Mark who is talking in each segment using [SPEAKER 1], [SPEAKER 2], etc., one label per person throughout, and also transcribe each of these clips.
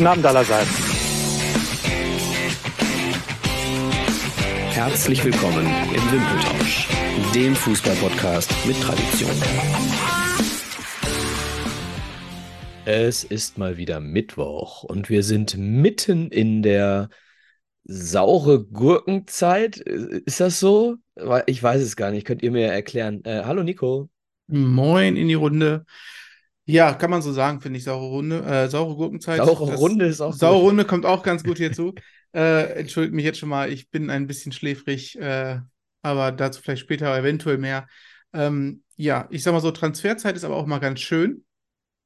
[SPEAKER 1] Guten Abend allerseits.
[SPEAKER 2] Herzlich willkommen im Wimpeltausch, dem Fußballpodcast mit Tradition. Es ist mal wieder Mittwoch und wir sind mitten in der saure Gurkenzeit. Ist das so? Ich weiß es gar nicht. Könnt ihr mir erklären? Äh, hallo Nico.
[SPEAKER 3] Moin in die Runde. Ja, kann man so sagen, finde ich, saure Runde, äh, saure Gurkenzeit.
[SPEAKER 2] Saure Runde ist auch
[SPEAKER 3] Saure. Runde kommt auch ganz gut hierzu. äh, entschuldigt mich jetzt schon mal, ich bin ein bisschen schläfrig, äh, aber dazu vielleicht später eventuell mehr. Ähm, ja, ich sag mal so, Transferzeit ist aber auch mal ganz schön.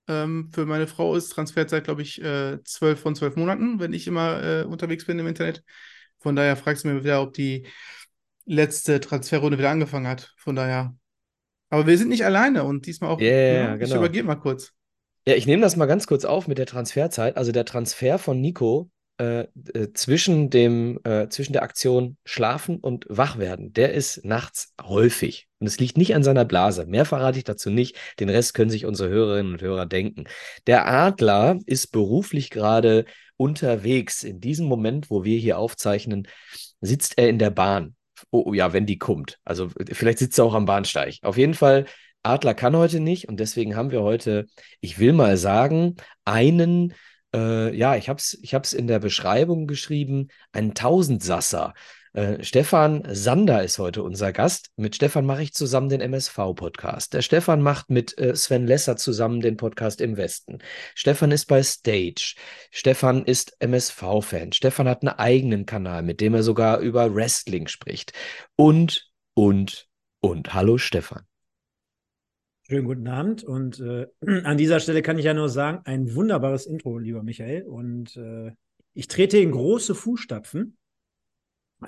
[SPEAKER 3] Ähm, für meine Frau ist Transferzeit, glaube ich, äh, zwölf von zwölf Monaten, wenn ich immer äh, unterwegs bin im Internet. Von daher fragst du mir wieder, ob die letzte Transferrunde wieder angefangen hat. Von daher. Aber wir sind nicht alleine und diesmal auch.
[SPEAKER 2] Yeah, ja, genau.
[SPEAKER 3] Ich übergebe mal kurz.
[SPEAKER 2] Ja, ich nehme das mal ganz kurz auf mit der Transferzeit. Also der Transfer von Nico äh, äh, zwischen dem, äh, zwischen der Aktion Schlafen und Wachwerden, der ist nachts häufig. Und es liegt nicht an seiner Blase. Mehr verrate ich dazu nicht. Den Rest können sich unsere Hörerinnen und Hörer denken. Der Adler ist beruflich gerade unterwegs. In diesem Moment, wo wir hier aufzeichnen, sitzt er in der Bahn. Oh, oh ja, wenn die kommt. Also vielleicht sitzt er auch am Bahnsteig. Auf jeden Fall Adler kann heute nicht und deswegen haben wir heute, ich will mal sagen, einen äh, ja, ich habe es ich hab's in der Beschreibung geschrieben, ein Tausendsasser. Äh, Stefan Sander ist heute unser Gast. Mit Stefan mache ich zusammen den MSV-Podcast. Der Stefan macht mit äh, Sven Lesser zusammen den Podcast im Westen. Stefan ist bei Stage. Stefan ist MSV-Fan. Stefan hat einen eigenen Kanal, mit dem er sogar über Wrestling spricht. Und, und, und. Hallo Stefan.
[SPEAKER 4] Schönen guten Abend und äh, an dieser Stelle kann ich ja nur sagen, ein wunderbares Intro, lieber Michael. Und äh, ich trete in große Fußstapfen.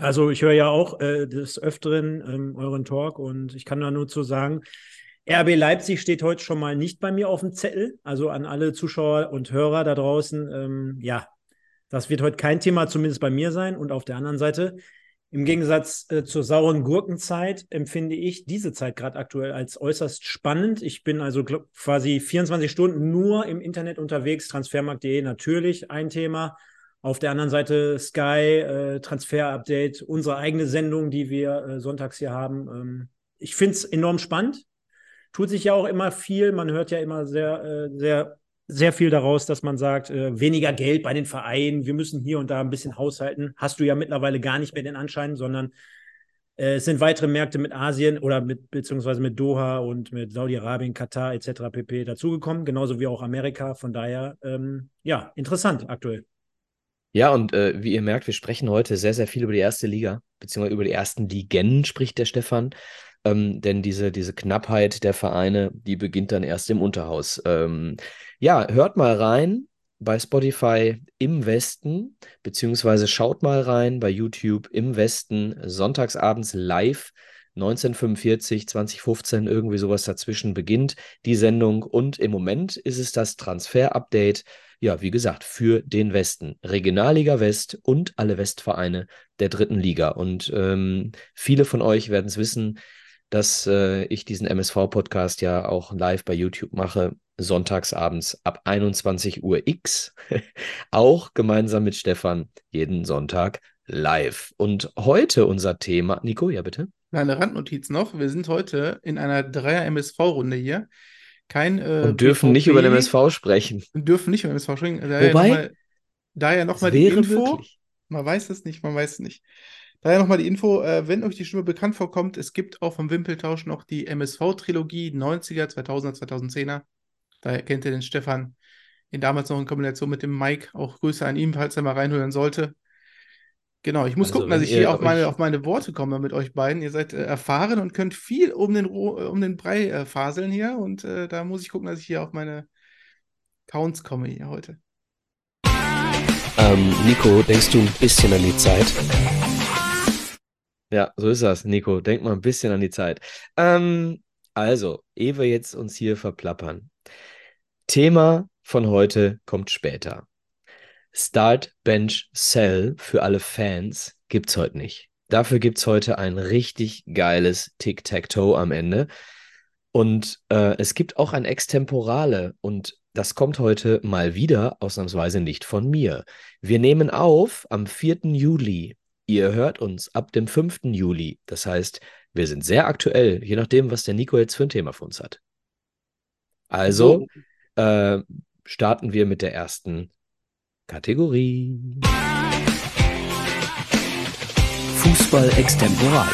[SPEAKER 4] Also ich höre ja auch äh, des Öfteren ähm, euren Talk und ich kann da nur zu sagen, RB Leipzig steht heute schon mal nicht bei mir auf dem Zettel. Also an alle Zuschauer und Hörer da draußen, ähm, ja, das wird heute kein Thema, zumindest bei mir sein. Und auf der anderen Seite, im Gegensatz äh, zur sauren Gurkenzeit empfinde ich diese Zeit gerade aktuell als äußerst spannend. Ich bin also quasi 24 Stunden nur im Internet unterwegs. Transfermarkt.de natürlich ein Thema. Auf der anderen Seite Sky, äh, Transfer-Update, unsere eigene Sendung, die wir äh, sonntags hier haben. Ähm, ich finde es enorm spannend. Tut sich ja auch immer viel. Man hört ja immer sehr, äh, sehr sehr viel daraus, dass man sagt, äh, weniger Geld bei den Vereinen, wir müssen hier und da ein bisschen haushalten. Hast du ja mittlerweile gar nicht mehr den Anschein, sondern äh, es sind weitere Märkte mit Asien oder mit beziehungsweise mit Doha und mit Saudi-Arabien, Katar etc. pp. dazugekommen, genauso wie auch Amerika. Von daher, ähm, ja, interessant aktuell.
[SPEAKER 2] Ja, und äh, wie ihr merkt, wir sprechen heute sehr, sehr viel über die erste Liga, beziehungsweise über die ersten Ligen, spricht der Stefan. Ähm, denn diese, diese Knappheit der Vereine, die beginnt dann erst im Unterhaus. Ähm, ja, hört mal rein bei Spotify im Westen, beziehungsweise schaut mal rein bei YouTube im Westen, sonntagsabends live. 1945, 2015, irgendwie sowas dazwischen beginnt die Sendung und im Moment ist es das Transfer-Update, ja, wie gesagt, für den Westen, Regionalliga West und alle Westvereine der dritten Liga. Und ähm, viele von euch werden es wissen, dass äh, ich diesen MSV-Podcast ja auch live bei YouTube mache sonntagsabends ab 21 Uhr X, auch gemeinsam mit Stefan jeden Sonntag live. Und heute unser Thema, Nico, ja bitte.
[SPEAKER 3] Eine Randnotiz noch, wir sind heute in einer Dreier-MSV-Runde hier. Kein,
[SPEAKER 2] äh, und dürfen BVB, nicht über den MSV sprechen.
[SPEAKER 3] Dürfen nicht über den MSV sprechen.
[SPEAKER 2] Daher Wobei,
[SPEAKER 3] daher nochmal die Info. Wirklich. Man weiß es nicht, man weiß es nicht. Daher nochmal die Info, äh, wenn euch die Stimme bekannt vorkommt, es gibt auch vom Wimpeltausch noch die MSV-Trilogie 90er, 2000er, 2010er. Daher kennt ihr den Stefan in damals noch in Kombination mit dem Mike. Auch Grüße an ihn, falls er mal reinhören sollte. Genau, ich muss also, gucken, dass ich hier auf meine, auf meine Worte komme mit euch beiden. Ihr seid äh, erfahren und könnt viel um den, um den Brei äh, faseln hier. Und äh, da muss ich gucken, dass ich hier auf meine Counts komme hier heute.
[SPEAKER 2] Ähm, Nico, denkst du ein bisschen an die Zeit? Ja, so ist das, Nico. Denk mal ein bisschen an die Zeit. Ähm, also, ehe wir jetzt uns hier verplappern, Thema von heute kommt später. Start, Bench, Sell für alle Fans gibt es heute nicht. Dafür gibt es heute ein richtig geiles Tic-Tac-Toe am Ende. Und äh, es gibt auch ein Extemporale. Und das kommt heute mal wieder ausnahmsweise nicht von mir. Wir nehmen auf am 4. Juli. Ihr hört uns ab dem 5. Juli. Das heißt, wir sind sehr aktuell, je nachdem, was der Nico jetzt für ein Thema für uns hat. Also so. äh, starten wir mit der ersten Kategorie.
[SPEAKER 1] Fußball extemporal.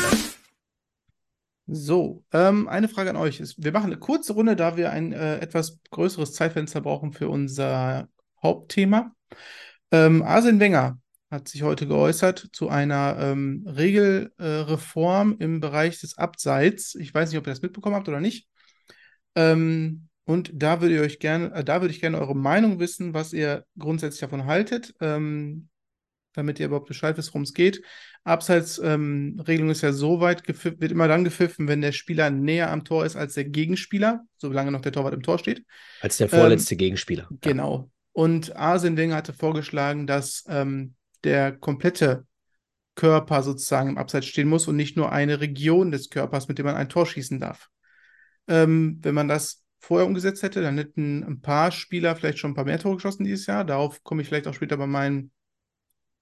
[SPEAKER 3] So, ähm, eine Frage an euch. Wir machen eine kurze Runde, da wir ein äh, etwas größeres Zeitfenster brauchen für unser Hauptthema. Ähm, Arsene Wenger hat sich heute geäußert zu einer ähm, Regelreform äh, im Bereich des Abseits. Ich weiß nicht, ob ihr das mitbekommen habt oder nicht. Ähm, und da würde ich euch gerne, äh, da würde ich gerne eure Meinung wissen, was ihr grundsätzlich davon haltet, ähm, damit ihr überhaupt Bescheid wisst, worum es geht. Abseitsregelung ähm, ist ja so weit, wird immer dann gepfiffen, wenn der Spieler näher am Tor ist als der Gegenspieler, solange noch der Torwart im Tor steht.
[SPEAKER 2] Als der vorletzte ähm, Gegenspieler.
[SPEAKER 3] Genau. Und Arsene Wenger hatte vorgeschlagen, dass ähm, der komplette Körper sozusagen im Abseits stehen muss und nicht nur eine Region des Körpers, mit dem man ein Tor schießen darf. Ähm, wenn man das vorher umgesetzt hätte, dann hätten ein paar Spieler vielleicht schon ein paar mehr Tore geschossen dieses Jahr. Darauf komme ich vielleicht auch später bei meinen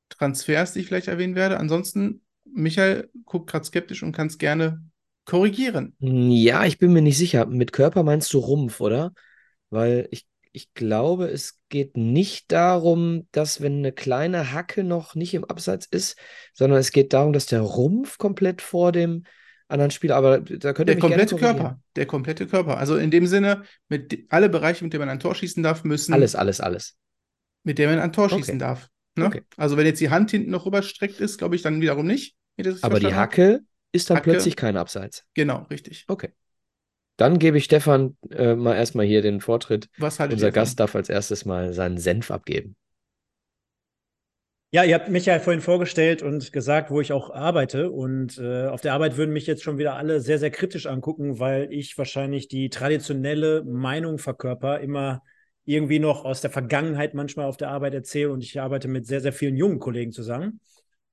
[SPEAKER 3] Transfers, die ich vielleicht erwähnen werde. Ansonsten, Michael guckt gerade skeptisch und kann es gerne korrigieren.
[SPEAKER 2] Ja, ich bin mir nicht sicher. Mit Körper meinst du Rumpf, oder? Weil ich ich glaube, es geht nicht darum, dass wenn eine kleine Hacke noch nicht im Abseits ist, sondern es geht darum, dass der Rumpf komplett vor dem anderen Spieler, aber da könnte
[SPEAKER 3] der komplette Körper, der komplette Körper. Also in dem Sinne, mit alle Bereiche, mit denen man ein Tor schießen darf, müssen
[SPEAKER 2] alles, alles, alles,
[SPEAKER 3] mit denen man ein Tor schießen okay. darf. Ne? Okay. Also wenn jetzt die Hand hinten noch rüberstreckt ist, glaube ich dann wiederum nicht.
[SPEAKER 2] Aber die Hacke ist dann Hacke, plötzlich kein Abseits.
[SPEAKER 3] Genau, richtig.
[SPEAKER 2] Okay. Dann gebe ich Stefan äh, mal erstmal hier den Vortritt.
[SPEAKER 3] Was
[SPEAKER 2] Unser Gast darf als erstes mal seinen Senf abgeben.
[SPEAKER 4] Ja, ihr habt mich ja vorhin vorgestellt und gesagt, wo ich auch arbeite. Und äh, auf der Arbeit würden mich jetzt schon wieder alle sehr, sehr kritisch angucken, weil ich wahrscheinlich die traditionelle Meinung verkörper, immer irgendwie noch aus der Vergangenheit manchmal auf der Arbeit erzähle. Und ich arbeite mit sehr, sehr vielen jungen Kollegen zusammen.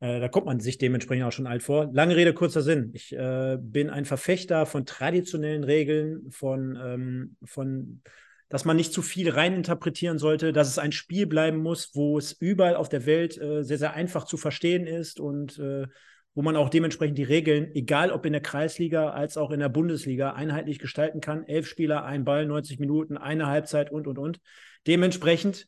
[SPEAKER 4] Äh, da kommt man sich dementsprechend auch schon alt vor. Lange Rede, kurzer Sinn. Ich äh, bin ein Verfechter von traditionellen Regeln, von, ähm, von, dass man nicht zu viel reininterpretieren sollte, dass es ein Spiel bleiben muss, wo es überall auf der Welt äh, sehr, sehr einfach zu verstehen ist und äh, wo man auch dementsprechend die Regeln, egal ob in der Kreisliga als auch in der Bundesliga, einheitlich gestalten kann. Elf Spieler, ein Ball, 90 Minuten, eine Halbzeit und, und, und. Dementsprechend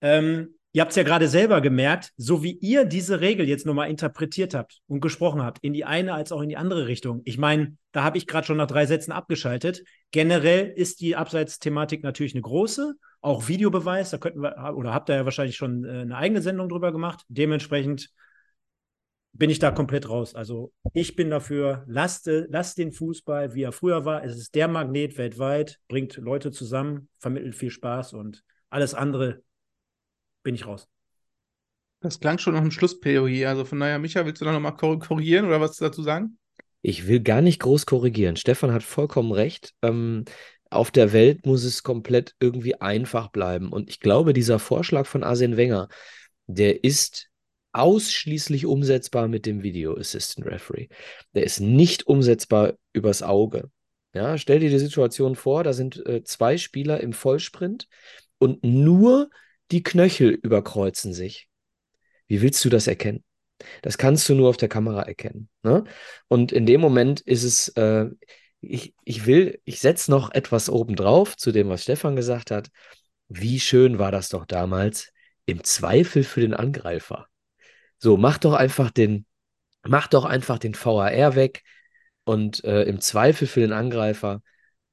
[SPEAKER 4] ähm, Ihr habt es ja gerade selber gemerkt, so wie ihr diese Regel jetzt nochmal interpretiert habt und gesprochen habt, in die eine als auch in die andere Richtung. Ich meine, da habe ich gerade schon nach drei Sätzen abgeschaltet. Generell ist die Abseitsthematik natürlich eine große, auch Videobeweis, da könnten wir, oder habt ihr ja wahrscheinlich schon äh, eine eigene Sendung drüber gemacht. Dementsprechend bin ich da komplett raus. Also ich bin dafür, lasst, lasst den Fußball, wie er früher war. Es ist der Magnet weltweit, bringt Leute zusammen, vermittelt viel Spaß und alles andere bin ich raus.
[SPEAKER 3] Das klang schon nach einem Schlussplädoyer. Also von daher, Micha, willst du da nochmal korrigieren oder was dazu sagen?
[SPEAKER 2] Ich will gar nicht groß korrigieren. Stefan hat vollkommen recht. Ähm, auf der Welt muss es komplett irgendwie einfach bleiben. Und ich glaube, dieser Vorschlag von Arsene Wenger, der ist ausschließlich umsetzbar mit dem Video Assistant Referee. Der ist nicht umsetzbar übers Auge. Ja, stell dir die Situation vor, da sind äh, zwei Spieler im Vollsprint und nur die Knöchel überkreuzen sich. Wie willst du das erkennen? Das kannst du nur auf der Kamera erkennen. Ne? Und in dem Moment ist es, äh, ich, ich will, ich setze noch etwas obendrauf zu dem, was Stefan gesagt hat. Wie schön war das doch damals im Zweifel für den Angreifer. So, mach doch einfach den, mach doch einfach den VAR weg und äh, im Zweifel für den Angreifer.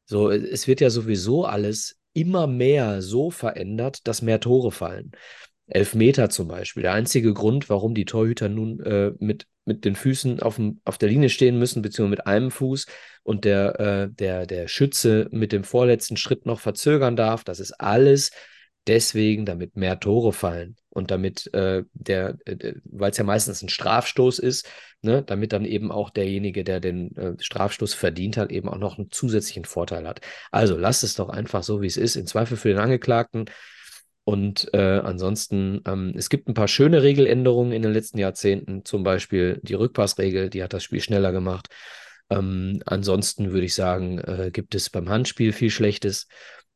[SPEAKER 2] So, es wird ja sowieso alles immer mehr so verändert, dass mehr Tore fallen. Elfmeter zum Beispiel. Der einzige Grund, warum die Torhüter nun äh, mit, mit den Füßen auf, dem, auf der Linie stehen müssen, beziehungsweise mit einem Fuß und der, äh, der, der Schütze mit dem vorletzten Schritt noch verzögern darf, das ist alles deswegen, damit mehr Tore fallen und damit äh, der, äh, weil es ja meistens ein Strafstoß ist, ne, damit dann eben auch derjenige, der den äh, Strafstoß verdient hat, eben auch noch einen zusätzlichen Vorteil hat. Also lasst es doch einfach so, wie es ist, in Zweifel für den Angeklagten. Und äh, ansonsten, ähm, es gibt ein paar schöne Regeländerungen in den letzten Jahrzehnten, zum Beispiel die Rückpassregel, die hat das Spiel schneller gemacht. Ähm, ansonsten würde ich sagen, äh, gibt es beim Handspiel viel Schlechtes.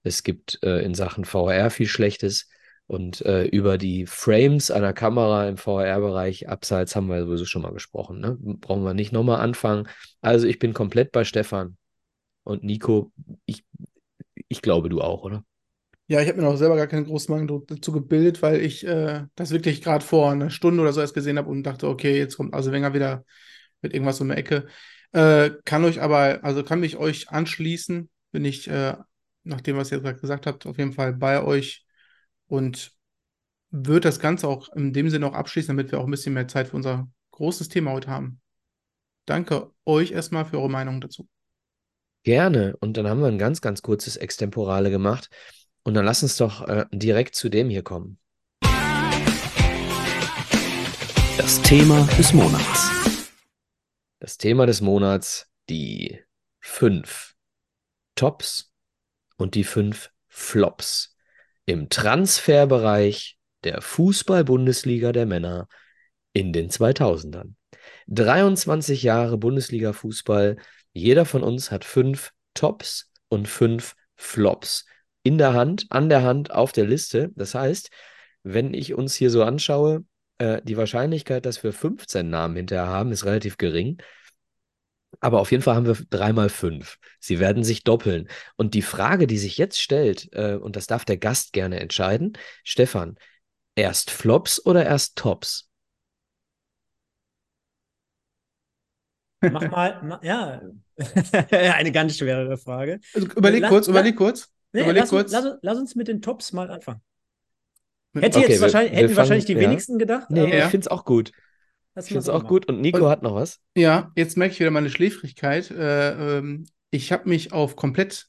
[SPEAKER 2] Es gibt äh, in Sachen VR viel Schlechtes. Und äh, über die Frames einer Kamera im VR-Bereich abseits haben wir sowieso schon mal gesprochen. Ne? Brauchen wir nicht nochmal anfangen. Also ich bin komplett bei Stefan. Und Nico, ich, ich glaube, du auch, oder?
[SPEAKER 3] Ja, ich habe mir auch selber gar keinen großen Mangel dazu gebildet, weil ich äh, das wirklich gerade vor einer Stunde oder so erst gesehen habe und dachte, okay, jetzt kommt also Wenger wieder mit irgendwas um die Ecke. Äh, kann euch aber, also kann mich euch anschließen, bin ich, äh, nach dem, was ihr gerade gesagt habt, auf jeden Fall bei euch und würde das Ganze auch in dem Sinne auch abschließen, damit wir auch ein bisschen mehr Zeit für unser großes Thema heute haben. Danke euch erstmal für eure Meinung dazu.
[SPEAKER 2] Gerne. Und dann haben wir ein ganz, ganz kurzes Extemporale gemacht. Und dann lass uns doch äh, direkt zu dem hier kommen.
[SPEAKER 1] Das Thema des Monats.
[SPEAKER 2] Das Thema des Monats, die fünf Tops und die fünf Flops im Transferbereich der Fußball-Bundesliga der Männer in den 2000ern. 23 Jahre Bundesliga-Fußball. Jeder von uns hat fünf Tops und fünf Flops in der Hand, an der Hand, auf der Liste. Das heißt, wenn ich uns hier so anschaue, äh, die Wahrscheinlichkeit, dass wir 15 Namen hinterher haben, ist relativ gering. Aber auf jeden Fall haben wir dreimal fünf. Sie werden sich doppeln. Und die Frage, die sich jetzt stellt, äh, und das darf der Gast gerne entscheiden, Stefan, erst Flops oder erst Tops?
[SPEAKER 4] Mach mal, ja, eine ganz schwerere Frage.
[SPEAKER 3] Also überleg la, kurz, überleg kurz.
[SPEAKER 4] Nee, überleg lass, kurz. Lass, lass, uns mit den Tops mal anfangen. Hätte okay, jetzt wahrscheinlich, wir, hätten wir wahrscheinlich die ja. wenigsten gedacht.
[SPEAKER 2] Nee, ja. ich finde es auch gut. Das es auch gut. Und Nico und, hat noch was.
[SPEAKER 3] Ja, jetzt merke ich wieder meine Schläfrigkeit. Äh, ähm, ich habe mich auf komplett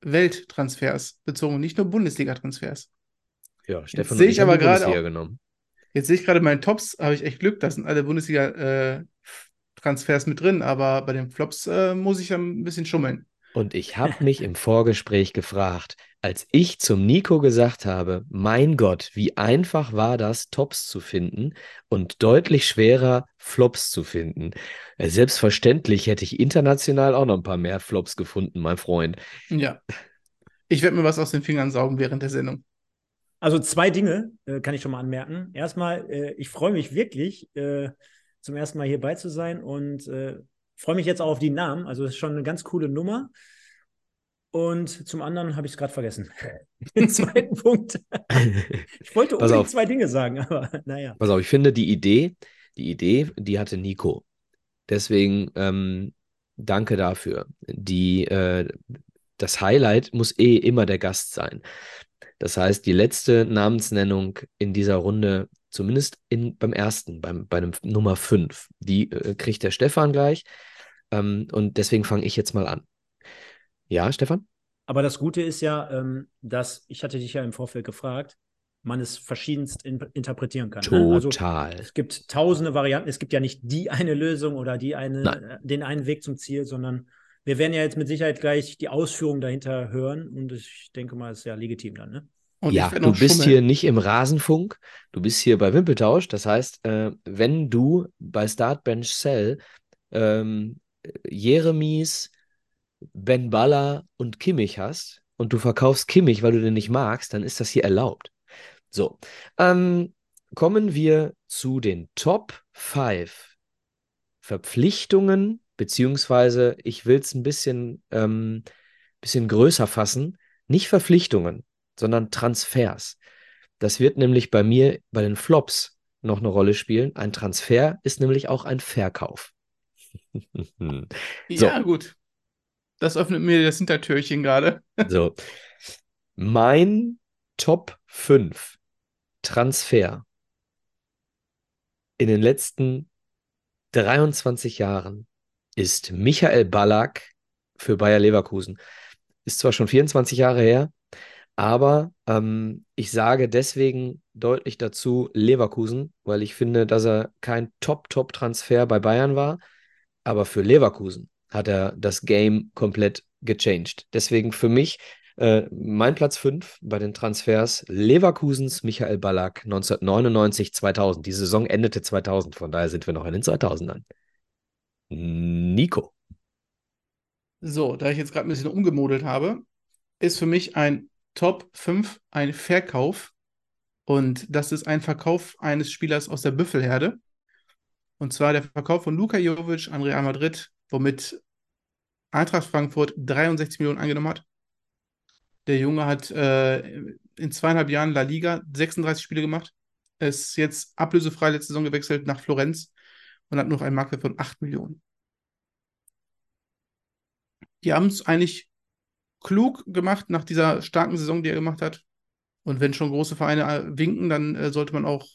[SPEAKER 3] Welttransfers bezogen, nicht nur Bundesliga-Transfers.
[SPEAKER 2] Ja, Stefan sehe ich aber gerade genommen.
[SPEAKER 3] Jetzt sehe ich gerade meinen Tops, habe ich echt Glück, da sind alle Bundesliga-Transfers äh, mit drin, aber bei den Flops äh, muss ich ein bisschen schummeln.
[SPEAKER 2] Und ich habe mich im Vorgespräch gefragt, als ich zum Nico gesagt habe, mein Gott, wie einfach war das, Tops zu finden und deutlich schwerer, Flops zu finden. Äh, selbstverständlich hätte ich international auch noch ein paar mehr Flops gefunden, mein Freund.
[SPEAKER 3] Ja. Ich werde mir was aus den Fingern saugen während der Sendung.
[SPEAKER 4] Also zwei Dinge äh, kann ich schon mal anmerken. Erstmal, äh, ich freue mich wirklich, äh, zum ersten Mal hierbei zu sein und äh, freue mich jetzt auch auf die Namen. Also das ist schon eine ganz coole Nummer. Und zum anderen habe ich es gerade vergessen. Den zweiten Punkt. Ich wollte unbedingt zwei Dinge sagen, aber naja.
[SPEAKER 2] Pass auf, ich finde die Idee, die Idee, die hatte Nico. Deswegen ähm, danke dafür. Die, äh, das Highlight muss eh immer der Gast sein. Das heißt, die letzte Namensnennung in dieser Runde, zumindest in, beim ersten, beim, bei einem Nummer 5, die äh, kriegt der Stefan gleich. Ähm, und deswegen fange ich jetzt mal an. Ja, Stefan?
[SPEAKER 4] Aber das Gute ist ja, ähm, dass, ich hatte dich ja im Vorfeld gefragt, man es verschiedenst in, interpretieren kann.
[SPEAKER 2] Total. Ne? Also,
[SPEAKER 4] es gibt tausende Varianten. Es gibt ja nicht die eine Lösung oder die eine, Nein. den einen Weg zum Ziel, sondern wir werden ja jetzt mit Sicherheit gleich die Ausführungen dahinter hören und ich denke mal, es ist ja legitim dann, ne?
[SPEAKER 2] Und ja, du bist schummeln. hier nicht im Rasenfunk, du bist hier bei Wimpeltausch. Das heißt, äh, wenn du bei Startbench Cell ähm, Jeremies, Ben Baller und Kimmich hast und du verkaufst Kimmich, weil du den nicht magst, dann ist das hier erlaubt. So, ähm, kommen wir zu den Top 5 Verpflichtungen, beziehungsweise ich will es ein bisschen, ähm, bisschen größer fassen. Nicht Verpflichtungen, sondern Transfers. Das wird nämlich bei mir bei den Flops noch eine Rolle spielen. Ein Transfer ist nämlich auch ein Verkauf.
[SPEAKER 3] so. Ja, gut. Das öffnet mir das Hintertürchen gerade.
[SPEAKER 2] so. Mein Top 5 Transfer in den letzten 23 Jahren ist Michael Ballack für Bayer Leverkusen. Ist zwar schon 24 Jahre her, aber ähm, ich sage deswegen deutlich dazu Leverkusen, weil ich finde, dass er kein Top-Top-Transfer bei Bayern war, aber für Leverkusen hat er das Game komplett gechanged. Deswegen für mich äh, mein Platz 5 bei den Transfers Leverkusens Michael Ballack 1999, 2000. Die Saison endete 2000, von daher sind wir noch in den 2000ern. Nico.
[SPEAKER 3] So, da ich jetzt gerade ein bisschen umgemodelt habe, ist für mich ein Top 5, ein Verkauf. Und das ist ein Verkauf eines Spielers aus der Büffelherde. Und zwar der Verkauf von Luka Jovic an Real Madrid, womit Eintracht Frankfurt 63 Millionen angenommen hat. Der Junge hat äh, in zweieinhalb Jahren La Liga 36 Spiele gemacht. Ist jetzt ablösefrei letzte Saison gewechselt nach Florenz und hat noch einen Marktwert von 8 Millionen. Die haben es eigentlich klug gemacht nach dieser starken Saison, die er gemacht hat. Und wenn schon große Vereine äh, winken, dann äh, sollte man auch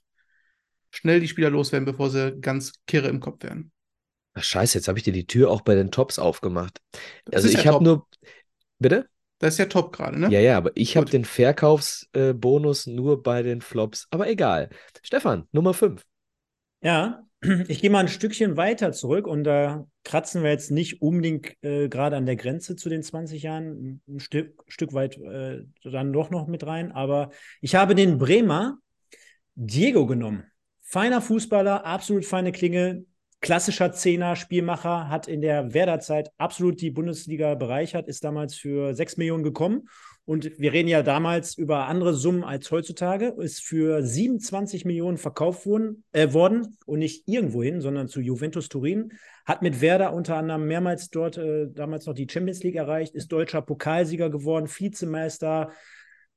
[SPEAKER 3] schnell die Spieler loswerden, bevor sie ganz kirre im Kopf werden.
[SPEAKER 2] Ach, scheiße, jetzt habe ich dir die Tür auch bei den Tops aufgemacht. Das also ich ja habe nur. Bitte?
[SPEAKER 3] Das ist ja top gerade, ne?
[SPEAKER 2] Ja, ja, aber ich habe den Verkaufsbonus äh, nur bei den Flops. Aber egal. Stefan, Nummer 5.
[SPEAKER 4] Ja, ich gehe mal ein Stückchen weiter zurück und da kratzen wir jetzt nicht unbedingt äh, gerade an der Grenze zu den 20 Jahren, ein Stück, Stück weit äh, dann doch noch mit rein. Aber ich habe den Bremer Diego genommen. Feiner Fußballer, absolut feine Klinge, klassischer Zehner, Spielmacher, hat in der Werderzeit absolut die Bundesliga bereichert, ist damals für 6 Millionen gekommen und wir reden ja damals über andere Summen als heutzutage, ist für 27 Millionen verkauft worden, äh, worden und nicht irgendwohin, sondern zu Juventus Turin. Hat mit Werder unter anderem mehrmals dort äh, damals noch die Champions League erreicht, ist deutscher Pokalsieger geworden, Vizemeister,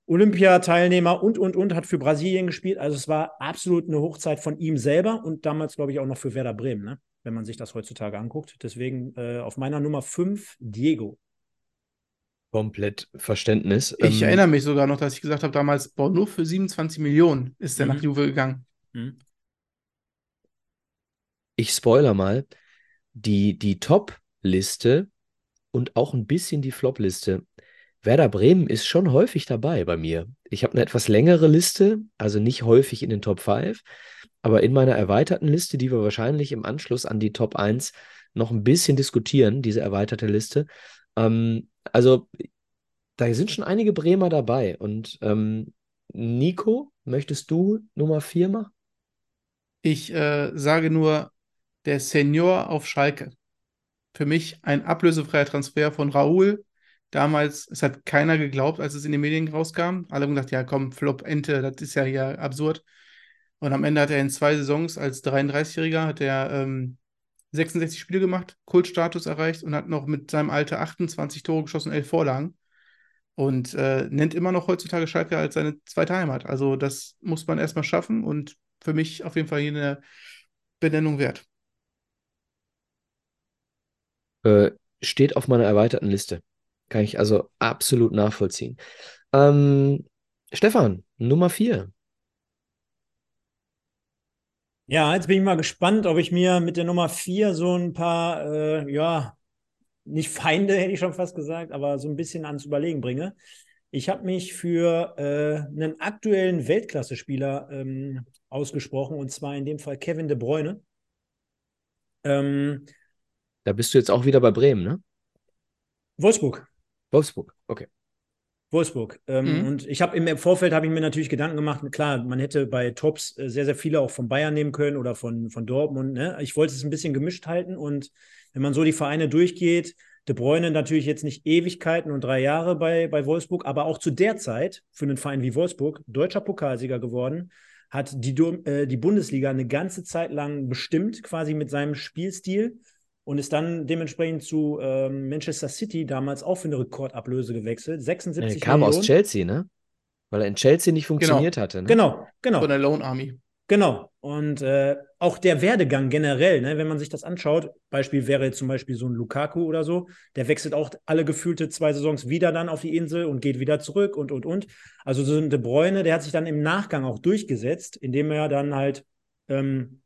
[SPEAKER 4] Olympiateilnehmer und, und, und, hat für Brasilien gespielt. Also es war absolut eine Hochzeit von ihm selber und damals, glaube ich, auch noch für Werder Bremen, ne? wenn man sich das heutzutage anguckt. Deswegen äh, auf meiner Nummer 5 Diego
[SPEAKER 2] komplett Verständnis.
[SPEAKER 3] Ich ähm, erinnere mich sogar noch, dass ich gesagt habe, damals, boah, nur für 27 Millionen ist der mhm. nach Juve gegangen. Mhm.
[SPEAKER 2] Ich spoiler mal, die, die Top-Liste und auch ein bisschen die Flop-Liste. Werder Bremen ist schon häufig dabei bei mir. Ich habe eine etwas längere Liste, also nicht häufig in den Top 5, aber in meiner erweiterten Liste, die wir wahrscheinlich im Anschluss an die Top 1 noch ein bisschen diskutieren, diese erweiterte Liste, ähm, also da sind schon einige Bremer dabei. Und ähm, Nico, möchtest du Nummer 4 machen?
[SPEAKER 3] Ich äh, sage nur, der Senior auf Schalke. Für mich ein ablösefreier Transfer von Raoul. Damals, es hat keiner geglaubt, als es in den Medien rauskam. Alle haben gedacht, ja komm, Flop, Ente, das ist ja hier absurd. Und am Ende hat er in zwei Saisons als 33-Jähriger hat er ähm, 66 Spiele gemacht, Kultstatus erreicht und hat noch mit seinem Alter 28 Tore geschossen, 11 Vorlagen. Und äh, nennt immer noch heutzutage Schalke als seine zweite Heimat. Also das muss man erstmal schaffen und für mich auf jeden Fall hier eine Benennung wert.
[SPEAKER 2] Äh, steht auf meiner erweiterten Liste. Kann ich also absolut nachvollziehen. Ähm, Stefan, Nummer 4.
[SPEAKER 4] Ja, jetzt bin ich mal gespannt, ob ich mir mit der Nummer 4 so ein paar, äh, ja, nicht Feinde, hätte ich schon fast gesagt, aber so ein bisschen ans Überlegen bringe. Ich habe mich für äh, einen aktuellen Weltklasse-Spieler ähm, ausgesprochen, und zwar in dem Fall Kevin de Bruyne.
[SPEAKER 2] Ähm, da bist du jetzt auch wieder bei Bremen, ne?
[SPEAKER 4] Wolfsburg.
[SPEAKER 2] Wolfsburg, okay.
[SPEAKER 4] Wolfsburg. Ähm, mhm. Und ich habe im Vorfeld habe ich mir natürlich Gedanken gemacht, klar, man hätte bei Tops äh, sehr, sehr viele auch von Bayern nehmen können oder von, von Dortmund. Ne? Ich wollte es ein bisschen gemischt halten und wenn man so die Vereine durchgeht, De Bruyne natürlich jetzt nicht Ewigkeiten und drei Jahre bei, bei Wolfsburg, aber auch zu der Zeit für einen Verein wie Wolfsburg deutscher Pokalsieger geworden, hat die, äh, die Bundesliga eine ganze Zeit lang bestimmt, quasi mit seinem Spielstil und ist dann dementsprechend zu ähm, Manchester City damals auch für eine Rekordablöse gewechselt. 76
[SPEAKER 2] er kam Millionen. aus Chelsea, ne? Weil er in Chelsea nicht funktioniert
[SPEAKER 4] genau.
[SPEAKER 2] hatte. Ne?
[SPEAKER 4] Genau, genau.
[SPEAKER 3] Von der Lone Army.
[SPEAKER 4] Genau. Und äh, auch der Werdegang generell, ne, wenn man sich das anschaut, Beispiel wäre jetzt zum Beispiel so ein Lukaku oder so, der wechselt auch alle gefühlte zwei Saisons wieder dann auf die Insel und geht wieder zurück und, und, und. Also so ein De Bruyne, der hat sich dann im Nachgang auch durchgesetzt, indem er dann halt ähm,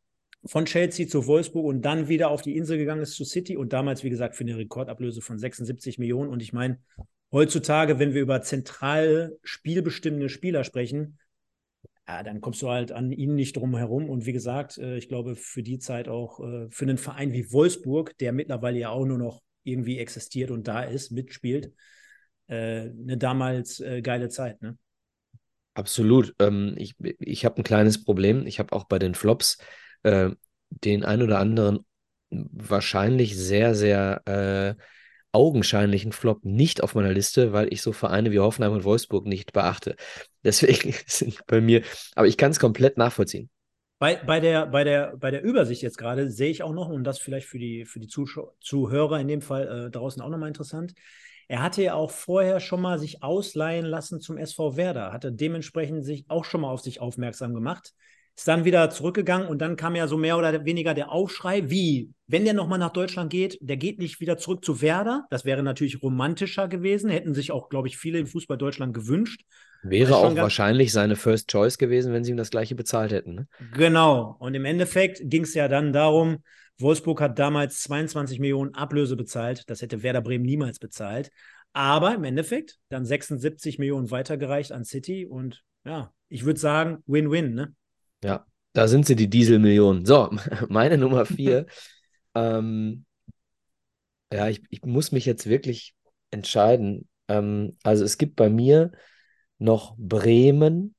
[SPEAKER 4] von Chelsea zu Wolfsburg und dann wieder auf die Insel gegangen ist zu City und damals, wie gesagt, für eine Rekordablöse von 76 Millionen. Und ich meine, heutzutage, wenn wir über zentral spielbestimmende Spieler sprechen, ja, dann kommst du halt an ihn nicht drum herum. Und wie gesagt, äh, ich glaube, für die Zeit auch äh, für einen Verein wie Wolfsburg, der mittlerweile ja auch nur noch irgendwie existiert und da ist, mitspielt, äh, eine damals geile Zeit, ne?
[SPEAKER 2] Absolut. Ähm, ich ich habe ein kleines Problem. Ich habe auch bei den Flops äh, den ein oder anderen wahrscheinlich sehr, sehr äh, augenscheinlichen Flop nicht auf meiner Liste, weil ich so Vereine wie Hoffenheim und Wolfsburg nicht beachte. Deswegen sind bei mir, aber ich kann es komplett nachvollziehen.
[SPEAKER 4] Bei, bei, der, bei, der, bei der Übersicht jetzt gerade sehe ich auch noch, und das vielleicht für die, für die Zuhörer in dem Fall äh, draußen auch nochmal interessant, er hatte ja auch vorher schon mal sich ausleihen lassen zum SV Werder, hatte dementsprechend sich auch schon mal auf sich aufmerksam gemacht, ist dann wieder zurückgegangen und dann kam ja so mehr oder weniger der Aufschrei, wie, wenn der nochmal nach Deutschland geht, der geht nicht wieder zurück zu Werder. Das wäre natürlich romantischer gewesen, hätten sich auch, glaube ich, viele im Fußball Deutschland gewünscht.
[SPEAKER 2] Wäre auch wahrscheinlich seine First Choice gewesen, wenn sie ihm das gleiche bezahlt hätten. Ne?
[SPEAKER 4] Genau. Und im Endeffekt ging es ja dann darum, Wolfsburg hat damals 22 Millionen Ablöse bezahlt. Das hätte Werder Bremen niemals bezahlt. Aber im Endeffekt dann 76 Millionen weitergereicht an City. Und ja, ich würde sagen, Win-Win, ne?
[SPEAKER 2] Ja, da sind sie, die Dieselmillionen. So, meine Nummer vier. ähm, ja, ich, ich muss mich jetzt wirklich entscheiden. Ähm, also es gibt bei mir noch Bremen,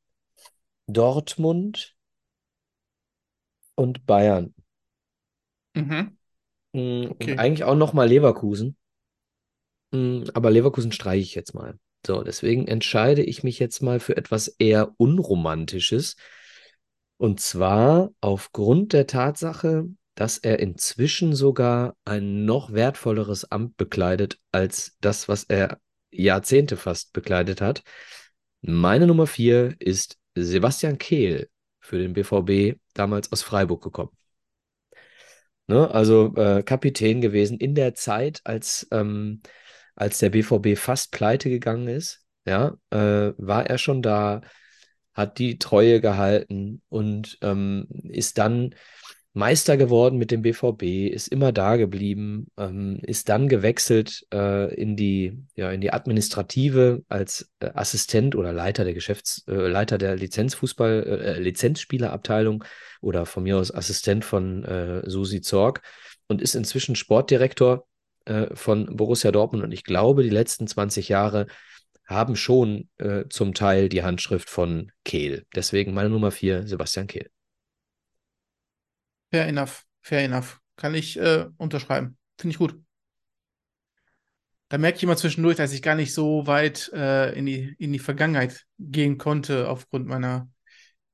[SPEAKER 2] Dortmund und Bayern.
[SPEAKER 3] Mhm.
[SPEAKER 2] Mm, okay. Und eigentlich auch noch mal Leverkusen. Mm, aber Leverkusen streiche ich jetzt mal. So, deswegen entscheide ich mich jetzt mal für etwas eher Unromantisches. Und zwar aufgrund der Tatsache, dass er inzwischen sogar ein noch wertvolleres Amt bekleidet als das, was er Jahrzehnte fast bekleidet hat. Meine Nummer vier ist Sebastian Kehl für den BVB, damals aus Freiburg gekommen. Ne? Also äh, Kapitän gewesen in der Zeit, als, ähm, als der BVB fast pleite gegangen ist. Ja, äh, war er schon da, hat die Treue gehalten und ähm, ist dann Meister geworden mit dem BVB, ist immer da geblieben, ähm, ist dann gewechselt äh, in die, ja, in die Administrative als äh, Assistent oder Leiter der Geschäfts, äh, Leiter der Lizenzfußball, äh, Lizenzspielerabteilung oder von mir aus Assistent von äh, Susi Zorg und ist inzwischen Sportdirektor äh, von Borussia Dortmund. Und ich glaube, die letzten 20 Jahre haben schon äh, zum Teil die Handschrift von Kehl. Deswegen meine Nummer vier, Sebastian Kehl.
[SPEAKER 3] Fair enough, fair enough. Kann ich äh, unterschreiben. Finde ich gut. Da merke ich immer zwischendurch, dass ich gar nicht so weit äh, in, die, in die Vergangenheit gehen konnte, aufgrund meiner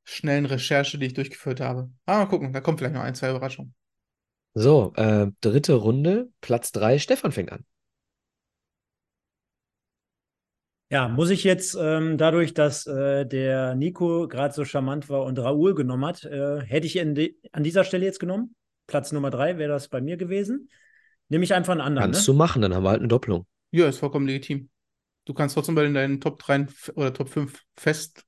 [SPEAKER 3] schnellen Recherche, die ich durchgeführt habe. Aber mal gucken, da kommt vielleicht noch ein, zwei Überraschungen.
[SPEAKER 2] So, äh, dritte Runde, Platz drei, Stefan fängt an.
[SPEAKER 4] Ja, muss ich jetzt ähm, dadurch, dass äh, der Nico gerade so charmant war und Raoul genommen hat, äh, hätte ich de an dieser Stelle jetzt genommen. Platz Nummer drei wäre das bei mir gewesen. Nehme ich einfach einen anderen.
[SPEAKER 2] Kannst
[SPEAKER 4] ne?
[SPEAKER 2] du machen, dann haben wir halt eine Doppelung.
[SPEAKER 3] Ja, ist vollkommen legitim. Du kannst trotzdem bei deinen Top 3 oder Top 5 fest.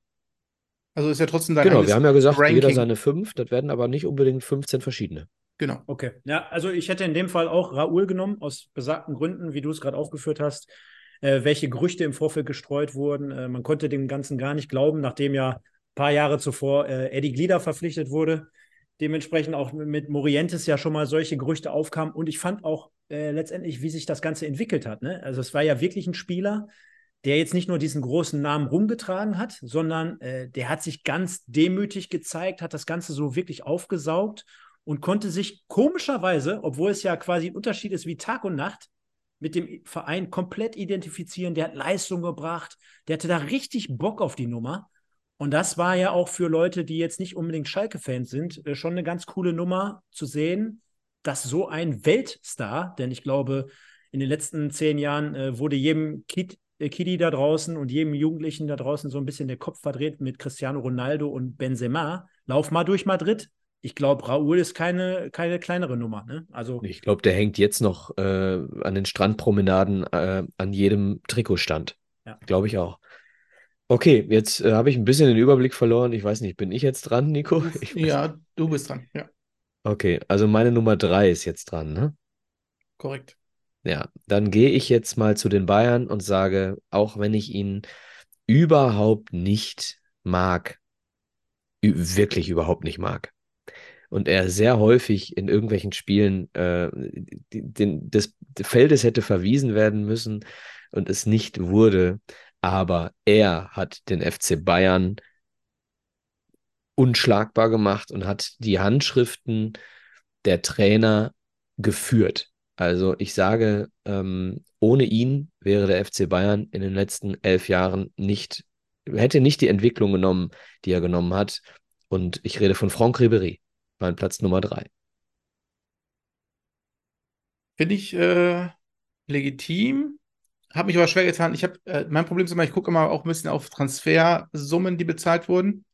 [SPEAKER 3] Also ist ja trotzdem dein
[SPEAKER 2] Genau, wir haben ja gesagt, Ranking. jeder seine 5, das werden aber nicht unbedingt 15 verschiedene.
[SPEAKER 4] Genau. Okay. Ja, also ich hätte in dem Fall auch Raoul genommen, aus besagten Gründen, wie du es gerade aufgeführt hast äh, welche Gerüchte im Vorfeld gestreut wurden. Äh, man konnte dem Ganzen gar nicht glauben, nachdem ja ein paar Jahre zuvor äh, Eddie Glieder verpflichtet wurde. Dementsprechend auch mit Morientes ja schon mal solche Gerüchte aufkamen. Und ich fand auch äh, letztendlich, wie sich das Ganze entwickelt hat. Ne? Also es war ja wirklich ein Spieler, der jetzt nicht nur diesen großen Namen rumgetragen hat, sondern äh, der hat sich ganz demütig gezeigt, hat das Ganze so wirklich aufgesaugt und konnte sich komischerweise, obwohl es ja quasi ein Unterschied ist wie Tag und Nacht, mit dem Verein komplett identifizieren. Der hat Leistung gebracht. Der hatte da richtig Bock auf die Nummer. Und das war ja auch für Leute, die jetzt nicht unbedingt Schalke-Fans sind, äh, schon eine ganz coole Nummer zu sehen, dass so ein Weltstar, denn ich glaube, in den letzten zehn Jahren äh, wurde jedem Kid, äh, Kiddy da draußen und jedem Jugendlichen da draußen so ein bisschen der Kopf verdreht mit Cristiano Ronaldo und Benzema. Lauf mal durch Madrid, ich glaube, Raoul ist keine, keine kleinere Nummer. Ne? Also,
[SPEAKER 2] ich glaube, der hängt jetzt noch äh, an den Strandpromenaden äh, an jedem Trikotstand. Ja. Glaube ich auch. Okay, jetzt äh, habe ich ein bisschen den Überblick verloren. Ich weiß nicht, bin ich jetzt dran, Nico?
[SPEAKER 3] ja, du bist dran, ja.
[SPEAKER 2] Okay, also meine Nummer drei ist jetzt dran, ne?
[SPEAKER 3] Korrekt.
[SPEAKER 2] Ja, dann gehe ich jetzt mal zu den Bayern und sage, auch wenn ich ihn überhaupt nicht mag, wirklich überhaupt nicht mag, und er sehr häufig in irgendwelchen Spielen äh, den, des Feldes hätte verwiesen werden müssen und es nicht wurde. Aber er hat den FC Bayern unschlagbar gemacht und hat die Handschriften der Trainer geführt. Also ich sage, ähm, ohne ihn wäre der FC Bayern in den letzten elf Jahren nicht, hätte nicht die Entwicklung genommen, die er genommen hat. Und ich rede von Franck Ribéry, mein Platz Nummer drei.
[SPEAKER 3] Finde ich äh, legitim. Habe mich aber schwer getan. Ich habe, äh, mein Problem ist immer, ich gucke immer auch ein bisschen auf Transfersummen, die bezahlt wurden.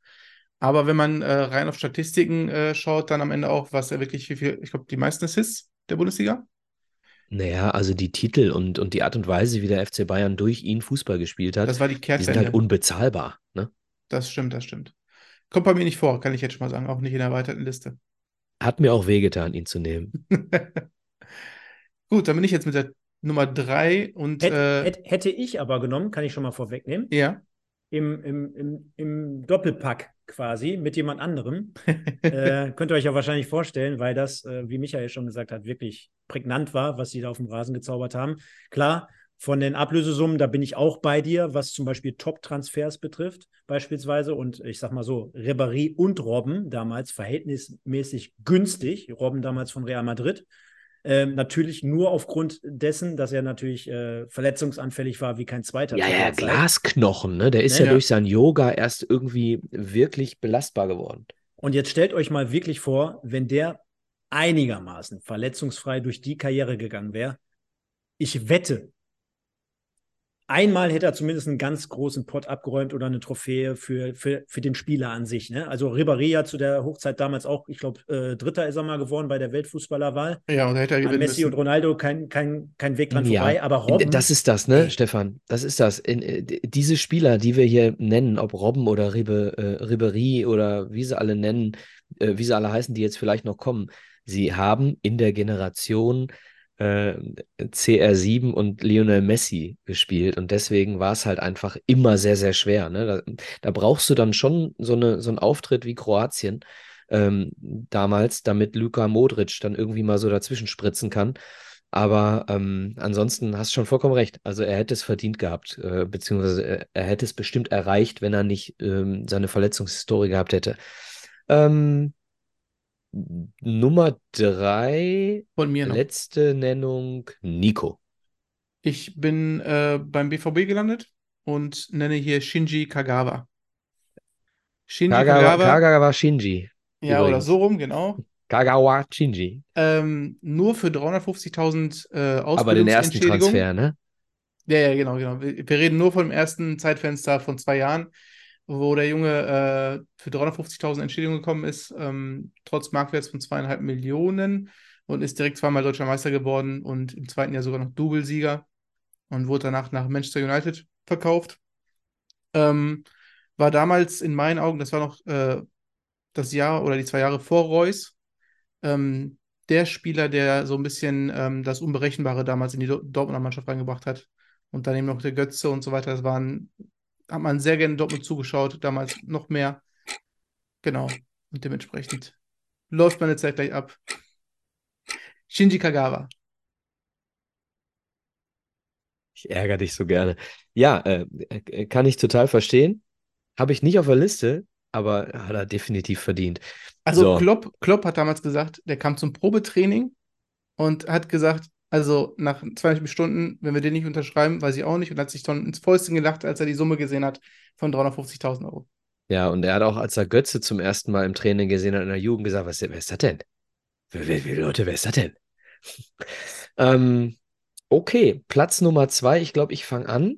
[SPEAKER 3] Aber wenn man äh, rein auf Statistiken äh, schaut, dann am Ende auch, was er wirklich, wie viel, ich glaube, die meisten Assists der Bundesliga.
[SPEAKER 2] Naja, also die Titel und, und die Art und Weise, wie der FC Bayern durch ihn Fußball gespielt hat,
[SPEAKER 3] Das war die
[SPEAKER 2] die sind halt unbezahlbar. Ne?
[SPEAKER 3] Das stimmt, das stimmt. Kommt bei mir nicht vor, kann ich jetzt schon mal sagen, auch nicht in der erweiterten Liste.
[SPEAKER 2] Hat mir auch wehgetan, ihn zu nehmen.
[SPEAKER 3] Gut, dann bin ich jetzt mit der Nummer drei und
[SPEAKER 4] Hätt,
[SPEAKER 3] äh,
[SPEAKER 4] hätt, hätte ich aber genommen, kann ich schon mal vorwegnehmen,
[SPEAKER 3] ja.
[SPEAKER 4] im, im, im, im Doppelpack quasi mit jemand anderem. äh, könnt ihr euch ja wahrscheinlich vorstellen, weil das, äh, wie Michael schon gesagt hat, wirklich prägnant war, was sie da auf dem Rasen gezaubert haben. Klar, von den Ablösesummen, da bin ich auch bei dir, was zum Beispiel Top-Transfers betrifft, beispielsweise. Und ich sag mal so, Ribéry und Robben damals verhältnismäßig günstig. Robben damals von Real Madrid. Ähm, natürlich nur aufgrund dessen, dass er natürlich äh, verletzungsanfällig war wie kein zweiter.
[SPEAKER 2] Ja, ja. Glasknochen, ne? Der ist ja,
[SPEAKER 3] Ja.
[SPEAKER 2] durch sein Yoga erst irgendwie wirklich belastbar geworden.
[SPEAKER 4] Und jetzt stellt euch mal wirklich vor, wenn der einigermaßen verletzungsfrei durch die Karriere gegangen wäre. Ich wette, einmal hätte er zumindest einen ganz großen Pott abgeräumt oder eine Trophäe für, für, für den Spieler an sich. Ne? Also Ribéry hat zu der Hochzeit damals auch, ich glaube, äh, Dritter ist er mal geworden bei der Weltfußballerwahl.
[SPEAKER 3] Ja, und da hätte er
[SPEAKER 4] An
[SPEAKER 3] gewinnen
[SPEAKER 4] Messi
[SPEAKER 3] müssen.
[SPEAKER 4] und Ronaldo kein, kein, kein Weg dran
[SPEAKER 2] Ja,
[SPEAKER 4] vorbei, aber Robben,
[SPEAKER 2] Das ist das, ne,
[SPEAKER 4] Ey.
[SPEAKER 2] Stefan? Das ist das. In, äh, d- diese Spieler, die wir hier nennen, ob Robben oder Ribe, äh, Ribéry oder wie sie alle nennen, äh, wie sie alle heißen, die jetzt vielleicht noch kommen, sie haben in der Generation äh, CR7 und Lionel Messi gespielt und deswegen war es halt einfach immer sehr, sehr schwer. Ne? Da, da brauchst du dann schon so, eine, so einen Auftritt wie Kroatien ähm, damals, damit Luka Modric dann irgendwie mal so dazwischen spritzen kann. Aber ähm, ansonsten hast du schon vollkommen recht. Also er hätte es verdient gehabt, äh, beziehungsweise er, hätte es bestimmt erreicht, wenn er nicht ähm, seine Verletzungshistorie gehabt hätte. Ähm, Nummer drei,
[SPEAKER 3] Von mir noch.
[SPEAKER 2] letzte Nennung, Nico.
[SPEAKER 3] Ich bin äh, beim BVB gelandet und nenne hier Shinji Kagawa. Shinji
[SPEAKER 2] Kagawa,
[SPEAKER 3] Kagawa,
[SPEAKER 2] Kagawa Shinji.
[SPEAKER 3] ja, oder
[SPEAKER 2] übrigens.
[SPEAKER 3] so rum, genau.
[SPEAKER 2] Kagawa Shinji.
[SPEAKER 3] Ähm, nur für 350.000 äh,
[SPEAKER 2] Aber den ersten. Transfer, ne?
[SPEAKER 3] Ja, ja, genau, genau. Wir reden nur vom ersten Zeitfenster von zwei Jahren, wo der Junge äh, für 350.000 Entschädigung gekommen ist, ähm, trotz Marktwerts von zweieinhalb Millionen und ist direkt zweimal deutscher Meister geworden und im zweiten Jahr sogar noch Doublesieger und wurde danach nach Manchester United verkauft. Ähm, war damals in meinen Augen, das war noch äh, das Jahr oder die zwei Jahre vor Reus, ähm, der Spieler, der so ein bisschen ähm, das Unberechenbare damals in die Do Dortmunder Mannschaft reingebracht hat. Und dann eben noch der Götze und so weiter. Das waren, hat man sehr gerne Dortmund zugeschaut, damals noch mehr. Genau. Und dementsprechend läuft meine Zeit gleich ab. Shinji Kagawa.
[SPEAKER 2] Ich ärgere dich so gerne. Ja, äh, äh, kann ich total verstehen. Habe ich nicht auf der Liste, aber hat er definitiv verdient.
[SPEAKER 3] Also
[SPEAKER 2] So.
[SPEAKER 3] Klopp, Klopp hat damals gesagt, der kam zum Probetraining und hat gesagt, also nach 20 Stunden, wenn wir den nicht unterschreiben, weiß ich auch nicht, und hat sich dann ins Fäustchen gelacht, als er die Summe gesehen hat von 350.000 Euro.
[SPEAKER 2] Ja, und er hat auch, als er Götze zum ersten Mal im Training gesehen hat in der Jugend, gesagt, was, wer ist das denn? Wer, wer, Leute, wer ist das denn? ähm, okay, Platz Nummer zwei, ich glaube, ich fange an.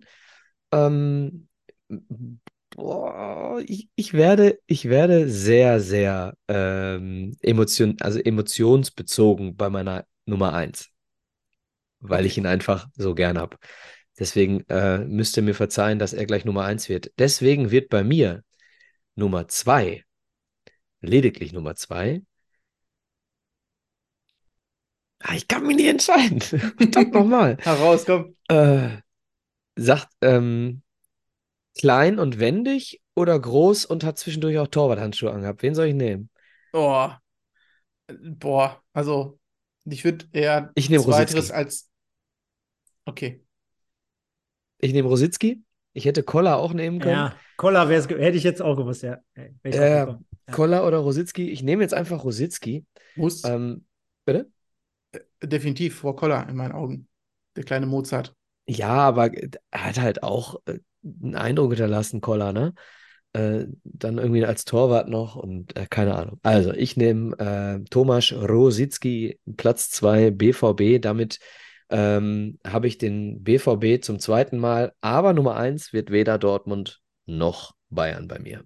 [SPEAKER 2] Ähm, boah, ich, ich werde, ich werde sehr, sehr ähm, emotion, also emotionsbezogen bei meiner Nummer eins, weil ich ihn einfach so gern habe. Deswegen äh, müsst ihr mir verzeihen, dass er gleich Nummer eins wird. Deswegen wird bei mir Nummer zwei, lediglich Nummer zwei. Ah, ich kann mich nicht entscheiden. Verdammt nochmal.
[SPEAKER 3] Heraus, komm.
[SPEAKER 2] Äh, sagt, ähm, klein und wendig oder groß und hat zwischendurch auch Torwarthandschuhe angehabt. Wen soll ich nehmen?
[SPEAKER 3] Oh. Boah, also ich würde eher
[SPEAKER 2] Ich nehme
[SPEAKER 3] als. Okay.
[SPEAKER 2] Ich nehme Rositzky. Ich hätte Koller auch nehmen können.
[SPEAKER 4] Ja, Koller hätte ich jetzt auch gewusst, ja. Gekommen. Ja.
[SPEAKER 2] Koller oder Rositzky. Ich nehme jetzt einfach Rositzky.
[SPEAKER 3] Muss.
[SPEAKER 2] Ähm, bitte?
[SPEAKER 3] Äh, definitiv vor Koller in meinen Augen. Der kleine Mozart.
[SPEAKER 2] Ja, aber er hat halt auch äh, einen Eindruck hinterlassen, Koller, ne? Äh, dann irgendwie als Torwart noch und äh, keine Ahnung. Also, ich nehme äh, Tomasz Rositzky, Platz 2 BVB. Damit ähm, habe ich den BVB zum zweiten Mal, aber Nummer 1 wird weder Dortmund noch Bayern bei mir.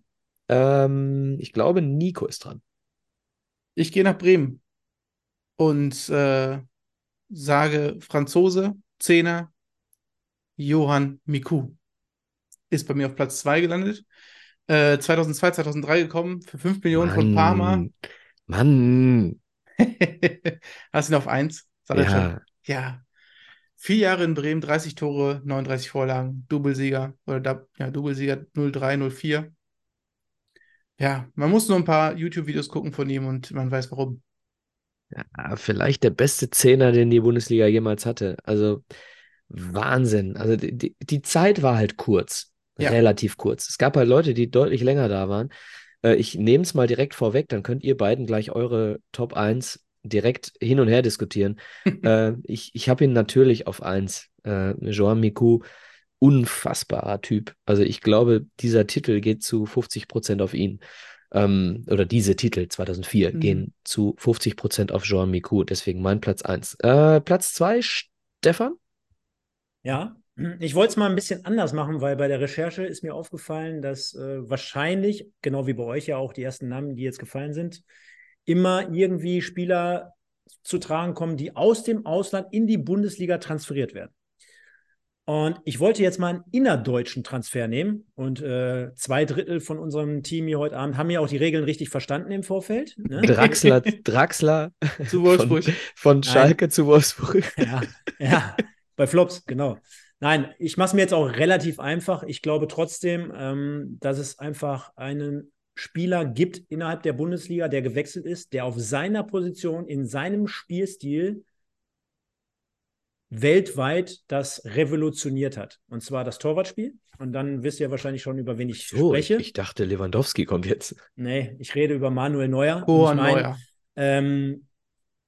[SPEAKER 2] Ähm, ich glaube, Nico ist dran.
[SPEAKER 3] Ich gehe nach Bremen und äh, sage Franzose, Zehner, Johann Miku. Ist bei mir auf Platz 2 gelandet. Äh, 2002, 2003 gekommen für 5 Millionen Mann, von Parma.
[SPEAKER 2] Mann.
[SPEAKER 3] Hast du ihn auf 1?
[SPEAKER 2] Ja.
[SPEAKER 3] Ja. Vier Jahre in Bremen, 30 Tore, 39 Vorlagen, Doublesieger oder ja, Doublesieger 03, 04. Ja, man muss nur ein paar YouTube-Videos gucken von ihm und man weiß warum.
[SPEAKER 2] Ja, vielleicht der beste Zehner, den die Bundesliga jemals hatte. Also Wahnsinn. Also die, die Zeit war halt kurz, ja. relativ kurz. Es gab halt Leute, die deutlich länger da waren. Äh, ich nehme es mal direkt vorweg, dann könnt ihr beiden gleich eure Top 1 direkt hin und her diskutieren. äh, ich ich habe ihn natürlich auf 1. Äh, Joan Miku, unfassbarer Typ. Also ich glaube, dieser Titel geht zu 50 Prozent auf ihn. Ähm, oder diese Titel 2004 mhm. gehen zu 50 Prozent auf Jean Miku. Deswegen mein Platz 1. Äh, Platz 2, Stefan?
[SPEAKER 4] Ja, ich wollte es mal ein bisschen anders machen, weil bei der Recherche ist mir aufgefallen, dass äh, wahrscheinlich, genau wie bei euch ja auch die ersten Namen, die jetzt gefallen sind, immer irgendwie Spieler zu tragen kommen, die aus dem Ausland in die Bundesliga transferiert werden. Und ich wollte jetzt mal einen innerdeutschen Transfer nehmen. Und äh, zwei Drittel von unserem Team hier heute Abend haben ja auch die Regeln richtig verstanden im Vorfeld.
[SPEAKER 2] Ne? Draxler, Draxler
[SPEAKER 3] zu Wolfsburg.
[SPEAKER 2] Von, von Schalke Nein. zu Wolfsburg.
[SPEAKER 4] Ja, ja, bei Flops, genau. Nein, ich mache es mir jetzt auch relativ einfach. Ich glaube trotzdem, ähm, dass es einfach einen Spieler gibt innerhalb der Bundesliga, der gewechselt ist, der auf seiner Position, in seinem Spielstil weltweit das revolutioniert hat. Und zwar das Torwartspiel. Und dann wisst ihr wahrscheinlich schon, über wen ich so, spreche.
[SPEAKER 2] Ich dachte, Lewandowski kommt jetzt.
[SPEAKER 4] Nee, ich rede über Manuel Neuer.
[SPEAKER 3] Oh, ich mein, Neuer.
[SPEAKER 4] Ähm,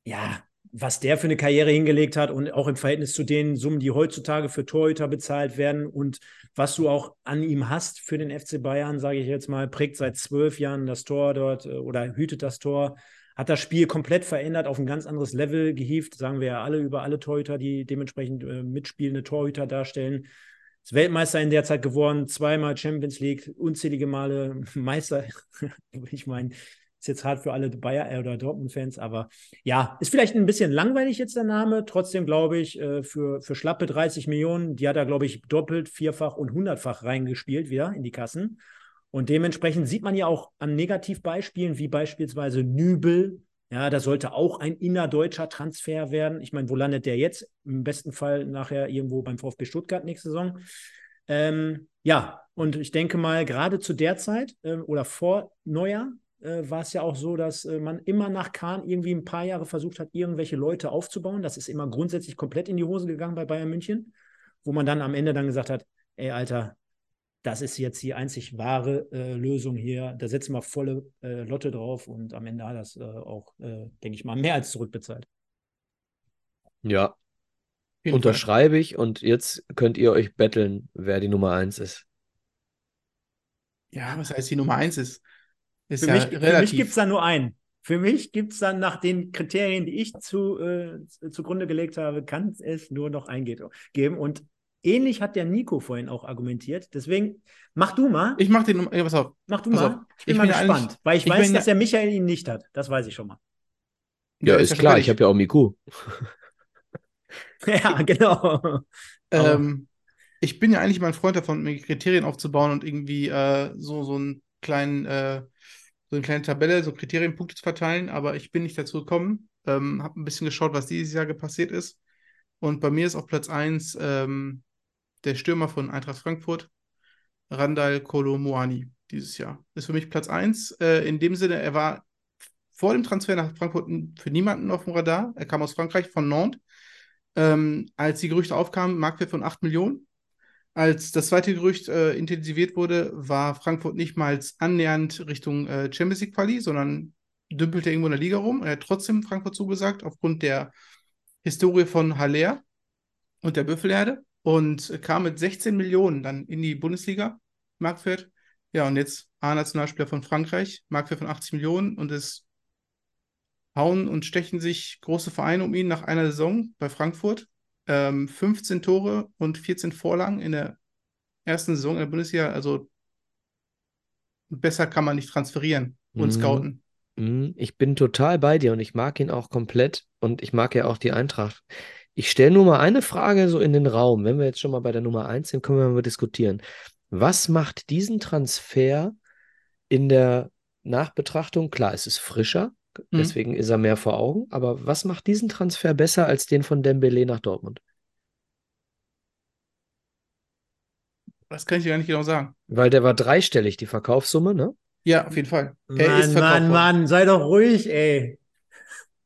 [SPEAKER 4] ja, was der für eine Karriere hingelegt hat und auch im Verhältnis zu den Summen, die heutzutage für Torhüter bezahlt werden und was du auch an ihm hast für den FC Bayern, sage ich jetzt mal, prägt seit zwölf Jahren das Tor dort äh, oder hütet das Tor hat das Spiel komplett verändert, auf ein ganz anderes Level gehievt, sagen wir ja alle über alle Torhüter, die dementsprechend äh, mitspielende Torhüter darstellen. Ist Weltmeister in der Zeit geworden, zweimal Champions League, unzählige Male Meister. ich meine, ist jetzt hart für alle Bayer äh, oder Dortmund-Fans, aber ja, ist vielleicht ein bisschen langweilig jetzt der Name. Trotzdem glaube ich, äh, für, für schlappe 30 Millionen, die hat er, glaube ich, doppelt, vierfach und hundertfach reingespielt wieder in die Kassen. Und dementsprechend sieht man ja auch an Negativbeispielen, wie beispielsweise Nübel. Ja, da sollte auch ein innerdeutscher Transfer werden. Ich meine, wo landet der jetzt? Im besten Fall nachher irgendwo beim VfB Stuttgart nächste Saison. Ähm, ja, und ich denke mal, gerade zu der Zeit äh, oder vor Neujahr war es ja auch so, dass äh, man immer nach Kahn irgendwie ein paar Jahre versucht hat, irgendwelche Leute aufzubauen. Das ist immer grundsätzlich komplett in die Hose gegangen bei Bayern München, wo man dann am Ende dann gesagt hat, ey, Alter, das ist jetzt die einzig wahre äh, Lösung hier. Da setzen wir volle äh, Lotte drauf und am Ende hat das äh, auch, äh, denke ich mal, mehr als zurückbezahlt.
[SPEAKER 2] Ja, unterschreibe ich und jetzt könnt ihr euch betteln, wer die Nummer eins ist.
[SPEAKER 3] Ja, was heißt die Nummer eins ist?
[SPEAKER 4] Ist für, ja mich, für mich gibt es da nur einen. Für mich gibt es dann nach den Kriterien, die ich zu, äh, zugrunde gelegt habe, kann es nur noch einen geben. Und Ähnlich hat der Nico vorhin auch argumentiert. Deswegen mach du mal.
[SPEAKER 3] Ich mach den. Ja, pass auf.
[SPEAKER 4] Mach du mal. Auf. Ich bin ich mal gespannt, weil ich, ich weiß, dass der Michael ihn nicht hat. Das weiß ich schon mal.
[SPEAKER 2] Ja, ist, klar. Ich habe ja auch Miku.
[SPEAKER 4] ja, genau.
[SPEAKER 3] Ähm, ich bin ja eigentlich mal ein Freund davon, mir Kriterien aufzubauen und irgendwie äh, so, so einen kleinen, äh, so eine kleine Tabelle, so Kriterienpunkte zu verteilen, aber ich bin nicht dazu gekommen. Ähm, habe ein bisschen geschaut, was dieses Jahr passiert ist. Und bei mir ist auf Platz 1 ähm, der Stürmer von Eintracht Frankfurt, Randall Kolomoani, dieses Jahr. Ist für mich Platz 1. Äh, in dem Sinne, er war vor dem Transfer nach Frankfurt für niemanden auf dem Radar. Er kam aus Frankreich, von Nantes. Ähm, als die Gerüchte aufkamen, Marktwert von 8 Millionen. Als das zweite Gerücht äh, intensiviert wurde, war Frankfurt nicht mal annähernd Richtung äh, Champions League Quali, sondern dümpelte irgendwo in der Liga rum. Er hat trotzdem Frankfurt zugesagt, aufgrund der Historie von Haller und der Büffelerde und kam mit 16 Millionen dann in die Bundesliga, Marktwert. Ja, und jetzt A-Nationalspieler von Frankreich, Marktwert von 80 Millionen und es hauen und stechen sich große Vereine um ihn nach einer Saison bei Frankfurt. Ähm, 15 Tore und 14 Vorlagen in der ersten Saison in der Bundesliga. Also besser kann man nicht transferieren und mhm. scouten.
[SPEAKER 2] Mhm. Ich bin total bei dir und ich mag ihn auch komplett und ich mag ja auch die Eintracht. Ich stelle nur mal eine Frage so in den Raum. Wenn wir jetzt schon mal bei der Nummer 1 sind, können wir mal diskutieren. Was macht diesen Transfer in der Nachbetrachtung? Klar, es ist frischer, mhm. deswegen ist er mehr vor Augen, aber was macht diesen Transfer besser als den von Dembele nach Dortmund?
[SPEAKER 3] Das kann ich dir gar nicht genau sagen.
[SPEAKER 2] Weil der war dreistellig, die Verkaufssumme, ne?
[SPEAKER 3] Ja, auf jeden Fall.
[SPEAKER 4] Er Mann, Mann, Mann, sei doch ruhig, ey.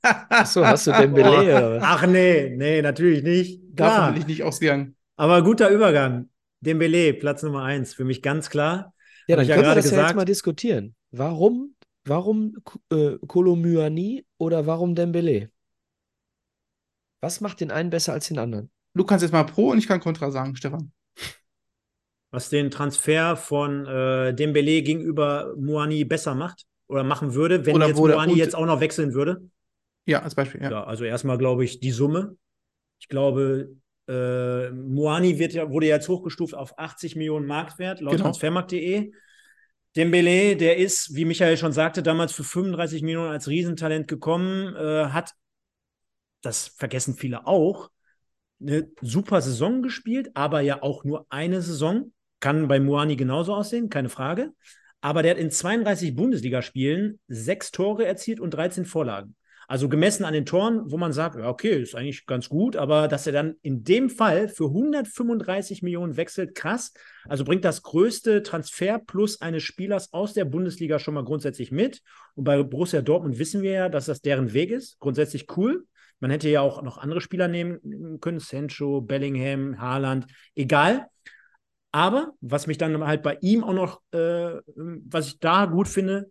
[SPEAKER 2] Achso, hast du Dembele
[SPEAKER 4] was? Ach nee, nee, natürlich nicht.
[SPEAKER 3] Davon bin ich nicht ausgegangen.
[SPEAKER 4] Aber guter Übergang. Dembele, Platz Nummer eins, für mich ganz klar.
[SPEAKER 2] Ja, dann können ja wir das gesagt, ja jetzt mal diskutieren. Warum, warum äh, Kolomyani oder warum Dembele? Was macht den einen besser als den anderen?
[SPEAKER 3] Du kannst jetzt mal Pro und ich kann Contra sagen, Stefan
[SPEAKER 4] was den Transfer von äh, Dembele gegenüber Muani besser macht oder machen würde, wenn oder jetzt Muani jetzt auch noch wechseln würde?
[SPEAKER 3] Ja, als Beispiel, ja.
[SPEAKER 4] ja also erstmal glaube ich die Summe. Ich glaube, äh, Muani wird ja, wurde jetzt hochgestuft auf 80 Millionen Marktwert laut genau. transfermarkt.de. Dembele, der ist, wie Michael schon sagte, damals für 35 Millionen als Riesentalent gekommen, äh, hat, das vergessen viele auch, eine super Saison gespielt, aber ja auch nur eine Saison. Kann bei Moani genauso aussehen, keine Frage. Aber der hat in 32 Bundesligaspielen sechs Tore erzielt und 13 Vorlagen. Also gemessen an den Toren, wo man sagt, ja, okay, ist eigentlich ganz gut, aber dass er dann in dem Fall für 135 Millionen wechselt, krass. Also bringt das größte Transfer plus eines Spielers aus der Bundesliga schon mal grundsätzlich mit. Und bei Borussia Dortmund wissen wir ja, dass das deren Weg ist. Grundsätzlich cool. Man hätte ja auch noch andere Spieler nehmen können, Sancho, Bellingham, Haaland, egal. Aber was mich dann halt bei ihm auch noch, äh, was ich da gut finde,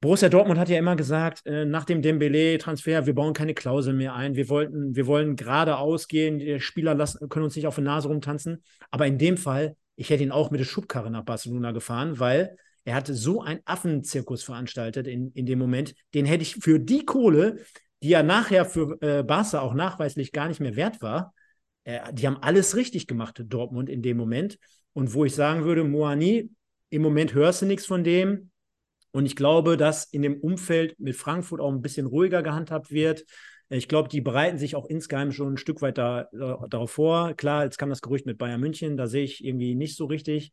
[SPEAKER 4] Borussia Dortmund hat ja immer gesagt, äh, nach dem Dembele-Transfer, wir bauen keine Klausel mehr ein. Wir wollten, wir wollen geradeaus gehen, die Spieler lassen, können uns nicht auf die Nase rumtanzen. Aber in dem Fall, ich hätte ihn auch mit der Schubkarre nach Barcelona gefahren, weil er hatte so einen Affenzirkus veranstaltet in, in dem Moment. Den hätte ich für die Kohle, die ja nachher für äh, Barca auch nachweislich gar nicht mehr wert war, äh, die haben alles richtig gemacht, Dortmund in dem Moment. Und wo ich sagen würde, Moani, im Moment hörst du nichts von dem. Und ich glaube, dass in dem Umfeld mit Frankfurt auch ein bisschen ruhiger gehandhabt wird. Ich glaube, die bereiten sich auch insgeheim schon ein Stück weit da, äh, darauf vor. Klar, jetzt kam das Gerücht mit Bayern München, da sehe ich irgendwie nicht so richtig.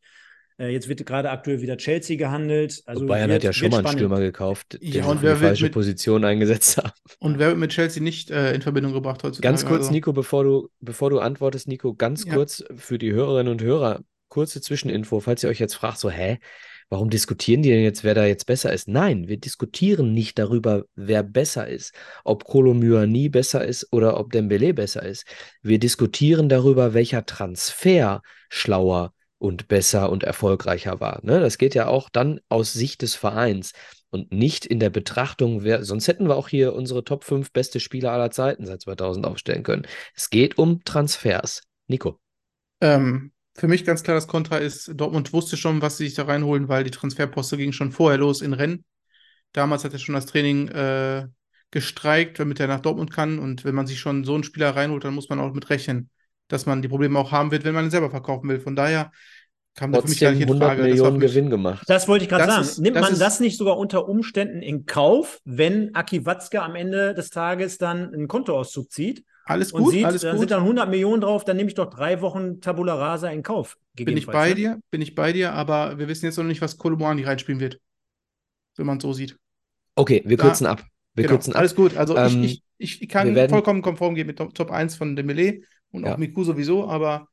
[SPEAKER 4] Äh, jetzt wird gerade aktuell wieder Chelsea gehandelt. Also
[SPEAKER 2] Bayern
[SPEAKER 4] wird,
[SPEAKER 2] hat ja schon mal einen Stürmer gekauft,
[SPEAKER 3] ja, und wer die falsche
[SPEAKER 2] mit, Position eingesetzt haben.
[SPEAKER 3] Und wer wird mit Chelsea nicht äh, in Verbindung gebracht heutzutage?
[SPEAKER 2] Ganz kurz, also. Nico, bevor du, bevor du antwortest, Nico, ganz ja. kurz für die Hörerinnen und Hörer, kurze Zwischeninfo, falls ihr euch jetzt fragt, so, hä, warum diskutieren die denn jetzt, wer da jetzt besser ist? Nein, wir diskutieren nicht darüber, wer besser ist, ob Kolomyani besser ist oder ob Dembele besser ist. Wir diskutieren darüber, welcher Transfer schlauer und besser und erfolgreicher war. Ne? Das geht ja auch dann aus Sicht des Vereins und nicht in der Betrachtung, wer, sonst hätten wir auch hier unsere Top 5 beste Spieler aller Zeiten seit 2000 aufstellen können. Es geht um Transfers. Nico.
[SPEAKER 3] Ähm, für mich ganz klar das Kontra ist, Dortmund wusste schon, was sie sich da reinholen, weil die Transferposte ging schon vorher los in Rennen. Damals hat er schon das Training äh, gestreikt, damit er nach Dortmund kann. Und wenn man sich schon so einen Spieler reinholt, dann muss man auch mit rechnen dass man die Probleme auch haben wird, wenn man ihn selber verkaufen will. Von daher kam da für mich gar nicht in Frage.
[SPEAKER 2] Millionen Gewinn gemacht.
[SPEAKER 4] Das wollte ich gerade sagen. Ist, Nimmt das man ist, das nicht sogar unter Umständen in Kauf, wenn Aki Watzke am Ende des Tages dann einen Kontoauszug zieht?
[SPEAKER 3] Alles gut,
[SPEAKER 4] sieht,
[SPEAKER 3] alles
[SPEAKER 4] dann
[SPEAKER 3] gut.
[SPEAKER 4] sind dann 100 Millionen drauf, dann nehme ich doch drei Wochen Tabula Rasa in Kauf.
[SPEAKER 3] Bin ich bei ne? dir, bin ich bei dir, aber wir wissen jetzt noch nicht, was Kolomani reinspielen wird. Wenn man es so sieht.
[SPEAKER 2] Okay, wir kürzen da, ab. Wir
[SPEAKER 3] genau,
[SPEAKER 2] kürzen
[SPEAKER 3] ab. Alles gut, also ähm, ich, ich, ich, kann werden, vollkommen konform gehen mit Top, Top 1 von Dembele und ja. auch Miku sowieso, aber.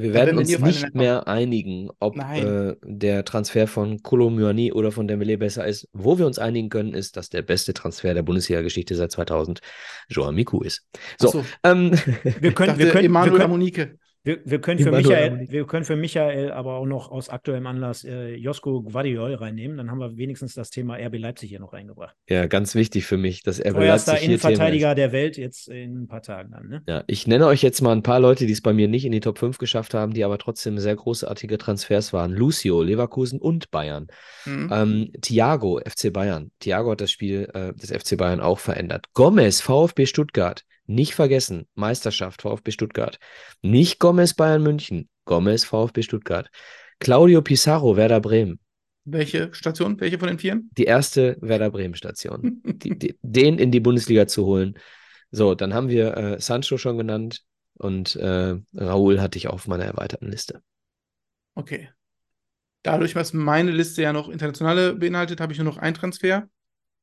[SPEAKER 2] Wir werden uns nicht mehr einigen, ob äh, der Transfer von Kolo Myani oder von Dembele besser ist. Wo wir uns einigen können, ist, dass der beste Transfer der Bundesliga-Geschichte seit 2000 Joao Miku ist. So, so.
[SPEAKER 3] Ähm, wir können, wir können,
[SPEAKER 4] Emanuel wir können, Wir, wir, können für Michael, wir können für Michael aber auch noch aus aktuellem Anlass äh, Josko Guardiol reinnehmen. Dann haben wir wenigstens das Thema RB Leipzig hier noch reingebracht.
[SPEAKER 2] Ja, ganz wichtig für mich, dass RB
[SPEAKER 4] Teuerster Leipzig Innenverteidiger der Welt jetzt in ein paar Tagen dann. Ne?
[SPEAKER 2] Ja, ich nenne euch jetzt mal ein paar Leute, die es bei mir nicht in die Top 5 geschafft haben, die aber trotzdem sehr großartige Transfers waren. Lucio, Leverkusen und Bayern. Mhm. Ähm, Thiago, FC Bayern. Thiago hat das Spiel äh, des FC Bayern auch verändert. Gomez, VfB Stuttgart. Nicht vergessen, Meisterschaft VfB Stuttgart. Nicht Gomez Bayern München, Gomez VfB Stuttgart. Claudio Pizarro Werder Bremen.
[SPEAKER 3] Welche Station? Welche von den vier?
[SPEAKER 2] Die erste Werder Bremen Station. die, die, den in die Bundesliga zu holen. So, dann haben wir äh, Sancho schon genannt und äh, Raúl hatte ich auf meiner erweiterten Liste.
[SPEAKER 3] Okay. Dadurch, was meine Liste ja noch internationale beinhaltet, habe ich nur noch einen Transfer,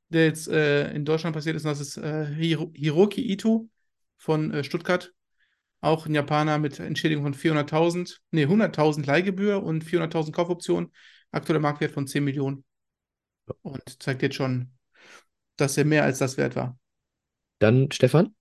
[SPEAKER 3] der jetzt äh, in Deutschland passiert ist, und das ist äh, Hiro Hiroki Ito von äh, Stuttgart. Auch ein Japaner mit Entschädigung von 400.000, nee, 100.000 Leihgebühr und 400.000 Kaufoptionen. Aktueller Marktwert von 10 Millionen. Und zeigt jetzt schon, dass er mehr als das wert war.
[SPEAKER 2] Dann Stefan?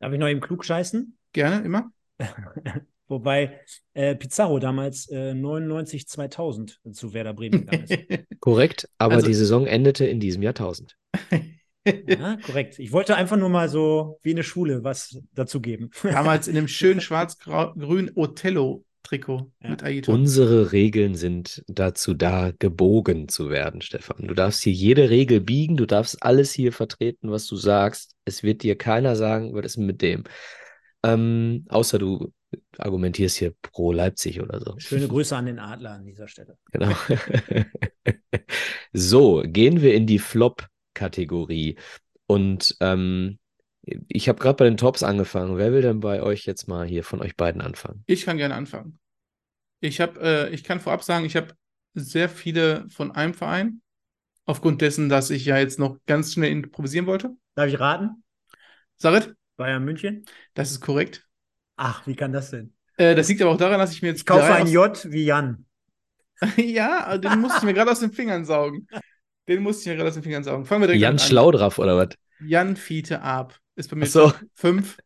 [SPEAKER 4] Darf ich noch eben klug scheißen?
[SPEAKER 3] Gerne, immer.
[SPEAKER 4] Wobei äh, Pizarro damals äh, 99 2000 zu Werder Bremen gegangen ist.
[SPEAKER 2] Korrekt, aber also, die Saison endete in diesem Jahrtausend.
[SPEAKER 4] Ja, korrekt. Ich wollte einfach nur mal so wie eine Schule was dazu geben.
[SPEAKER 3] Damals in einem schönen schwarz-grün Othello-Trikot ja. mit Aito.
[SPEAKER 2] Unsere Regeln sind dazu da, gebogen zu werden, Stefan. Du darfst hier jede Regel biegen, du darfst alles hier vertreten, was du sagst. Es wird dir keiner sagen, was ist mit dem. Ähm, außer du argumentierst hier pro Leipzig oder so.
[SPEAKER 4] Schöne Grüße an den Adler an dieser Stelle.
[SPEAKER 2] Genau. so, gehen wir in die Flop- Kategorie. Und ähm, ich habe gerade bei den Tops angefangen. Wer will denn bei euch jetzt mal hier von euch beiden anfangen?
[SPEAKER 3] Ich kann gerne anfangen. Ich habe, äh, ich kann vorab sagen, ich habe sehr viele von einem Verein. Aufgrund dessen, dass ich ja jetzt noch ganz schnell improvisieren wollte.
[SPEAKER 4] Darf ich raten?
[SPEAKER 3] Sarit?
[SPEAKER 4] Bayern München?
[SPEAKER 3] Das ist korrekt.
[SPEAKER 4] Ach, wie kann das denn?
[SPEAKER 3] Äh, das liegt aber auch daran, dass ich mir jetzt.
[SPEAKER 4] Ich kaufe ein J wie Jan.
[SPEAKER 3] ja, den musste ich mir gerade aus den Fingern saugen. Den musste ich mir gerade aus den Fingern saugen. Fangen wir direkt
[SPEAKER 2] Jan
[SPEAKER 3] an.
[SPEAKER 2] Schlaudraff oder was?
[SPEAKER 3] Jan Fiete Ab. Ist bei mir
[SPEAKER 2] so.
[SPEAKER 3] fünf.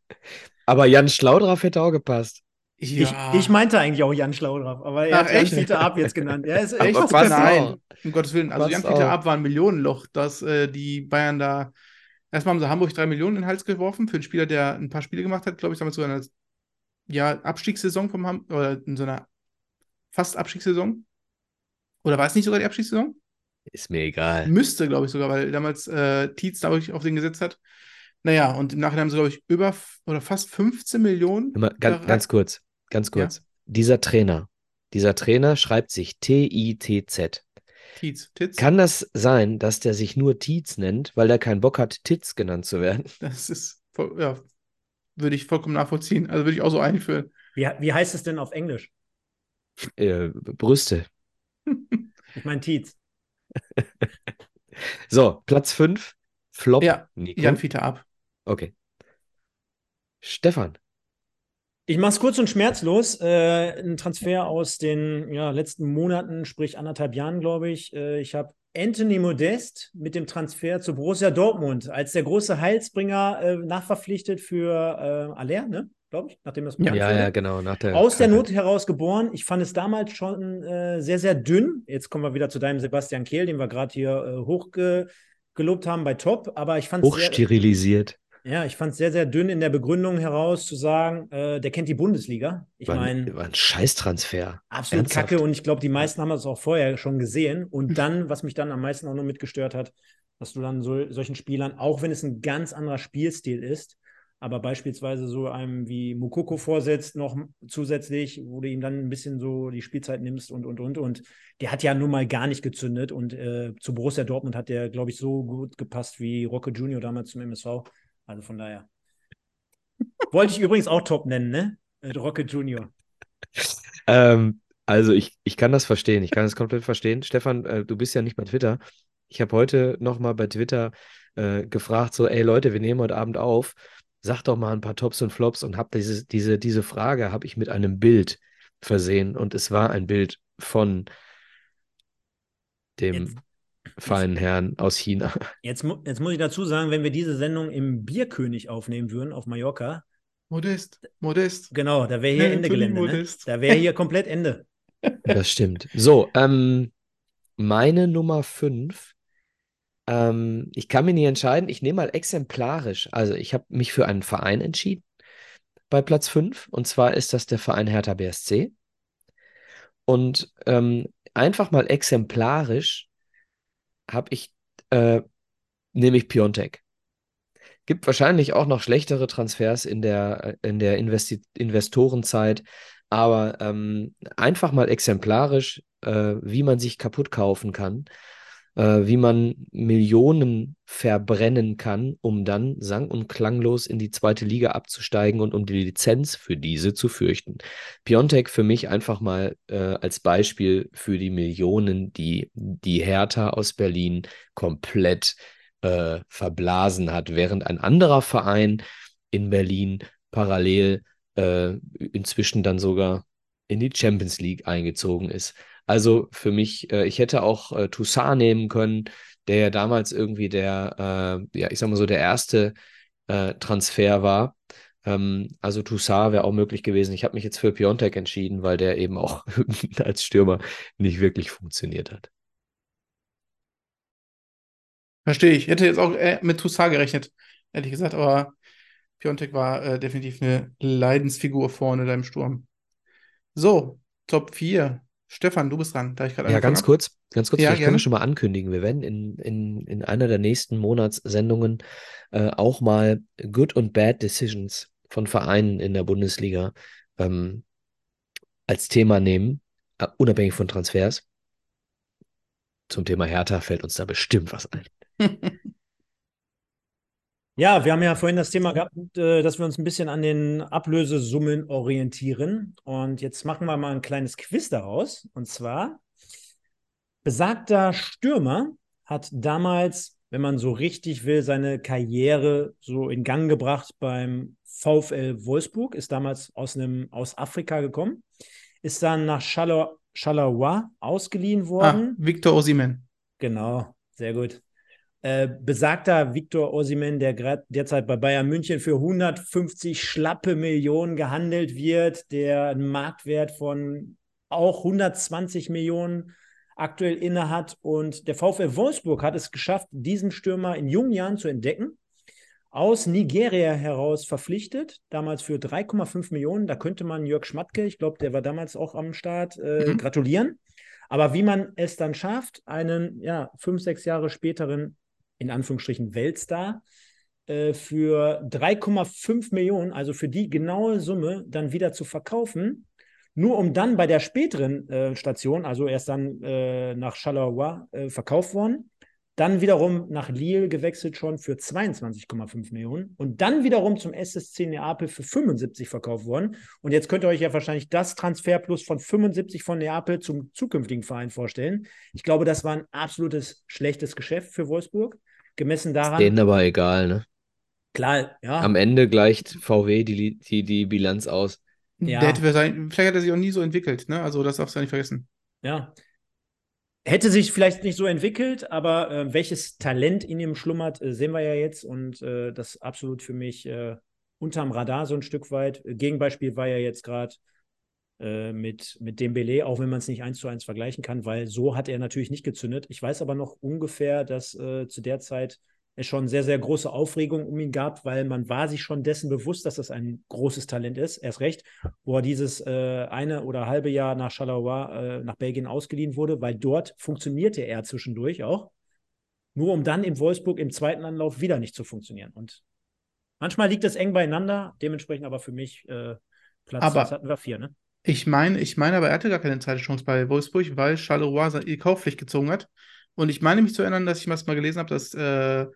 [SPEAKER 2] Aber Jan Schlaudraff hätte auch gepasst.
[SPEAKER 4] Ja. Ich, ich, meinte eigentlich auch Jan Schlaudraff, aber er Ach, hat Jan Fiete Ab jetzt genannt. Er ist
[SPEAKER 3] echt aber passt Nein, um Gottes Willen. Also Jan Fiete Ab war ein Millionenloch, dass äh, die Bayern da. Erstmal haben sie Hamburg drei Millionen in den Hals geworfen für einen Spieler, der ein paar Spiele gemacht hat, glaube ich, damals sogar in einer ja, Abstiegssaison vom Ham oder in so einer fast Abstiegssaison. Oder war es nicht sogar die Abstiegssaison?
[SPEAKER 2] Ist mir egal.
[SPEAKER 3] Müsste, glaube ich, sogar, weil damals äh, Tietz, glaube ich, auf den gesetzt hat. Naja, und im Nachhinein haben sie, glaube ich, über oder fast 15 Millionen.
[SPEAKER 2] Immer, ganz, ganz, kurz, ganz kurz. Ja. Dieser Trainer, dieser Trainer schreibt sich T-I-T-Z.
[SPEAKER 3] Tietz, Titz.
[SPEAKER 2] Kann das sein, dass der sich nur Tietz nennt, weil der keinen Bock hat, Titz genannt zu werden?
[SPEAKER 3] Das ist, voll, ja, würde ich vollkommen nachvollziehen. Also würde ich auch so einführen.
[SPEAKER 4] Wie, wie heißt es denn auf Englisch?
[SPEAKER 2] Äh, Brüste.
[SPEAKER 4] ich meine Tietz.
[SPEAKER 2] so, Platz 5, Flop.
[SPEAKER 3] Ja, Nico. Jan Fiete ab.
[SPEAKER 2] Okay. Stefan.
[SPEAKER 4] Ich mache es kurz und schmerzlos. Äh, ein Transfer aus den ja, letzten Monaten, sprich anderthalb Jahren, glaube ich. Äh, ich habe Anthony Modest mit dem Transfer zu Borussia Dortmund als der große Heilsbringer äh, nachverpflichtet für äh, Aller, ne? Glaube ich, nachdem das
[SPEAKER 2] ja, ja, ja, genau. Nach
[SPEAKER 4] der Aus der Not heraus geboren. Ich fand es damals schon äh, sehr, sehr dünn. Jetzt kommen wir wieder zu deinem Sebastian Kehl, den wir gerade hier äh, hochgelobt haben bei Top. Aber ich fand
[SPEAKER 2] es. Hochsterilisiert.
[SPEAKER 4] Ja, ich fand es sehr, sehr dünn in der Begründung heraus zu sagen, äh, der kennt die Bundesliga. Ich meine.
[SPEAKER 2] War ein Scheißtransfer.
[SPEAKER 4] Absolut Ernsthaft? kacke und ich glaube, die meisten haben das auch vorher schon gesehen. Und dann, was mich dann am meisten auch noch mitgestört hat, dass du dann so, solchen Spielern, auch wenn es ein ganz anderer Spielstil ist, aber beispielsweise so einem wie Mukoko vorsetzt, noch zusätzlich, wo du ihm dann ein bisschen so die Spielzeit nimmst und, und, und. Und der hat ja nun mal gar nicht gezündet. Und äh, zu Borussia Dortmund hat der, glaube ich, so gut gepasst wie Rocco Junior damals zum MSV. Also von daher. Wollte ich übrigens auch top nennen, ne? Äh, Rocco Junior.
[SPEAKER 2] Ähm, also ich, ich kann das verstehen. Ich kann das komplett verstehen. Stefan, äh, du bist ja nicht bei Twitter. Ich habe heute nochmal bei Twitter äh, gefragt, so, ey Leute, wir nehmen heute Abend auf sag doch mal ein paar Tops und Flops und habe diese, diese, diese Frage habe ich mit einem Bild versehen und es war ein Bild von dem jetzt, feinen Herrn aus China.
[SPEAKER 4] Jetzt, jetzt muss ich dazu sagen, wenn wir diese Sendung im Bierkönig aufnehmen würden auf Mallorca,
[SPEAKER 3] Modest, Modest.
[SPEAKER 4] Genau, da wäre hier Ende Gelände. Ne? Da wäre hier komplett Ende.
[SPEAKER 2] Das stimmt. So, ähm, meine Nummer 5. Ähm, ich kann mir nicht entscheiden. Ich nehme mal exemplarisch. Also, ich habe mich für einen Verein entschieden bei Platz 5. Und zwar ist das der Verein Hertha BSC. Und ähm, einfach mal exemplarisch habe ich, äh, nehme ich Piontek. Gibt wahrscheinlich auch noch schlechtere Transfers in der, in der Investi Investorenzeit, aber ähm, einfach mal exemplarisch, äh, wie man sich kaputt kaufen kann, äh, wie man Millionen verbrennen kann, um dann sang- und klanglos in die zweite Liga abzusteigen und um die Lizenz für diese zu fürchten. Piontek für mich einfach mal äh, als Beispiel für die Millionen, die die Hertha aus Berlin komplett äh, verblasen hat, während ein anderer Verein in Berlin parallel äh, inzwischen dann sogar in die Champions League eingezogen ist. Also für mich, äh, ich hätte auch äh, Toussaint nehmen können, der ja damals irgendwie der, äh, ja, ich sag mal so, der erste äh, Transfer war. Ähm, also Toussaint wäre auch möglich gewesen. Ich habe mich jetzt für Piontek entschieden, weil der eben auch als Stürmer nicht wirklich funktioniert hat.
[SPEAKER 3] Verstehe ich. Hätte jetzt auch äh, mit Toussaint gerechnet, ehrlich gesagt, aber Piontek war äh, definitiv eine Leidensfigur vorne da im Sturm. So, Top 4. Stefan, du bist dran. Da ich
[SPEAKER 2] ja, ganz kurz, ganz kurz, ja, vielleicht können wir schon mal ankündigen. Wir werden in, in, in einer der nächsten Monatssendungen äh, auch mal Good und Bad Decisions von Vereinen in der Bundesliga ähm, als Thema nehmen, uh, unabhängig von Transfers. Zum Thema Hertha fällt uns da bestimmt was ein.
[SPEAKER 4] Ja, wir haben ja vorhin das Thema gehabt, äh, dass wir uns ein bisschen an den Ablösesummen orientieren. Und jetzt machen wir mal ein kleines Quiz daraus. Und zwar, besagter Stürmer hat damals, wenn man so richtig will, seine Karriere so in Gang gebracht beim VfL Wolfsburg, ist damals aus, einem, aus Afrika gekommen, ist dann nach Charleroi ausgeliehen ah, worden.
[SPEAKER 3] Ah, Victor Osimen.
[SPEAKER 4] Genau, sehr gut. Äh, besagter Viktor Osimen, der gerade derzeit bei Bayern München für 150 schlappe Millionen gehandelt wird, der einen Marktwert von auch 120 Millionen aktuell innehat. Und der VfL Wolfsburg hat es geschafft, diesen Stürmer in jungen Jahren zu entdecken. Aus Nigeria heraus verpflichtet, damals für 3,5 Millionen. Da könnte man Jörg Schmatke, ich glaube, der war damals auch am Start, äh, mhm. gratulieren. Aber wie man es dann schafft, einen ja, fünf, sechs Jahre späteren in Anführungsstrichen Weltstar äh, für 3,5 Millionen, also für die genaue Summe, dann wieder zu verkaufen, nur um dann bei der späteren äh, Station, also erst dann äh, nach Charleroi äh, verkauft worden, dann wiederum nach Lille gewechselt schon für 22,5 Millionen und dann wiederum zum SSC Neapel für 75 verkauft worden. Und jetzt könnt ihr euch ja wahrscheinlich das Transferplus von 75 von Neapel zum zukünftigen Verein vorstellen. Ich glaube, das war ein absolutes schlechtes Geschäft für Wolfsburg gemessen daran.
[SPEAKER 2] Denen aber egal, ne?
[SPEAKER 4] Klar, ja.
[SPEAKER 2] Am Ende gleicht VW die, die, die Bilanz aus.
[SPEAKER 3] Ja. Der hätte vielleicht, vielleicht hat er sich auch nie so entwickelt, ne? Also das darfst du ja nicht vergessen.
[SPEAKER 4] Ja. Hätte sich vielleicht nicht so entwickelt, aber äh, welches Talent in ihm schlummert, äh, sehen wir ja jetzt und äh, das absolut für mich äh, unterm Radar so ein Stück weit. Gegenbeispiel war ja jetzt gerade äh, mit, mit Dembele, auch wenn man es nicht eins zu eins vergleichen kann, weil so hat er natürlich nicht gezündet. Ich weiß aber noch ungefähr, dass äh, zu der Zeit es schon sehr, sehr große Aufregung um ihn gab, weil man war sich schon dessen bewusst, dass das ein großes Talent ist. Erst recht, wo er dieses äh, eine oder halbe Jahr nach Charleroi, äh, nach Belgien ausgeliehen wurde, weil dort funktionierte er zwischendurch auch. Nur um dann in Wolfsburg im zweiten Anlauf wieder nicht zu funktionieren. Und manchmal liegt es eng beieinander, dementsprechend aber für mich äh, Platz,
[SPEAKER 3] aber,
[SPEAKER 4] hatten wir vier, ne?
[SPEAKER 3] Ich meine, ich meine, aber er hatte gar keine zweite Chance bei Wolfsburg, weil Charleroi seine Kaufpflicht gezogen hat. Und ich meine mich zu erinnern, dass ich mal gelesen habe, dass äh,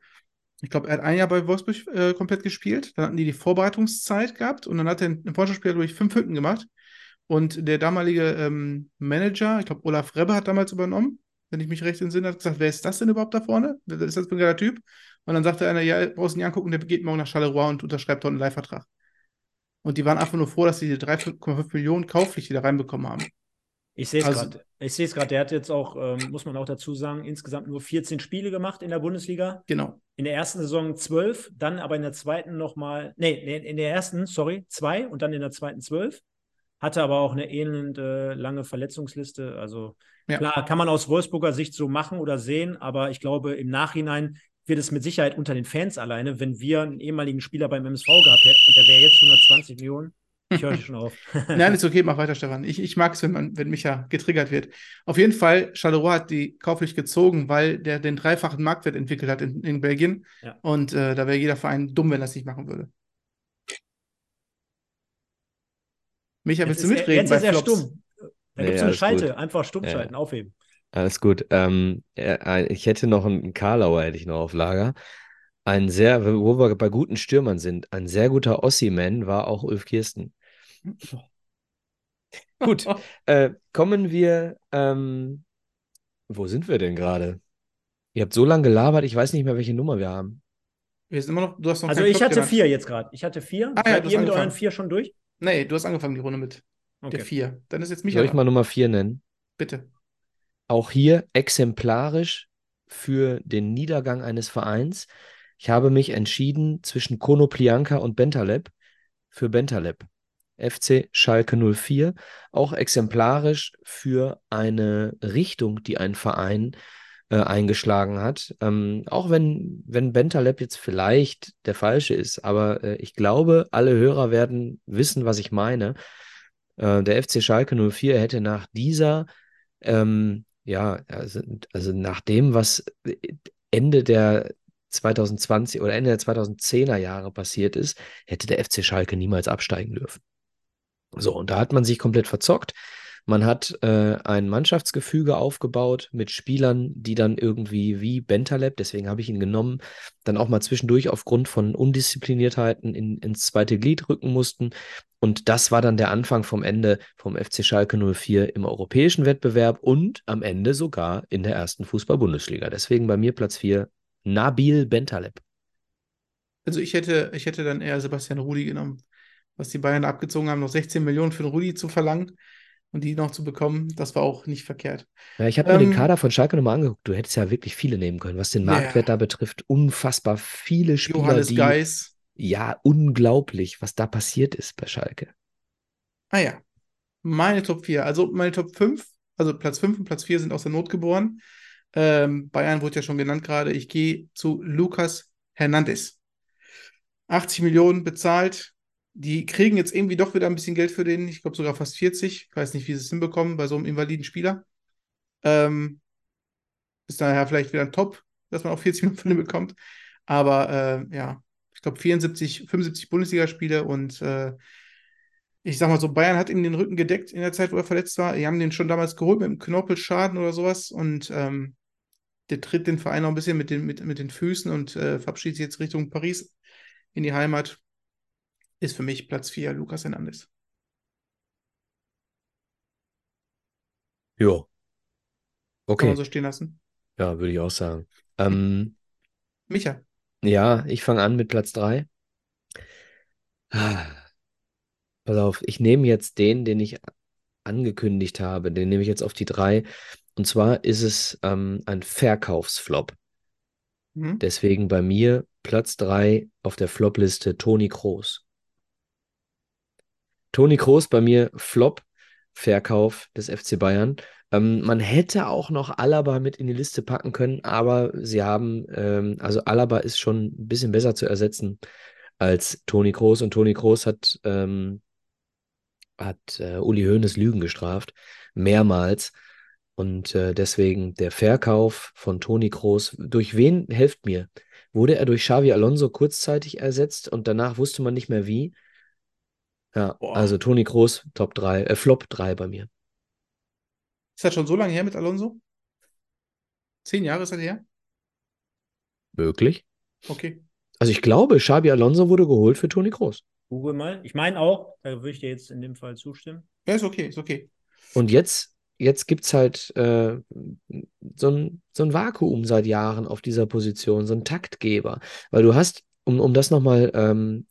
[SPEAKER 3] ich glaube, er hat ein Jahr bei Wolfsburg äh, komplett gespielt. Dann hatten die die Vorbereitungszeit gehabt und dann hat er im Freundschaftsspiel, ich, fünf Hütten gemacht. Und der damalige ähm, Manager, ich glaube, Olaf Rebbe hat damals übernommen, wenn ich mich recht entsinne, hat gesagt, wer ist das denn überhaupt da vorne? Wer ist das ein geiler Typ? Und dann sagte einer, ja, brauchst du nicht angucken, der geht morgen nach Charleroi und unterschreibt dort einen Leihvertrag. Und die waren einfach nur froh, dass sie die 3,5 Millionen Kaufpflicht wieder reinbekommen haben.
[SPEAKER 4] Ich sehe es also, gerade. Ich sehe es gerade. Der hat jetzt auch, ähm, muss man auch dazu sagen, insgesamt nur 14 Spiele gemacht in der Bundesliga.
[SPEAKER 3] Genau.
[SPEAKER 4] In der ersten Saison 12, dann aber in der zweiten nochmal, nee, in der ersten, sorry, zwei und dann in der zweiten 12. Hatte aber auch eine ähnlich äh, lange Verletzungsliste. Also ja. klar, kann man aus Wolfsburger Sicht so machen oder sehen, aber ich glaube, im Nachhinein wird es mit Sicherheit unter den Fans alleine, wenn wir einen ehemaligen Spieler beim MSV gehabt hätten und der wäre jetzt 120 Millionen. Ich höre schon auf.
[SPEAKER 3] Nein, ist okay, mach weiter, Stefan. Ich, ich mag es, wenn, man, wenn Micha getriggert wird. Auf jeden Fall, Charleroi hat die kauflich gezogen, weil der den dreifachen Marktwert entwickelt hat in, in Belgien. Ja. Und äh, da wäre jeder Verein dumm, wenn er das nicht machen würde. Micha, willst du mitreden?
[SPEAKER 4] Jetzt ist er stumm. Da gibt es eine Schalte, gut. einfach stumm schalten, ja. aufheben.
[SPEAKER 2] Alles gut. Ähm, ich hätte noch einen Karlauer, hätte ich noch auf Lager. Ein sehr, wo wir bei guten Stürmern sind, ein sehr guter Ossi-Man war auch Ulf Kirsten. Gut, äh, kommen wir. Ähm, wo sind wir denn gerade? Ihr habt so lange gelabert, ich weiß nicht mehr, welche Nummer wir haben.
[SPEAKER 3] Wir sind immer noch, du hast noch
[SPEAKER 4] Also ich hatte genannt. vier jetzt gerade. Ich hatte vier. Ah, Seid ja, ihr mit euren vier schon durch?
[SPEAKER 3] Nee, du hast angefangen die Runde mit okay. der vier. Dann ist jetzt
[SPEAKER 2] Michael. Soll ich mal Nummer vier nennen?
[SPEAKER 3] Bitte.
[SPEAKER 2] Auch hier exemplarisch für den Niedergang eines Vereins. Ich habe mich entschieden zwischen Konoplianka und Bentaleb für Bentaleb. FC Schalke 04, auch exemplarisch für eine Richtung, die ein Verein äh, eingeschlagen hat. Ähm, auch wenn, wenn Bentaleb jetzt vielleicht der falsche ist, aber äh, ich glaube, alle Hörer werden wissen, was ich meine. Äh, der FC Schalke 04 hätte nach dieser, ähm, ja, also, also nach dem, was Ende der 2020 oder Ende der 2010er Jahre passiert ist, hätte der FC Schalke niemals absteigen dürfen. So, und da hat man sich komplett verzockt. Man hat äh, ein Mannschaftsgefüge aufgebaut mit Spielern, die dann irgendwie wie Bentaleb, deswegen habe ich ihn genommen, dann auch mal zwischendurch aufgrund von Undiszipliniertheiten in, ins zweite Glied rücken mussten. Und das war dann der Anfang vom Ende vom FC Schalke 04 im europäischen Wettbewerb und am Ende sogar in der ersten Fußball-Bundesliga. Deswegen bei mir Platz 4 Nabil Bentaleb.
[SPEAKER 3] Also ich hätte, ich hätte dann eher Sebastian Rudi genommen was die Bayern abgezogen haben, noch 16 Millionen für den Rudi zu verlangen und die noch zu bekommen, das war auch nicht verkehrt.
[SPEAKER 2] Ja, ich habe ähm, mir den ähm, Kader von Schalke nochmal angeguckt. Du hättest ja wirklich viele nehmen können, was den Marktwert ja. da betrifft. Unfassbar viele Spieler. Johannes die,
[SPEAKER 3] Geis.
[SPEAKER 2] Ja, unglaublich, was da passiert ist bei Schalke.
[SPEAKER 3] Ah ja. Meine Top 4. Also meine Top 5, also Platz 5 und Platz 4 sind aus der Not geboren. Ähm, Bayern wurde ja schon genannt gerade. Ich gehe zu Lucas Hernandez. 80 Millionen bezahlt, die kriegen jetzt irgendwie doch wieder ein bisschen Geld für den, ich glaube sogar fast 40. Ich weiß nicht, wie sie es hinbekommen bei so einem invaliden Spieler. Ähm, ist daher vielleicht wieder ein Top, dass man auch 40 Millionen für den bekommt. Aber äh, ja, ich glaube 74, 75 Bundesligaspiele und äh, ich sag mal so, Bayern hat ihm den Rücken gedeckt in der Zeit, wo er verletzt war. Die haben den schon damals geholt mit einem Knorpelschaden oder sowas und ähm, der tritt den Verein auch ein bisschen mit den, mit, mit den Füßen und äh, verabschiedet sich jetzt Richtung Paris in die Heimat ist für mich Platz 4 Lukas Hernandez.
[SPEAKER 2] Jo. Okay.
[SPEAKER 3] Kann man so stehen lassen?
[SPEAKER 2] Ja, würde ich auch sagen. Ähm,
[SPEAKER 3] Micha.
[SPEAKER 2] Ja, ich fange an mit Platz 3. Ah. Pass auf, ich nehme jetzt den, den ich angekündigt habe. Den nehme ich jetzt auf die 3. Und zwar ist es ähm, ein Verkaufsflop. Mhm. Deswegen bei mir Platz 3 auf der Flop-Liste Toni Kroos. Toni Kroos bei mir Flop, Verkauf des FC Bayern. Ähm, man hätte auch noch Alaba mit in die Liste packen können, aber sie haben, ähm, also Alaba ist schon ein bisschen besser zu ersetzen als Toni Kroos und Toni Kroos hat, ähm, hat äh, Uli Hoeneß Lügen gestraft, mehrmals. Und äh, deswegen der Verkauf von Toni Kroos, durch wen helft mir? Wurde er durch Xavi Alonso kurzzeitig ersetzt und danach wusste man nicht mehr wie? Ja, Boah. also Toni Kroos, Top 3, äh, Flop 3 bei mir.
[SPEAKER 3] Ist das schon so lange her mit Alonso? Zehn Jahre ist das her?
[SPEAKER 2] Möglich.
[SPEAKER 3] Okay.
[SPEAKER 2] Also ich glaube, Xabi Alonso wurde geholt für Toni Kroos.
[SPEAKER 4] Google mal. Ich meine auch, da würde ich dir jetzt in dem Fall zustimmen.
[SPEAKER 3] Ja, ist okay, ist okay.
[SPEAKER 2] Und jetzt, jetzt gibt es halt äh, so, ein, so ein Vakuum seit Jahren auf dieser Position, so ein Taktgeber. Weil du hast, um, um das nochmal ähm,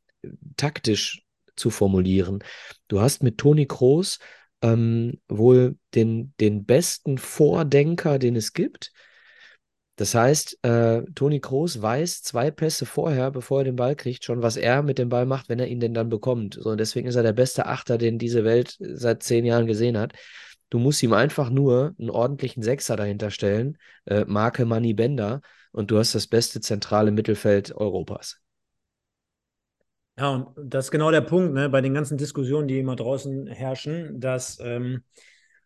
[SPEAKER 2] taktisch zu formulieren. Du hast mit Toni Kroos ähm, wohl den, den besten Vordenker, den es gibt. Das heißt, äh, Toni Kroos weiß zwei Pässe vorher, bevor er den Ball kriegt, schon, was er mit dem Ball macht, wenn er ihn denn dann bekommt. So, und deswegen ist er der beste Achter, den diese Welt seit zehn Jahren gesehen hat. Du musst ihm einfach nur einen ordentlichen Sechser dahinter stellen, äh, Marke Money Bender, und du hast das beste zentrale Mittelfeld Europas.
[SPEAKER 4] Ja, und das ist genau der Punkt, ne, bei den ganzen Diskussionen, die immer draußen herrschen, dass ähm,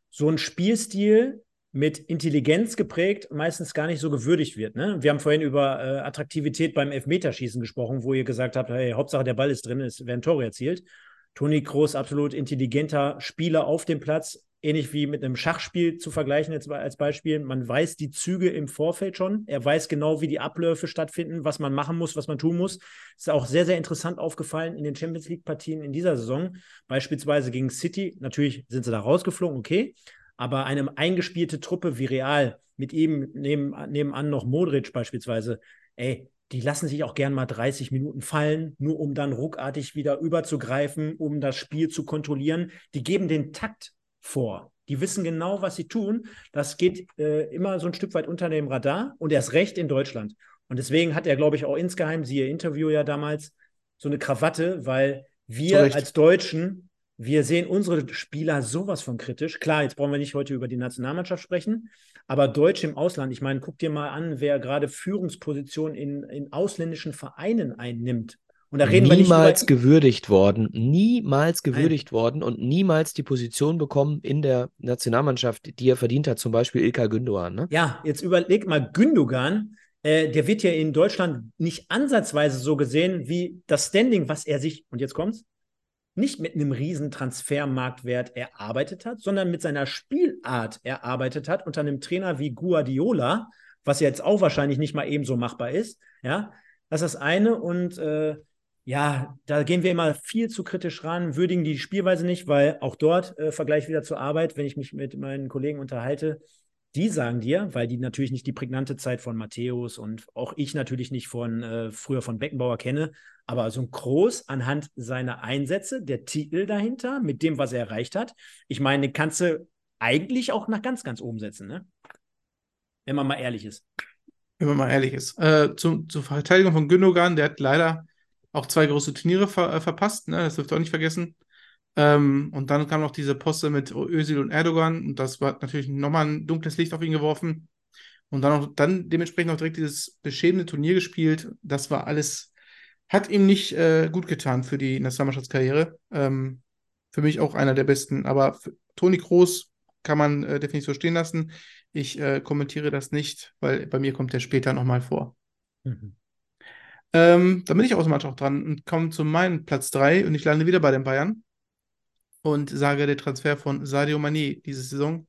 [SPEAKER 4] so ein Spielstil mit Intelligenz geprägt meistens gar nicht so gewürdigt wird. Ne? Wir haben vorhin über äh, Attraktivität beim Elfmeterschießen gesprochen, wo ihr gesagt habt, hey, Hauptsache der Ball ist drin, es werden Tore erzielt. Toni Kroos, absolut intelligenter Spieler auf dem Platz, ähnlich wie mit einem Schachspiel zu vergleichen als Beispiel. Man weiß die Züge im Vorfeld schon. Er weiß genau, wie die Abläufe stattfinden, was man machen muss, was man tun muss. Ist auch sehr, sehr interessant aufgefallen in den Champions League-Partien in dieser Saison. Beispielsweise gegen City. Natürlich sind sie da rausgeflogen, okay. Aber eine eingespielte Truppe wie Real, mit ihm neben, nebenan noch Modric beispielsweise, ey, die lassen sich auch gern mal 30 Minuten fallen, nur um dann ruckartig wieder überzugreifen, um das Spiel zu kontrollieren. Die geben den Takt vor. Die wissen genau, was sie tun. Das geht äh, immer so ein Stück weit unter dem Radar und erst recht in Deutschland. Und deswegen hat er, glaube ich, auch insgeheim, siehe Interview ja damals, so eine Krawatte, weil wir als Deutschen, wir sehen unsere Spieler sowas von kritisch. Klar, jetzt brauchen wir nicht heute über die Nationalmannschaft sprechen, aber Deutsche im Ausland, ich meine, guck dir mal an, wer gerade Führungspositionen in, in ausländischen Vereinen einnimmt.
[SPEAKER 2] Und da reden niemals wir gewürdigt worden, niemals gewürdigt Nein. worden und niemals die Position bekommen in der Nationalmannschaft, die er verdient hat, zum Beispiel Ilkay Gündogan. Ne?
[SPEAKER 4] Ja, jetzt überleg mal, Gündogan, äh, der wird ja in Deutschland nicht ansatzweise so gesehen wie das Standing, was er sich, und jetzt kommt's, nicht mit einem riesen Transfermarktwert erarbeitet hat, sondern mit seiner Spielart erarbeitet hat unter einem Trainer wie Guardiola, was jetzt auch wahrscheinlich nicht mal ebenso machbar ist. Ja, das ist das eine und äh, ja, da gehen wir immer viel zu kritisch ran, würdigen die Spielweise nicht, weil auch dort, äh, Vergleich wieder zur Arbeit, wenn ich mich mit meinen Kollegen unterhalte, die sagen dir, weil die natürlich nicht die prägnante Zeit von Matthäus und auch ich natürlich nicht von äh, früher von Beckenbauer kenne, aber so ein Groß anhand seiner Einsätze, der Titel dahinter, mit dem, was er erreicht hat, ich meine, kannst du eigentlich auch nach ganz, ganz oben setzen, ne? Wenn man mal ehrlich ist.
[SPEAKER 3] Wenn man mal ehrlich ist. Äh, zum, zur Verteidigung von Gündogan, der hat leider auch zwei große Turniere ver äh, verpasst, ne? das dürft ihr auch nicht vergessen. Ähm, und dann kam noch diese Poste mit Özil und Erdogan und das war natürlich nochmal ein dunkles Licht auf ihn geworfen. Und dann auch dann dementsprechend auch direkt dieses beschämende Turnier gespielt. Das war alles, hat ihm nicht äh, gut getan für die Nationalmannschaftskarriere. Ähm, für mich auch einer der besten. Aber Toni Kroos kann man äh, definitiv so stehen lassen. Ich äh, kommentiere das nicht, weil bei mir kommt der später nochmal vor. Mhm. Ähm, dann bin ich automatisch auch dran und komme zu meinem Platz 3 und ich lande wieder bei den Bayern und sage, der Transfer von Sadio Mané diese Saison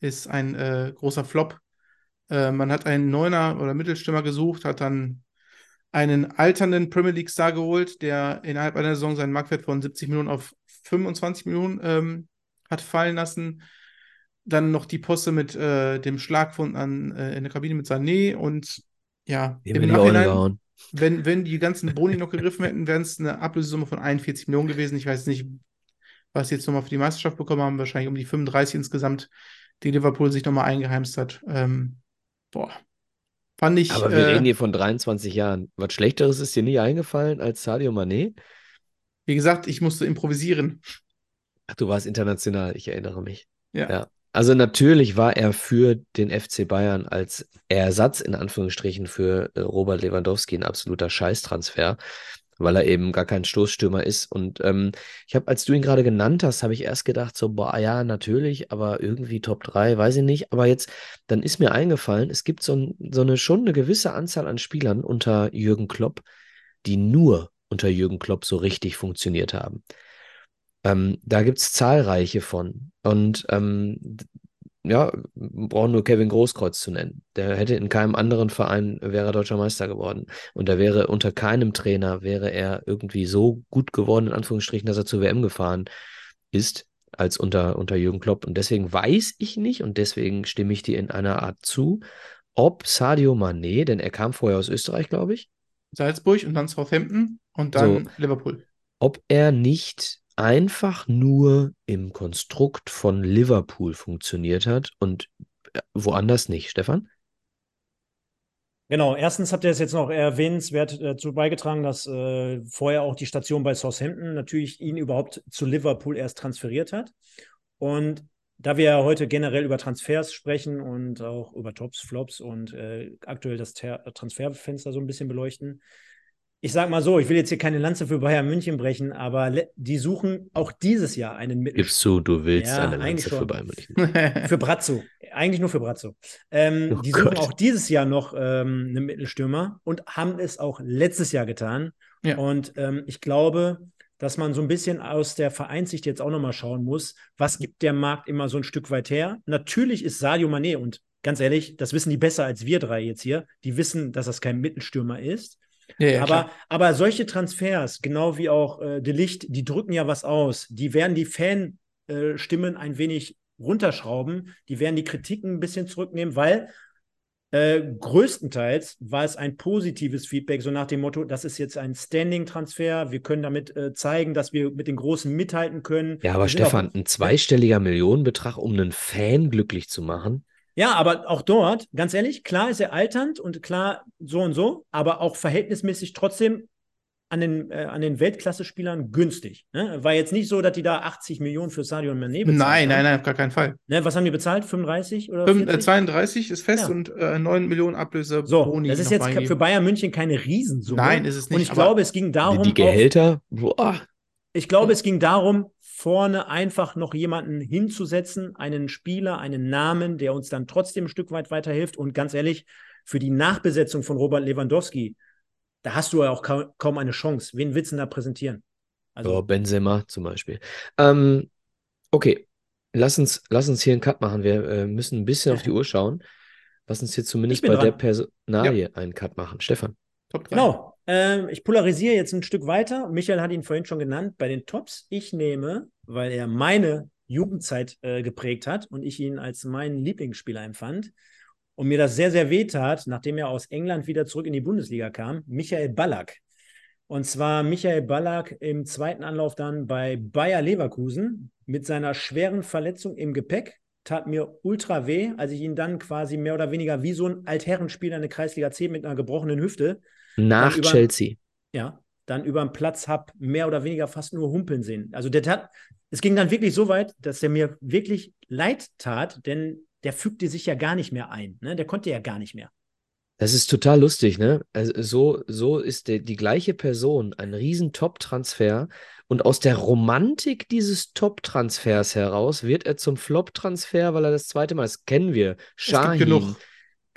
[SPEAKER 3] ist ein äh, großer Flop. Äh, man hat einen Neuner oder Mittelstürmer gesucht, hat dann einen alternden Premier League Star geholt, der innerhalb einer Saison seinen Marktwert von 70 Millionen auf 25 Millionen ähm, hat fallen lassen. Dann noch die Poste mit äh, dem Schlagfund an, äh, in der Kabine mit Sané und ja,
[SPEAKER 2] im Nachhinein,
[SPEAKER 3] wenn, wenn die ganzen Boni noch gegriffen hätten, wären es eine Ablösesumme von 41 Millionen gewesen. Ich weiß nicht, was sie jetzt nochmal für die Meisterschaft bekommen haben. Wahrscheinlich um die 35 insgesamt, die Liverpool sich nochmal eingeheimst hat. Ähm, boah. Fand ich.
[SPEAKER 2] Aber wir äh, reden hier von 23 Jahren. Was Schlechteres ist dir nie eingefallen als Sadio Mané?
[SPEAKER 3] Wie gesagt, ich musste improvisieren.
[SPEAKER 2] Ach, du warst international, ich erinnere mich. Ja. ja. Also natürlich war er für den FC Bayern als Ersatz in Anführungsstrichen für äh, Robert Lewandowski ein absoluter Scheißtransfer, weil er eben gar kein Stoßstürmer ist. Und ähm, ich habe, als du ihn gerade genannt hast, habe ich erst gedacht, so, boah, ja, natürlich, aber irgendwie Top 3, weiß ich nicht. Aber jetzt, dann ist mir eingefallen, es gibt so, ein, so eine schon eine gewisse Anzahl an Spielern unter Jürgen Klopp, die nur unter Jürgen Klopp so richtig funktioniert haben. Ähm, da gibt es zahlreiche von. Und ähm, ja, brauchen nur Kevin Großkreuz zu nennen. Der hätte in keinem anderen Verein wäre deutscher Meister geworden. Und da wäre unter keinem Trainer wäre er irgendwie so gut geworden, in Anführungsstrichen, dass er zur WM gefahren ist, als unter, unter Jürgen Klopp. Und deswegen weiß ich nicht und deswegen stimme ich dir in einer Art zu, ob Sadio Mané, denn er kam vorher aus Österreich, glaube ich.
[SPEAKER 3] Salzburg und dann Southampton und dann so, Liverpool.
[SPEAKER 2] Ob er nicht einfach nur im Konstrukt von Liverpool funktioniert hat und äh, woanders nicht, Stefan?
[SPEAKER 4] Genau, erstens habt ihr es jetzt noch erwähnenswert dazu beigetragen, dass äh, vorher auch die Station bei Southampton natürlich ihn überhaupt zu Liverpool erst transferiert hat. Und da wir ja heute generell über Transfers sprechen und auch über Tops, Flops und äh, aktuell das Ter Transferfenster so ein bisschen beleuchten, ich sag mal so, ich will jetzt hier keine Lanze für Bayern München brechen, aber die suchen auch dieses Jahr einen
[SPEAKER 2] Mittelstürmer. Gibst du, du willst ja, eine Lanze für Bayern
[SPEAKER 4] München. für Brazzo. Eigentlich nur für Brazzo. Ähm, oh die suchen Gott. auch dieses Jahr noch ähm, einen Mittelstürmer und haben es auch letztes Jahr getan. Ja. Und ähm, ich glaube, dass man so ein bisschen aus der Vereinssicht jetzt auch nochmal schauen muss, was gibt der Markt immer so ein Stück weit her? Natürlich ist Sadio Mané und ganz ehrlich, das wissen die besser als wir drei jetzt hier. Die wissen, dass das kein Mittelstürmer ist. Ja, ja, aber, aber solche Transfers, genau wie auch äh, Delicht, die drücken ja was aus. Die werden die Fanstimmen äh, ein wenig runterschrauben. Die werden die Kritiken ein bisschen zurücknehmen, weil äh, größtenteils war es ein positives Feedback, so nach dem Motto, das ist jetzt ein Standing-Transfer, wir können damit äh, zeigen, dass wir mit den Großen mithalten können.
[SPEAKER 2] Ja, aber Stefan, ein zweistelliger Millionenbetrag, um einen Fan glücklich zu machen.
[SPEAKER 4] Ja, aber auch dort, ganz ehrlich, klar ist er alternd und klar so und so, aber auch verhältnismäßig trotzdem an den, äh, an den Weltklasse-Spielern günstig. Ne? War jetzt nicht so, dass die da 80 Millionen für Sadio und Mané bezahlt
[SPEAKER 3] Nein, nein, nein, auf gar keinen Fall.
[SPEAKER 4] Ne? Was haben die bezahlt? 35 oder
[SPEAKER 3] 5, äh, 32 ist fest ja. und äh, 9 Millionen Ablöse.
[SPEAKER 4] So, Boni das ist jetzt für Bayern München keine Riesensumme.
[SPEAKER 3] Nein, ist es nicht.
[SPEAKER 4] Und ich glaube, es ging darum.
[SPEAKER 2] Die Gehälter, boah.
[SPEAKER 4] Ich glaube, es ging darum, vorne einfach noch jemanden hinzusetzen, einen Spieler, einen Namen, der uns dann trotzdem ein Stück weit weiterhilft. Und ganz ehrlich, für die Nachbesetzung von Robert Lewandowski, da hast du ja auch kaum, kaum eine Chance. Wen willst du denn da präsentieren?
[SPEAKER 2] Also, oh, Benzema zum Beispiel. Ähm, okay, lass uns, lass uns hier einen Cut machen. Wir äh, müssen ein bisschen auf die Uhr schauen. Lass uns hier zumindest bei dran. der Personalie ja. einen Cut machen. Stefan.
[SPEAKER 4] Top 3. Genau. Ähm, ich polarisiere jetzt ein Stück weiter. Michael hat ihn vorhin schon genannt. Bei den Tops, ich nehme, weil er meine Jugendzeit äh, geprägt hat und ich ihn als meinen Lieblingsspieler empfand und mir das sehr, sehr wehtat, nachdem er aus England wieder zurück in die Bundesliga kam, Michael Ballack. Und zwar Michael Ballack im zweiten Anlauf dann bei Bayer Leverkusen mit seiner schweren Verletzung im Gepäck. Tat mir ultra weh, als ich ihn dann quasi mehr oder weniger wie so ein Altherrenspieler in der Kreisliga 10 mit einer gebrochenen Hüfte
[SPEAKER 2] nach über, Chelsea.
[SPEAKER 4] Ja, dann über den Platz habe mehr oder weniger fast nur humpeln sehen. Also der tat, es ging dann wirklich so weit, dass er mir wirklich leid tat, denn der fügte sich ja gar nicht mehr ein. Ne? Der konnte ja gar nicht mehr.
[SPEAKER 2] Das ist total lustig, ne? Also so, so ist der, die gleiche Person ein riesen Top-Transfer und aus der Romantik dieses Top-Transfers heraus wird er zum Flop-Transfer, weil er das zweite Mal, das kennen wir, Shahin,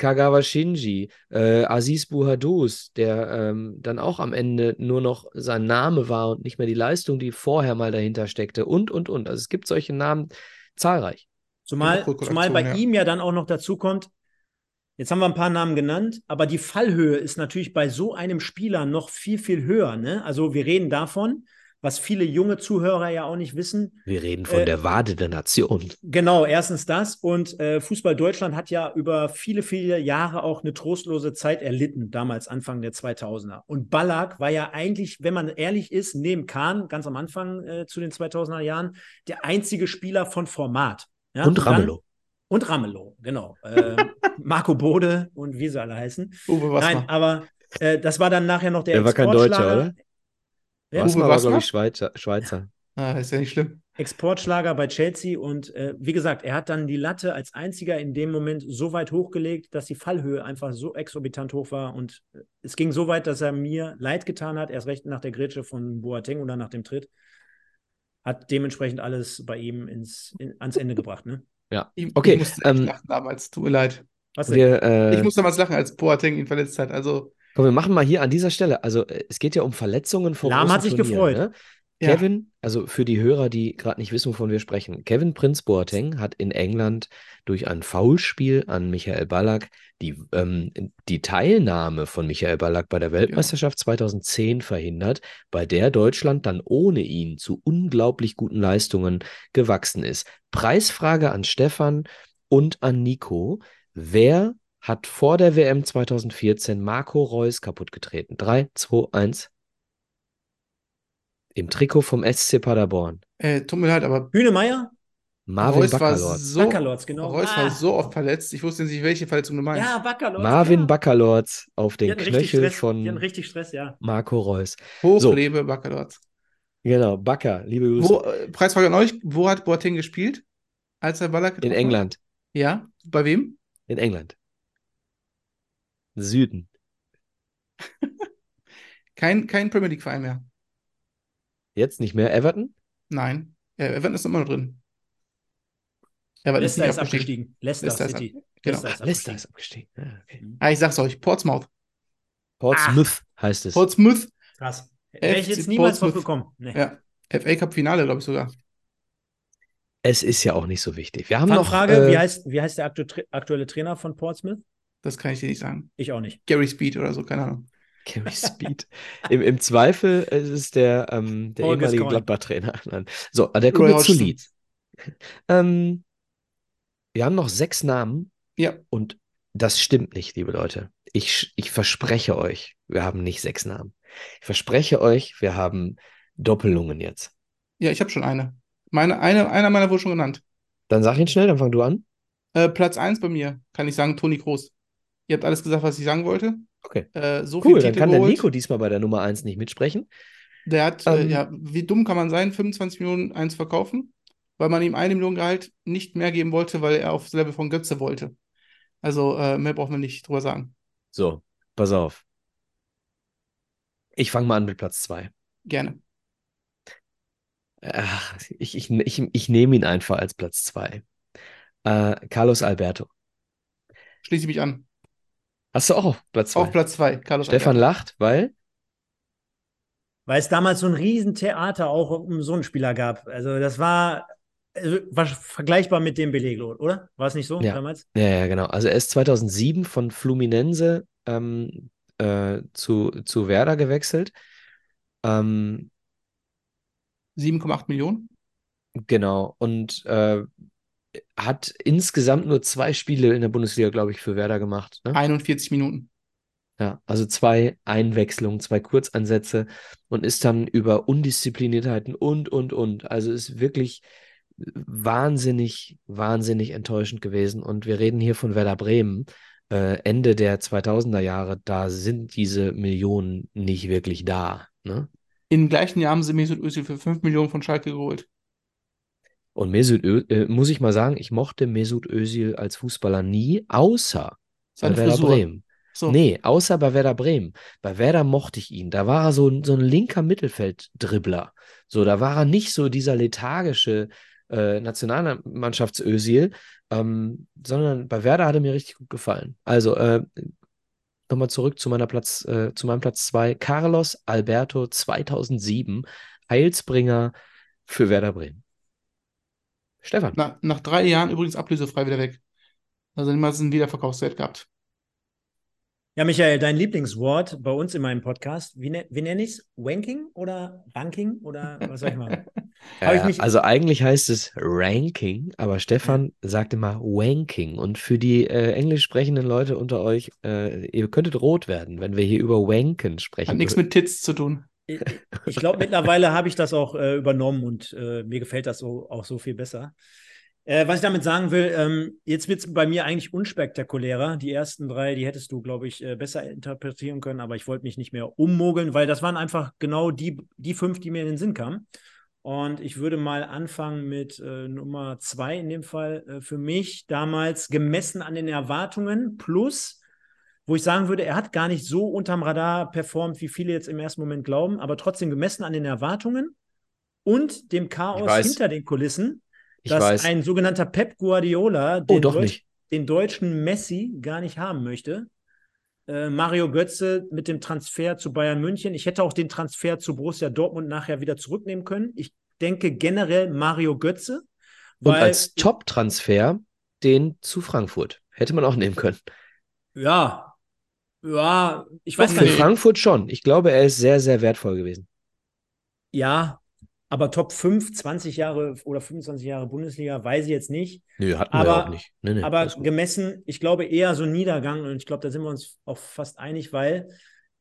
[SPEAKER 2] Kagawa Shinji, äh, Aziz Buhadus, der ähm, dann auch am Ende nur noch sein Name war und nicht mehr die Leistung, die vorher mal dahinter steckte und, und, und. Also es gibt solche Namen zahlreich.
[SPEAKER 4] Zumal, zumal bei ja. ihm ja dann auch noch dazu kommt, jetzt haben wir ein paar Namen genannt, aber die Fallhöhe ist natürlich bei so einem Spieler noch viel, viel höher. Ne? Also wir reden davon, was viele junge Zuhörer ja auch nicht wissen.
[SPEAKER 2] Wir reden von äh, der Wade der Nation.
[SPEAKER 4] Genau, erstens das. Und äh, Fußball Deutschland hat ja über viele, viele Jahre auch eine trostlose Zeit erlitten, damals Anfang der 2000er. Und Ballack war ja eigentlich, wenn man ehrlich ist, neben Kahn, ganz am Anfang äh, zu den 2000er Jahren, der einzige Spieler von Format.
[SPEAKER 2] Ja? Und Ramelow.
[SPEAKER 4] Und Ramelow, genau. Äh, Marco Bode und wie sie alle heißen. Uwe, was Nein, aber äh, das war dann nachher noch der
[SPEAKER 2] Der war kein Deutscher, oder? Ja, war, glaube ich, Schweizer. Schweizer.
[SPEAKER 3] Ah, ist ja nicht schlimm.
[SPEAKER 4] Exportschlager bei Chelsea und äh, wie gesagt, er hat dann die Latte als einziger in dem Moment so weit hochgelegt, dass die Fallhöhe einfach so exorbitant hoch war und äh, es ging so weit, dass er mir leid getan hat, erst recht nach der Grätsche von Boateng oder nach dem Tritt. Hat dementsprechend alles bei ihm ins, in, ans Ende gebracht, ne?
[SPEAKER 2] Ja, okay.
[SPEAKER 3] Ich musste ähm, lachen damals, tut mir leid.
[SPEAKER 2] Wir,
[SPEAKER 3] äh, ich musste damals lachen, als Boateng ihn verletzt hat, also
[SPEAKER 2] Komm, wir machen mal hier an dieser Stelle. Also, äh, es geht ja um Verletzungen
[SPEAKER 4] vor Lahm hat sich Turnieren, gefreut.
[SPEAKER 2] Ne? Ja. Kevin, also für die Hörer, die gerade nicht wissen, wovon wir sprechen, Kevin Prince Boateng hat in England durch ein Foulspiel an Michael Ballack die, ähm, die Teilnahme von Michael Ballack bei der Weltmeisterschaft ja. 2010 verhindert, bei der Deutschland dann ohne ihn zu unglaublich guten Leistungen gewachsen ist. Preisfrage an Stefan und an Nico. Wer hat vor der WM 2014 Marco Reus kaputtgetreten. 3, 2, 1. Im Trikot vom SC Paderborn.
[SPEAKER 3] Äh, tut mir leid, aber
[SPEAKER 4] Hühnemeier?
[SPEAKER 2] Marvin
[SPEAKER 3] Reus war
[SPEAKER 2] Baccalords.
[SPEAKER 3] so,
[SPEAKER 4] Baccalords, genau.
[SPEAKER 3] Reus
[SPEAKER 4] Ah.
[SPEAKER 3] war so oft verletzt, ich wusste nicht, welche Verletzung du meinst.
[SPEAKER 4] Ja, Baccalords.
[SPEAKER 2] Marvin
[SPEAKER 4] ja.
[SPEAKER 2] Baccalords auf
[SPEAKER 4] Die
[SPEAKER 2] den Knöchel
[SPEAKER 4] Stress.
[SPEAKER 2] Von
[SPEAKER 4] richtig Stress, ja.
[SPEAKER 2] Marco Reus.
[SPEAKER 3] Hoch
[SPEAKER 2] So.
[SPEAKER 3] lebe Baccalords.
[SPEAKER 2] Genau, Bakker, liebe Grüße.
[SPEAKER 3] Wo, äh, Preisfrage an euch, wo hat Boateng gespielt, als er Ballack
[SPEAKER 2] In? England.
[SPEAKER 3] Ja, bei wem?
[SPEAKER 2] In England. Süden.
[SPEAKER 3] Kein, kein Premier League-Verein mehr.
[SPEAKER 2] Jetzt nicht mehr Everton?
[SPEAKER 3] Nein, äh, Everton ist immer noch drin. Everton ist
[SPEAKER 4] Leicester
[SPEAKER 3] nicht
[SPEAKER 4] ist
[SPEAKER 3] abgestiegen.
[SPEAKER 4] abgestiegen. Leicester,
[SPEAKER 3] Leicester ist
[SPEAKER 4] City.
[SPEAKER 3] Genau.
[SPEAKER 4] Leicester ist
[SPEAKER 2] Leicester
[SPEAKER 4] abgestiegen.
[SPEAKER 2] ist abgestiegen. Ah, okay.
[SPEAKER 3] Ah, ich sag's euch, Portsmouth.
[SPEAKER 2] Portsmouth heißt es.
[SPEAKER 3] Portsmouth,
[SPEAKER 4] Krass. Wäre ich jetzt niemals drauf
[SPEAKER 3] Portsmouth.
[SPEAKER 4] gekommen. Nee.
[SPEAKER 3] ja. FA Cup Finale, glaube ich sogar.
[SPEAKER 2] Es ist ja auch nicht so wichtig. Wir haben
[SPEAKER 4] Fun
[SPEAKER 2] noch
[SPEAKER 4] Frage,
[SPEAKER 2] äh,
[SPEAKER 4] wie, heißt, wie heißt der aktu aktuelle Trainer von Portsmouth?
[SPEAKER 3] Das kann ich dir nicht sagen.
[SPEAKER 4] Ich auch nicht.
[SPEAKER 3] Gary Speed oder so, keine Ahnung.
[SPEAKER 2] Gary Speed. Im, Im Zweifel ist es der, ähm, der
[SPEAKER 4] Paul
[SPEAKER 2] ehemalige. Gladbach-Trainer. So, der kommt
[SPEAKER 3] Roy
[SPEAKER 2] jetzt zu. Leeds. Ähm, wir haben noch sechs Namen
[SPEAKER 3] Ja,
[SPEAKER 2] und das stimmt nicht, liebe Leute. Ich, ich verspreche euch, wir haben nicht sechs Namen. Ich verspreche euch, wir haben Doppelungen jetzt.
[SPEAKER 3] ja, ich habe schon eine. Meine, eine. Einer meiner wurde schon genannt.
[SPEAKER 2] Dann sag ihn schnell, dann fang du an.
[SPEAKER 3] Äh, Platz 1 bei mir, kann ich sagen, Toni Kroos. Ihr habt alles gesagt, was ich sagen wollte.
[SPEAKER 2] Okay.
[SPEAKER 3] Äh, so
[SPEAKER 2] Cool, dann kann der
[SPEAKER 3] geholt.
[SPEAKER 2] Nico diesmal bei der Nummer 1 nicht mitsprechen.
[SPEAKER 3] Der hat, äh,
[SPEAKER 2] Ähm,
[SPEAKER 3] ja, wie dumm kann man sein, 25 Millionen eins verkaufen, weil man ihm eine Million Gehalt nicht mehr geben wollte, weil er aufs Level von Götze wollte. Also äh, mehr braucht man nicht drüber sagen.
[SPEAKER 2] So, pass auf. Ich fange mal an mit Platz 2.
[SPEAKER 3] Gerne.
[SPEAKER 2] Ach, ich, ich, ich, ich nehme ihn einfach als Platz 2. Äh, Carlos Alberto.
[SPEAKER 3] Schließe ich mich an.
[SPEAKER 2] Hast du auch auf Platz 2?
[SPEAKER 3] Auf Platz 2, Carlos
[SPEAKER 2] Stefan
[SPEAKER 3] Alberto.
[SPEAKER 2] lacht, weil
[SPEAKER 4] Weil es damals so ein Riesentheater auch um so einen Spieler gab. Also das war, also, war vergleichbar mit dem Beleglo, oder? War es nicht so
[SPEAKER 2] Ja.
[SPEAKER 4] damals?
[SPEAKER 2] Ja, ja, genau. Also er ist 2007 von Fluminense ähm, äh, zu, zu Werder gewechselt. Ähm,
[SPEAKER 3] 7,8 Millionen.
[SPEAKER 2] genau. Und äh, hat insgesamt nur zwei Spiele in der Bundesliga, glaube ich, für Werder gemacht. Ne?
[SPEAKER 3] 41 Minuten.
[SPEAKER 2] Ja, also zwei Einwechslungen, zwei Kurzansätze und ist dann über Undiszipliniertheiten und, und, und. Also ist wirklich wahnsinnig, wahnsinnig enttäuschend gewesen. Und wir reden hier von Werder Bremen. Äh, Ende der 2000er Jahre, da sind diese Millionen nicht wirklich da. Ne?
[SPEAKER 3] Im gleichen Jahr haben sie Mesut Özil für 5 Millionen von Schalke geholt.
[SPEAKER 2] Und Mesut, Ö äh, muss ich mal sagen, ich mochte Mesut Özil als Fußballer nie, außer
[SPEAKER 3] Seine
[SPEAKER 2] bei Werder
[SPEAKER 3] Frisur.
[SPEAKER 2] Bremen.
[SPEAKER 3] So.
[SPEAKER 2] Nee, außer bei Werder Bremen. Bei Werder mochte ich ihn. Da war er so, ein- so ein linker Mittelfelddribbler. So, da war er nicht so dieser lethargische äh, Nationalmannschafts-Özil, ähm, sondern bei Werder hat er mir richtig gut gefallen. Also, äh, nochmal zurück zu meiner Platz, äh, zu meinem Platz 2. Carlos Alberto 2007, Heilsbringer für Werder Bremen. Stefan.
[SPEAKER 3] Na, nach drei Jahren übrigens ablösefrei wieder weg. Also niemals einen Wiederverkaufswert gehabt.
[SPEAKER 4] Ja, Michael, dein Lieblingswort bei uns in meinem Podcast, wie, ne, wie nenne ich es? Wanking oder Banking oder was soll ich machen? Hab ich mich-
[SPEAKER 2] also eigentlich heißt es Ranking, aber Stefan sagt immer Wanking. Und für die äh, englisch sprechenden Leute unter euch, äh, ihr könntet rot werden, wenn wir hier über Wanken sprechen.
[SPEAKER 3] Hat nichts mit Tits zu tun.
[SPEAKER 4] Ich, glaube, mittlerweile habe ich das auch äh, übernommen und äh, mir gefällt das so, auch so viel besser. Äh, was ich damit sagen will, ähm, jetzt wird es bei mir eigentlich unspektakulärer. Die ersten drei, die hättest du, glaube ich, äh, besser interpretieren können, aber ich wollte mich nicht mehr ummogeln, weil das waren einfach genau die, die fünf, die mir in den Sinn kamen. Und ich würde mal anfangen mit äh, Nummer zwei in dem Fall äh, für mich damals gemessen an den Erwartungen plus wo ich sagen würde, er hat gar nicht so unterm Radar performt, wie viele jetzt im ersten Moment glauben, aber trotzdem gemessen an den Erwartungen und dem Chaos hinter den Kulissen, dass ein sogenannter Pep Guardiola
[SPEAKER 2] Oh,
[SPEAKER 4] den,
[SPEAKER 2] doch
[SPEAKER 4] Deutsch- den deutschen Messi gar nicht haben möchte. Äh, Mario Götze mit dem Transfer zu Bayern München. Ich hätte auch den Transfer zu Borussia Dortmund nachher wieder zurücknehmen können. Ich denke generell Mario Götze.
[SPEAKER 2] Und als Top-Transfer den zu Frankfurt. Hätte man auch nehmen können.
[SPEAKER 4] Ja, ja, ich weiß
[SPEAKER 2] Doch,
[SPEAKER 4] gar
[SPEAKER 2] für
[SPEAKER 4] nicht.
[SPEAKER 2] Frankfurt schon. Ich glaube, er ist sehr, sehr wertvoll gewesen.
[SPEAKER 4] Ja, aber Top 5, 20 Jahre oder 25 Jahre Bundesliga, weiß ich jetzt nicht.
[SPEAKER 2] Nö, hatten wir
[SPEAKER 4] Aber-
[SPEAKER 2] auch nicht. Nee, nee,
[SPEAKER 4] aber gemessen, ich glaube eher so ein Niedergang und ich glaube, da sind wir uns auch fast einig, weil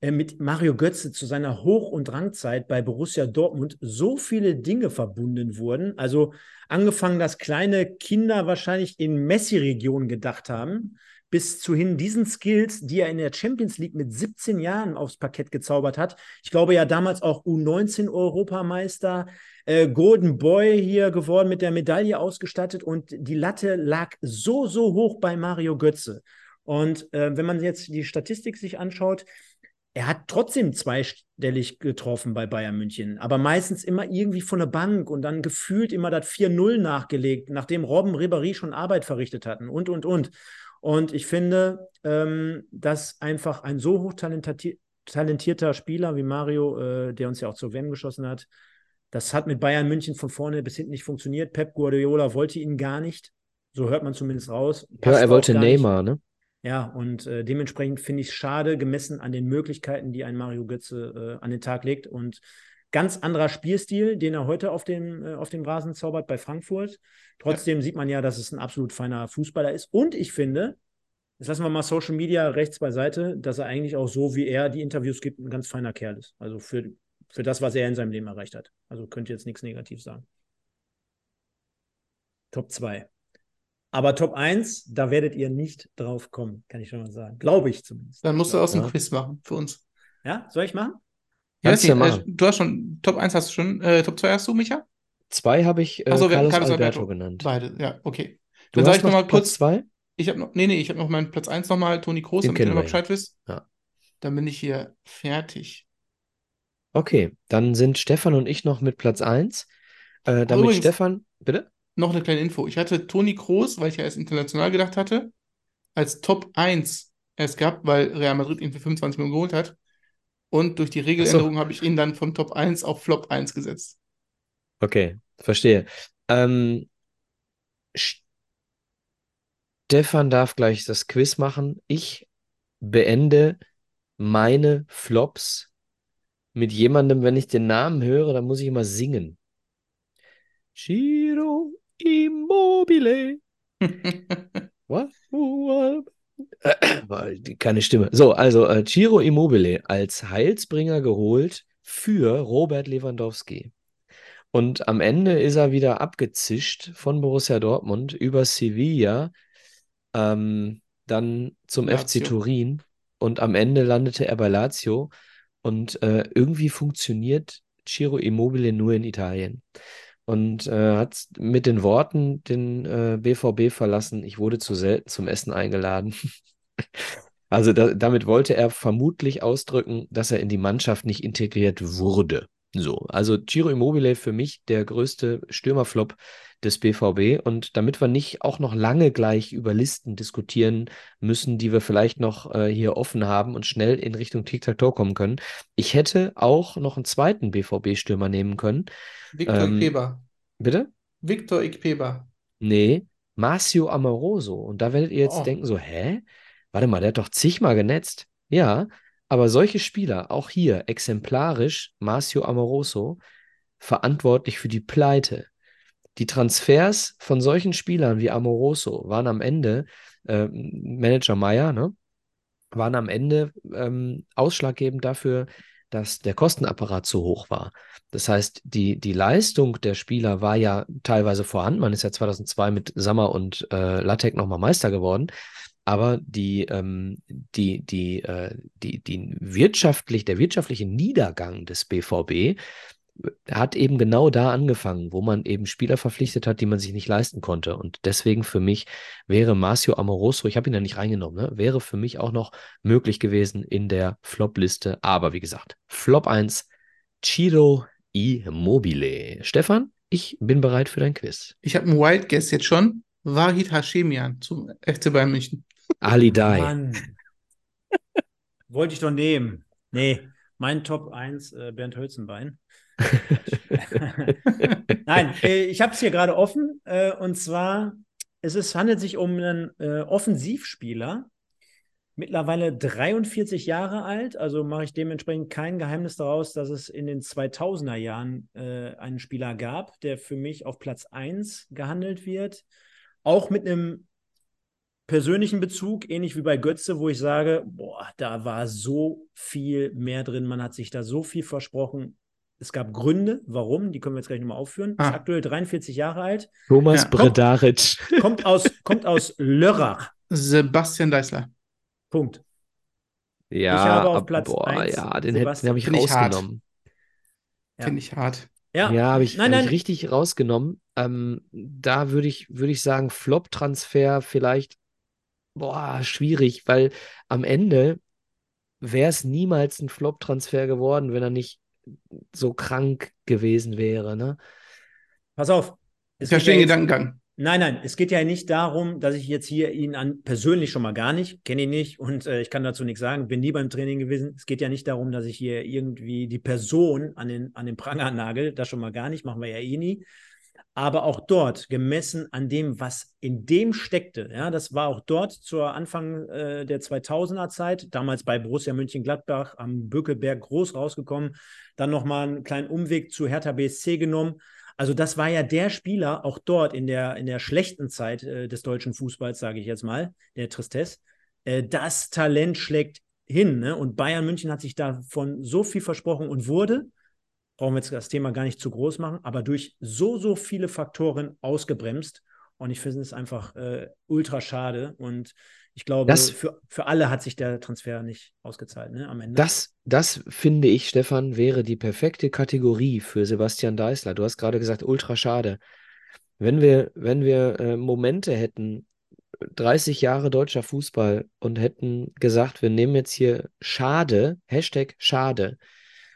[SPEAKER 4] äh, mit Mario Götze zu seiner Hoch- und Rangzeit bei Borussia Dortmund so viele Dinge verbunden wurden. Also angefangen, dass kleine Kinder wahrscheinlich in Messi-Regionen gedacht haben, bis zu hin diesen Skills, die er in der Champions League mit 17 Jahren aufs Parkett gezaubert hat. Ich glaube ja damals auch U19-Europameister, äh, Golden Boy hier geworden, mit der Medaille ausgestattet und die Latte lag so, so hoch bei Mario Götze. Und äh, wenn man jetzt die Statistik sich anschaut, er hat trotzdem zweistellig getroffen bei Bayern München, aber meistens immer irgendwie von der Bank und dann gefühlt immer das 4-0 nachgelegt, nachdem Robben Ribéry schon Arbeit verrichtet hatten und, und, und. Und ich finde, ähm, dass einfach ein so hochtalentierter Spieler wie Mario, äh, der uns ja auch zur WM geschossen hat, das hat mit Bayern München von vorne bis hinten nicht funktioniert. Pep Guardiola wollte ihn gar nicht. So hört man zumindest raus.
[SPEAKER 2] Passt ja, er wollte Neymar,
[SPEAKER 4] nicht.
[SPEAKER 2] ne?
[SPEAKER 4] Ja, und äh, dementsprechend finde ich es schade, gemessen an den Möglichkeiten, die ein Mario Götze äh, an den Tag legt. Und ganz anderer Spielstil, den er heute auf dem, äh, auf dem Rasen zaubert bei Frankfurt. Trotzdem ja. sieht man ja, dass es ein absolut feiner Fußballer ist. Und ich finde, jetzt lassen wir mal Social Media rechts beiseite, dass er eigentlich auch so, wie er die Interviews gibt, ein ganz feiner Kerl ist. Also für, für das, was er in seinem Leben erreicht hat. Also könnte jetzt nichts negativ sagen. Top 2. Aber Top 1, da werdet ihr nicht drauf kommen, kann ich schon mal sagen. Glaube ich zumindest.
[SPEAKER 3] Dann musst du aus dem ja. Quiz machen für uns.
[SPEAKER 4] Ja, soll ich machen?
[SPEAKER 3] Ja, nicht, äh, du hast schon, Top 1 hast du schon, äh, Top 2 hast du, Micha?
[SPEAKER 2] Zwei habe ich äh,
[SPEAKER 3] so,
[SPEAKER 2] Carlos,
[SPEAKER 3] Carlos
[SPEAKER 2] Alberto, Alberto, genannt.
[SPEAKER 3] Beide, ja, okay.
[SPEAKER 2] Du Dann sag ich noch mal kurz. zwei?
[SPEAKER 3] Ich habe noch, nee, nee, ich habe noch meinen Platz 1 nochmal, Toni Kroos,
[SPEAKER 2] damit ihr
[SPEAKER 3] noch Bescheid wisst.
[SPEAKER 2] Ja.
[SPEAKER 3] Dann bin ich hier fertig.
[SPEAKER 2] Okay, dann sind Stefan und ich noch mit Platz 1. Äh, damit übrigens, Stefan, bitte?
[SPEAKER 3] Noch eine kleine Info. Ich hatte Toni Kroos, weil ich ja erst international gedacht hatte, als Top 1 erst gehabt, weil Real Madrid ihn für 25 Millionen geholt hat. Und durch die Regeländerung so. habe ich ihn dann von Top 1 auf Flop 1 gesetzt.
[SPEAKER 2] Okay, verstehe. Ähm, Stefan darf gleich das Quiz machen. Ich beende meine Flops mit jemandem, wenn ich den Namen höre, dann muss ich immer singen. Giro Immobile. What? Keine Stimme. So, also äh, Ciro Immobile als Heilsbringer geholt für Robert Lewandowski. Und am Ende ist er wieder abgezischt von Borussia Dortmund über Sevilla, ähm, dann zum Lazio. FC Turin und am Ende landete er bei Lazio. Und äh, irgendwie funktioniert Ciro Immobile nur in Italien und äh, hat mit den Worten den äh, BVB verlassen, ich wurde zu selten zum Essen eingeladen. also da, damit wollte er vermutlich ausdrücken, dass er in die Mannschaft nicht integriert wurde. So, also Ciro Immobile für mich der größte Stürmerflop des BVB. Und damit wir nicht auch noch lange gleich über Listen diskutieren müssen, die wir vielleicht noch äh, hier offen haben und schnell in Richtung Tic-Tac-Toe kommen können, ich hätte auch noch einen zweiten BVB-Stürmer nehmen können.
[SPEAKER 3] Victor ähm, Ikpeba.
[SPEAKER 2] Bitte?
[SPEAKER 3] Victor Ikpeba.
[SPEAKER 2] Nee, Marcio Amoroso. Und da werdet ihr jetzt oh. denken so, hä? Warte mal, der hat doch zigmal genetzt. Ja, aber solche Spieler, auch hier exemplarisch Marcio Amoroso, verantwortlich für die Pleite. Die Transfers von solchen Spielern wie Amoroso waren am Ende, äh, Manager Meyer, ne, waren am Ende ähm, ausschlaggebend dafür, dass der Kostenapparat zu hoch war. Das heißt, die, die Leistung der Spieler war ja teilweise vorhanden. Man ist ja 2002 mit Sammer und äh, Latek nochmal Meister geworden. Aber die, ähm, die, die, äh, die, die wirtschaftlich, der wirtschaftliche Niedergang des BVB hat eben genau da angefangen, wo man eben Spieler verpflichtet hat, die man sich nicht leisten konnte. Und deswegen für mich wäre Marcio Amoroso, ich habe ihn ja nicht reingenommen, ne, wäre für mich auch noch möglich gewesen in der Flop-Liste. Aber wie gesagt, Flop 1, Ciro Immobile. Stefan, ich bin bereit für dein Quiz.
[SPEAKER 3] Ich habe einen Wild Guess jetzt schon. Wahid Hashemian zum FC Bayern München.
[SPEAKER 2] Ali Dai.
[SPEAKER 4] Wollte ich doch nehmen. Nee, mein Top 1, äh, Bernd Hölzenbein. Nein, äh, ich habe es hier gerade offen. Äh, und zwar, es ist, handelt sich um einen äh, Offensivspieler, mittlerweile 43 Jahre alt. Also mache ich dementsprechend kein Geheimnis daraus, dass es in den 2000er Jahren äh, einen Spieler gab, der für mich auf Platz 1 gehandelt wird. Auch mit einem persönlichen Bezug, ähnlich wie bei Götze, wo ich sage, boah, da war so viel mehr drin, man hat sich da so viel versprochen. Es gab Gründe, warum, die können wir jetzt gleich nochmal aufführen. Ah. Ist aktuell 43 Jahre alt.
[SPEAKER 2] Thomas ja. Bredaric.
[SPEAKER 4] Kommt, kommt, aus, kommt aus Lörrach.
[SPEAKER 3] Sebastian Deißler.
[SPEAKER 4] Punkt.
[SPEAKER 2] Ja, ich habe auf Platz boah, 1 ja, den, den habe ich rausgenommen.
[SPEAKER 3] Ja. Finde ich hart.
[SPEAKER 2] Ja, ja habe ich, nein, hab ich richtig rausgenommen. Ähm, da würde ich, würd ich sagen, Flop-Transfer vielleicht, boah, schwierig, weil am Ende wäre es niemals ein Flop-Transfer geworden, wenn er nicht so krank gewesen wäre. Ne?
[SPEAKER 4] Pass auf.
[SPEAKER 3] Ich verstehe den Gedankengang.
[SPEAKER 4] Nein, nein, es geht ja nicht darum, dass ich jetzt hier ihn an, persönlich schon mal gar nicht, kenne ihn nicht und äh, ich kann dazu nichts sagen, bin nie beim Training gewesen. Es geht ja nicht darum, dass ich hier irgendwie die Person an den, an den Pranger nagel, das schon mal gar nicht, machen wir ja eh nie. Aber auch dort, gemessen an dem, was in dem steckte, ja, das war auch dort zur Anfang äh, der 2000er Zeit, damals bei Borussia Mönchengladbach am Bökelberg groß rausgekommen, dann nochmal einen kleinen Umweg zu Hertha BSC genommen also das war ja der Spieler auch dort in der, in der schlechten Zeit äh, des deutschen Fußballs, sage ich jetzt mal, der Tristesse. Äh, das Talent schlägt hin. Ne? Und Bayern München hat sich davon so viel versprochen und wurde, brauchen wir jetzt das Thema gar nicht zu groß machen, aber durch so, so viele Faktoren ausgebremst. Und ich finde es einfach äh, ultra schade. Und ich glaube, das, für, für alle hat sich der Transfer nicht ausgezahlt ne, am Ende.
[SPEAKER 2] Das, das finde ich, Stefan, wäre die perfekte Kategorie für Sebastian Deißler. Du hast gerade gesagt, ultra schade. Wenn wir, wenn wir äh, Momente hätten, 30 Jahre deutscher Fußball und hätten gesagt, wir nehmen jetzt hier schade, Hashtag schade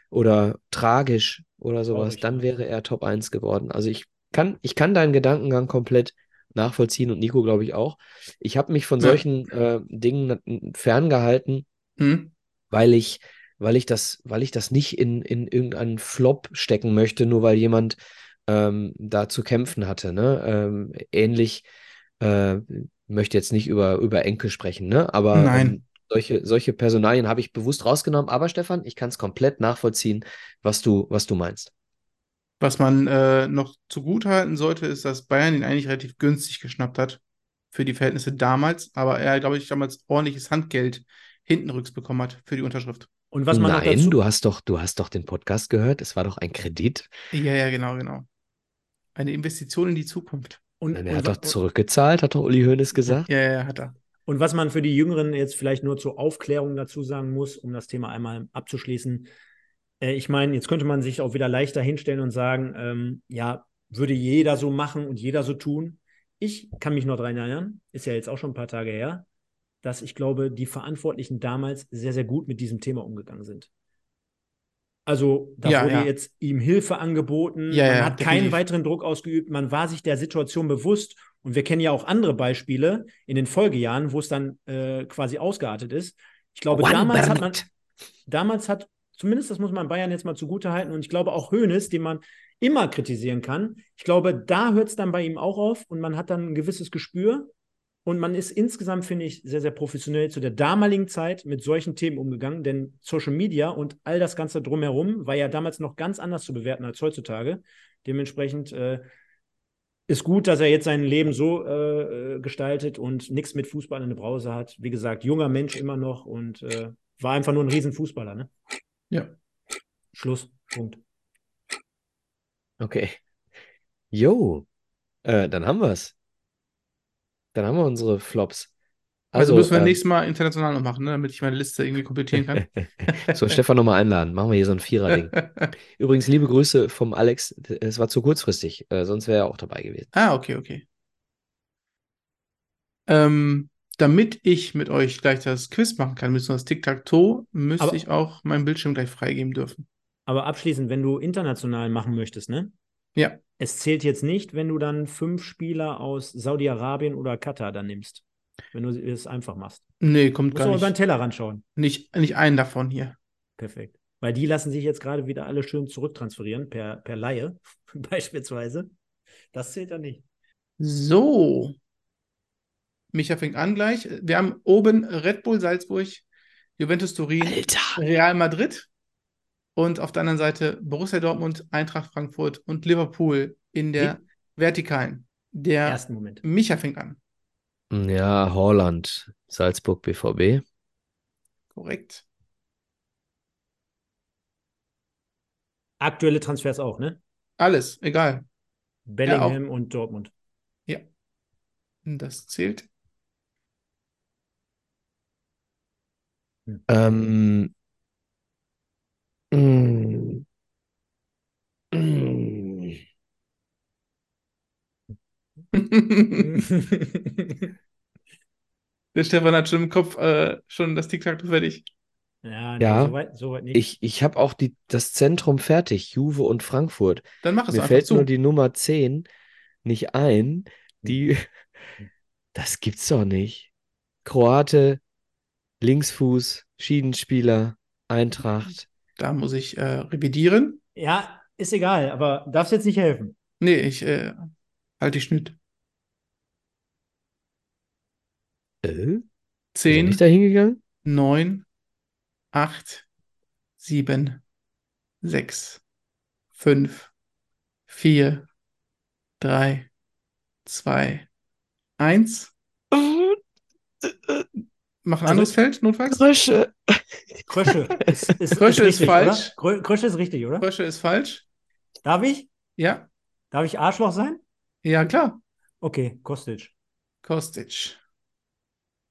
[SPEAKER 2] oder tragisch oder sowas, dann wäre er Top 1 geworden. Also ich kann, ich kann deinen Gedankengang komplett nachvollziehen und Nico, glaube ich, auch. Ich habe mich von ja. solchen äh, Dingen ferngehalten, mhm. weil ich, weil ich das, weil ich das nicht in, in irgendeinen Flop stecken möchte, nur weil jemand ähm, da zu kämpfen hatte. Ne? Ähm, ähnlich äh, möchte jetzt nicht über, über Enkel sprechen, ne? Aber ähm, solche, solche Personalien habe ich bewusst rausgenommen. Aber Stefan, ich kann es komplett nachvollziehen, was du, was du meinst.
[SPEAKER 3] Was man äh, noch zugutehalten sollte, ist, dass Bayern ihn eigentlich relativ günstig geschnappt hat für die Verhältnisse damals, aber er, glaube ich, damals ordentliches Handgeld hintenrücks bekommen hat für die Unterschrift.
[SPEAKER 2] Und was man Nein, dazu... du hast doch, du hast doch den Podcast gehört. Es war doch ein Kredit.
[SPEAKER 3] Ja, ja, genau, genau. Eine Investition in die Zukunft.
[SPEAKER 2] Und, und er hat doch zurückgezahlt, hat doch Uli Hoeneß gesagt.
[SPEAKER 3] Ja, ja, hat er.
[SPEAKER 4] Und was man für die Jüngeren jetzt vielleicht nur zur Aufklärung dazu sagen muss, um das Thema einmal abzuschließen, äh, ich meine, jetzt könnte man sich auch wieder leichter hinstellen und sagen, ähm, ja, würde jeder so machen und jeder so tun. Ich kann mich noch daran erinnern, ist ja jetzt auch schon ein paar Tage her, dass ich glaube, die Verantwortlichen damals sehr, sehr gut mit diesem Thema umgegangen sind. Also da ja, wurde ja. jetzt ihm Hilfe angeboten, ja, man hat keinen weiteren Druck ausgeübt, man war sich der Situation bewusst und wir kennen ja auch andere Beispiele in den Folgejahren, wo es dann äh, quasi ausgeartet ist. Ich glaube, damals hat man, damals hat Zumindest, das muss man Bayern jetzt mal zugute halten. Und ich glaube auch Hoeneß, den man immer kritisieren kann. Ich glaube, da hört es dann bei ihm auch auf und man hat dann ein gewisses Gespür. Und man ist insgesamt, finde ich, sehr, sehr professionell zu der damaligen Zeit mit solchen Themen umgegangen, denn Social Media und all das Ganze drumherum war ja damals noch ganz anders zu bewerten als heutzutage. Dementsprechend äh, ist gut, dass er jetzt sein Leben so äh, gestaltet und nichts mit Fußball in der Brause hat. Wie gesagt, junger Mensch immer noch und äh, war einfach nur ein Riesenfußballer. Ne?
[SPEAKER 3] Ja.
[SPEAKER 4] Schluss. Punkt.
[SPEAKER 2] Okay. Jo, äh, dann haben wir es. Dann haben wir unsere Flops.
[SPEAKER 3] Also, also müssen wir äh, nächstes Mal international noch machen, ne, damit ich meine Liste irgendwie komplettieren kann.
[SPEAKER 2] so, Stefan nochmal einladen. Machen wir hier so ein Vierer-Ding. Übrigens, liebe Grüße vom Alex. Es war zu kurzfristig, äh, sonst wäre er auch dabei gewesen.
[SPEAKER 3] Ah, okay, okay. Ähm, damit ich mit euch gleich das Quiz machen kann, müssen wir das Tic-Tac-Toe, müsste aber, ich auch meinen Bildschirm gleich freigeben dürfen.
[SPEAKER 4] Aber abschließend, wenn du international machen möchtest, ne?
[SPEAKER 3] Ja.
[SPEAKER 4] Es zählt jetzt nicht, wenn du dann fünf Spieler aus Saudi-Arabien oder Katar dann nimmst. Wenn du es einfach machst.
[SPEAKER 3] Nee, kommt Musst gar nicht.
[SPEAKER 4] über den Teller ranschauen.
[SPEAKER 3] Nicht, nicht einen davon hier.
[SPEAKER 4] Perfekt. Weil die lassen sich jetzt gerade wieder alle schön zurücktransferieren, per, per Laie beispielsweise. Das zählt dann nicht.
[SPEAKER 3] So, Micha fängt an gleich. Wir haben oben Red Bull Salzburg, Juventus Turin, Alter. Real Madrid und auf der anderen Seite Borussia Dortmund, Eintracht Frankfurt und Liverpool in der Wie? vertikalen. Der
[SPEAKER 4] ersten Moment.
[SPEAKER 3] Micha fängt an.
[SPEAKER 2] Ja, Holland, Salzburg BVB.
[SPEAKER 3] Korrekt.
[SPEAKER 4] Aktuelle Transfers auch, ne?
[SPEAKER 3] Alles, egal.
[SPEAKER 4] Bellingham und Dortmund.
[SPEAKER 3] Ja. Das zählt.
[SPEAKER 2] Ähm, mm,
[SPEAKER 3] Der Stefan hat schon im Kopf äh, schon das Tic-Tac fertig.
[SPEAKER 4] Ja,
[SPEAKER 2] Ja.
[SPEAKER 4] nee, soweit so weit nicht.
[SPEAKER 2] Ich, ich habe auch die, das Zentrum fertig, Juve und Frankfurt.
[SPEAKER 3] Dann mach es
[SPEAKER 2] Mir
[SPEAKER 3] einfach
[SPEAKER 2] fällt
[SPEAKER 3] zu.
[SPEAKER 2] nur die Nummer 10 nicht ein. Die, das gibt's doch nicht. Kroate, Linksfuß, Schiedenspieler, Eintracht.
[SPEAKER 3] Da muss ich äh, revidieren.
[SPEAKER 4] ja, ist egal, aber darfst jetzt nicht helfen.
[SPEAKER 3] Nee, ich äh, halte die Schnitt.
[SPEAKER 2] Äh? Ist er nicht
[SPEAKER 3] Zehn,
[SPEAKER 2] da hingegangen?
[SPEAKER 3] neun, acht, sieben, sechs, fünf, vier, drei, zwei, eins. Mach ein anderes Feld, notfalls.
[SPEAKER 2] Krösche.
[SPEAKER 4] Krösche ist, ist,
[SPEAKER 3] Krösche ist
[SPEAKER 4] richtig,
[SPEAKER 3] falsch.
[SPEAKER 4] Oder? Krö- Krösche ist richtig, oder?
[SPEAKER 3] Frösche ist falsch.
[SPEAKER 4] Darf ich?
[SPEAKER 3] Ja,
[SPEAKER 4] Darf ich Arschloch sein?
[SPEAKER 3] ja, klar.
[SPEAKER 4] Okay, Kostic.
[SPEAKER 3] Kostic.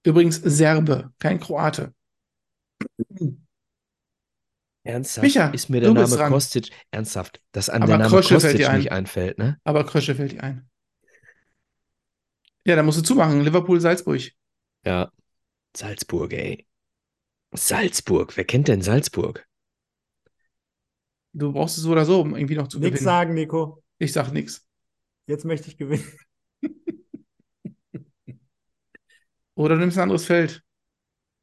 [SPEAKER 3] Übrigens Serbe, kein Kroate.
[SPEAKER 2] Ernsthaft?
[SPEAKER 3] Micha,
[SPEAKER 2] ist mir der Name
[SPEAKER 3] dran.
[SPEAKER 2] Kostic ernsthaft, dass an
[SPEAKER 3] Aber
[SPEAKER 2] der Name
[SPEAKER 3] Krösche fällt
[SPEAKER 2] Kostic
[SPEAKER 3] dir ein.
[SPEAKER 2] nicht einfällt, ne?
[SPEAKER 3] Aber Krösche fällt dir ein. Ja, da musst du zumachen. Liverpool, Salzburg.
[SPEAKER 2] Ja. Salzburg, ey. Salzburg, wer kennt denn Salzburg?
[SPEAKER 3] Du brauchst es so oder so, um irgendwie noch zu
[SPEAKER 4] Nix
[SPEAKER 3] gewinnen.
[SPEAKER 4] sagen, Nico.
[SPEAKER 3] Ich sag nix.
[SPEAKER 4] Jetzt möchte ich gewinnen.
[SPEAKER 3] Oder du nimmst ein anderes Feld.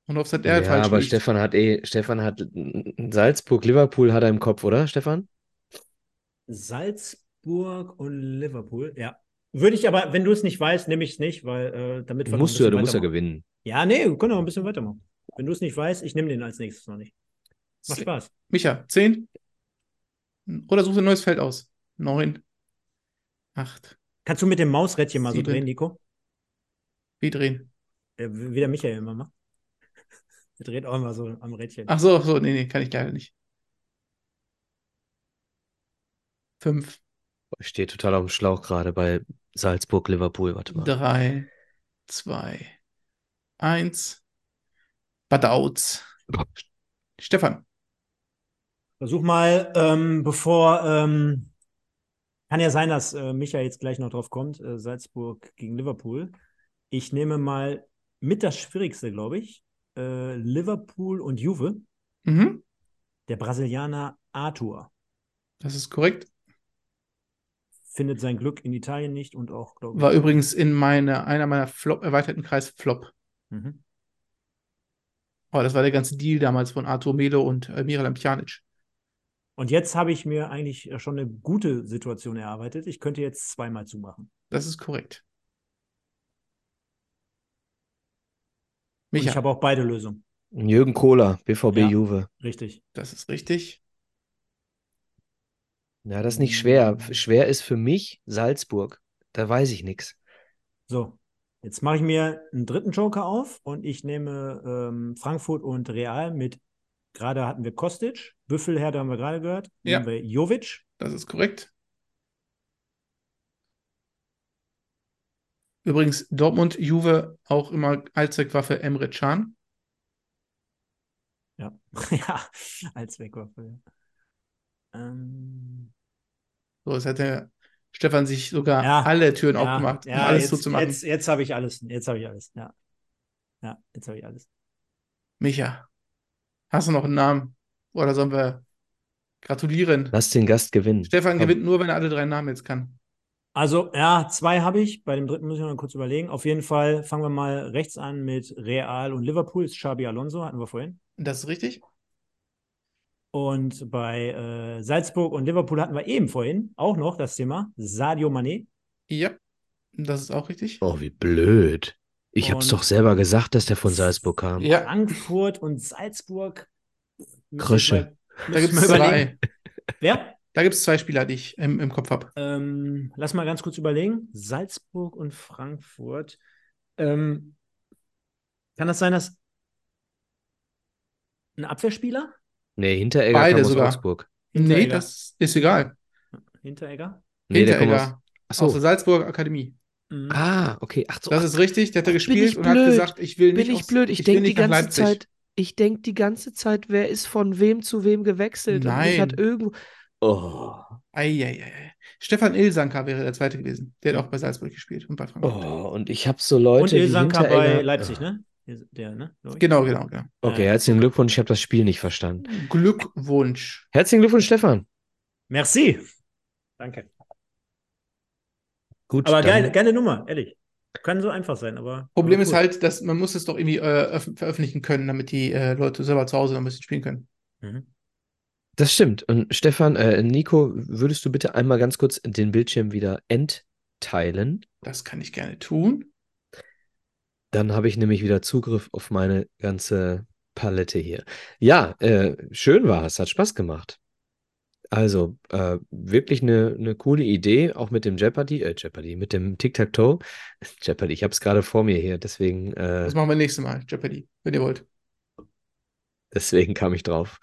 [SPEAKER 3] Und hoffst, dass der halt
[SPEAKER 2] ja,
[SPEAKER 3] falsch
[SPEAKER 2] aber
[SPEAKER 3] liegt.
[SPEAKER 2] Stefan hat eh, Stefan hat Salzburg, Liverpool hat er im Kopf, oder, Stefan?
[SPEAKER 4] Salzburg und Liverpool, ja. Würde ich aber, wenn du es nicht weißt, nehme ich es nicht, weil äh, damit
[SPEAKER 2] Musst du ja, du musst ja gewinnen.
[SPEAKER 4] Ja, nee, wir können auch ein bisschen weitermachen. Wenn du es nicht weißt, ich nehme den als nächstes noch nicht. Macht Spaß.
[SPEAKER 3] Micha, 10. Oder such dir ein neues Feld aus. 9. 8.
[SPEAKER 4] Kannst du mit dem Mausrädchen mal so
[SPEAKER 3] Sieben.
[SPEAKER 4] drehen, Nico?
[SPEAKER 3] Wie drehen?
[SPEAKER 4] Äh, wie der Michael immer macht. Er dreht auch immer so am Rädchen.
[SPEAKER 3] Ach so, so, nee, nee, kann ich leider nicht. 5,
[SPEAKER 2] Ich stehe total auf dem Schlauch gerade bei Salzburg, Liverpool, warte mal.
[SPEAKER 3] 3, 2, 1. Badauz. Stefan.
[SPEAKER 4] Versuch mal, ähm, bevor, ähm, kann ja sein, dass äh, Micha jetzt gleich noch drauf kommt, äh, Salzburg gegen Liverpool. Ich nehme mal mit das Schwierigste, glaube ich, äh, Liverpool und Juve,
[SPEAKER 3] Mhm.
[SPEAKER 4] der Brasilianer Arthur.
[SPEAKER 3] Das ist korrekt.
[SPEAKER 4] Findet sein Glück in Italien nicht und auch, glaube ich.
[SPEAKER 3] War übrigens in meine, einer meiner Flop, erweiterten Kreis Flop.
[SPEAKER 4] Mhm.
[SPEAKER 3] Oh, das war der ganze Deal damals von Arthur Melo und äh, Miralem Pjanic.
[SPEAKER 4] Und jetzt habe ich mir eigentlich schon eine gute Situation erarbeitet. Ich könnte jetzt zweimal zumachen.
[SPEAKER 3] Das ist korrekt.
[SPEAKER 4] Und ich
[SPEAKER 3] Micha,
[SPEAKER 4] habe auch beide Lösungen.
[SPEAKER 2] Jürgen Kohler, BVB
[SPEAKER 4] Ja.
[SPEAKER 2] Juve.
[SPEAKER 4] Richtig.
[SPEAKER 3] das ist richtig.
[SPEAKER 2] Ja, das ist nicht schwer.
[SPEAKER 4] Mm.
[SPEAKER 2] Schwer ist für mich Salzburg. Da weiß ich nichts.
[SPEAKER 4] So, jetzt mache ich mir einen dritten Joker auf und ich nehme ähm, Frankfurt und Real mit, gerade hatten wir Kostic, Büffelherde haben wir gerade gehört,
[SPEAKER 3] Ja.
[SPEAKER 4] nehmen wir Jovic,
[SPEAKER 3] Das ist korrekt. Übrigens, Dortmund, Juve auch immer Allzweckwaffe Emre Can.
[SPEAKER 4] ja, ja, als Wegwaffe. Ähm,
[SPEAKER 3] So, es hat der Stefan sich sogar
[SPEAKER 4] Ja.
[SPEAKER 3] alle Türen
[SPEAKER 4] ja,
[SPEAKER 3] aufgemacht, um
[SPEAKER 4] ja,
[SPEAKER 3] alles
[SPEAKER 4] jetzt,
[SPEAKER 3] so zu machen.
[SPEAKER 4] Jetzt, jetzt habe ich alles, jetzt habe ich alles, ja. Ja, jetzt habe ich alles.
[SPEAKER 3] Micha, hast du noch einen Namen? Oder sollen wir gratulieren?
[SPEAKER 2] Lass den Gast gewinnen.
[SPEAKER 3] Stefan
[SPEAKER 2] Komm.
[SPEAKER 3] gewinnt nur, wenn er alle drei Namen jetzt kann.
[SPEAKER 4] Also, ja, zwei habe ich. Bei dem dritten muss ich noch kurz überlegen. Auf jeden Fall fangen wir mal rechts an mit Real und Liverpool. Ist Xabi Alonso, hatten wir vorhin.
[SPEAKER 3] Das ist richtig?
[SPEAKER 4] Und bei äh, Salzburg und Liverpool hatten wir eben vorhin auch noch das Thema Sadio Mané.
[SPEAKER 3] Ja, das ist auch richtig.
[SPEAKER 2] Oh, wie blöd. Ich hab's
[SPEAKER 4] Und-
[SPEAKER 2] doch selber gesagt, dass der von Salzburg kam.
[SPEAKER 3] Ja,
[SPEAKER 4] Frankfurt und Salzburg.
[SPEAKER 2] Krösche.
[SPEAKER 4] wir-
[SPEAKER 3] da gibt es zwei.
[SPEAKER 4] Wer?
[SPEAKER 3] Da gibt es zwei Spieler, die ich im, im Kopf habe.
[SPEAKER 4] Ähm, lass mal ganz kurz überlegen. Salzburg und Frankfurt. Ähm, kann das sein, dass ein Abwehrspieler?
[SPEAKER 2] Nee, Hinteregger
[SPEAKER 3] Beide
[SPEAKER 2] kam aus
[SPEAKER 3] sogar.
[SPEAKER 2] Augsburg.
[SPEAKER 3] Nee, das ist egal.
[SPEAKER 4] Hinteregger?
[SPEAKER 2] Nee, der kommt aus.
[SPEAKER 3] Hinteregger.
[SPEAKER 2] Achso.
[SPEAKER 3] Aus der Salzburger Akademie.
[SPEAKER 4] Mhm.
[SPEAKER 2] Ah, okay. Ach so.
[SPEAKER 3] Das ist richtig, der hat da gespielt
[SPEAKER 2] ich
[SPEAKER 3] und hat gesagt, ich will nicht
[SPEAKER 2] bin ich
[SPEAKER 3] aus-
[SPEAKER 2] blöd. Ich,
[SPEAKER 3] will
[SPEAKER 2] denke die ganze
[SPEAKER 3] Leipzig.
[SPEAKER 2] Zeit, ich denke die ganze Zeit, wer ist von wem zu wem gewechselt? Und mich hat
[SPEAKER 3] Nein.
[SPEAKER 2] irgendwo. Oh.
[SPEAKER 3] Eieiei. Stefan Ilsanker wäre der zweite gewesen. Der hat auch bei Salzburg gespielt und bei Frankfurt.
[SPEAKER 2] Oh, und ich habe so Leute
[SPEAKER 4] Und
[SPEAKER 2] wie
[SPEAKER 4] Ilsanker bei Leipzig,
[SPEAKER 2] Oh.
[SPEAKER 4] ne? Der, ne?
[SPEAKER 3] Genau, genau, genau.
[SPEAKER 2] Okay, herzlichen Glückwunsch. Ich habe das Spiel nicht verstanden.
[SPEAKER 3] Glückwunsch.
[SPEAKER 2] Herzlichen Glückwunsch, Stefan.
[SPEAKER 4] Merci. Danke.
[SPEAKER 2] Gut,
[SPEAKER 4] Aber
[SPEAKER 2] dann-
[SPEAKER 4] geile, Nummer, ehrlich. Kann so einfach sein, aber.
[SPEAKER 3] Problem
[SPEAKER 4] aber
[SPEAKER 3] ist halt, dass man muss es doch irgendwie äh, öff- veröffentlichen können, damit die äh, Leute selber zu Hause noch ein bisschen spielen können.
[SPEAKER 4] Mhm.
[SPEAKER 2] Das stimmt. Und Stefan, äh, Nico, würdest du bitte einmal ganz kurz den Bildschirm wieder entteilen?
[SPEAKER 3] Das kann ich gerne tun.
[SPEAKER 2] Dann habe ich nämlich wieder Zugriff auf meine ganze Palette hier. Ja, äh, schön war es, hat Spaß gemacht. Also, äh, wirklich eine, eine coole Idee, auch mit dem Jeopardy, äh, Jeopardy, mit dem Tic-Tac-Toe. Jeopardy, ich habe es gerade vor mir hier, deswegen, äh,
[SPEAKER 3] Das machen wir nächstes Mal, Jeopardy, wenn ihr wollt.
[SPEAKER 2] deswegen kam ich drauf.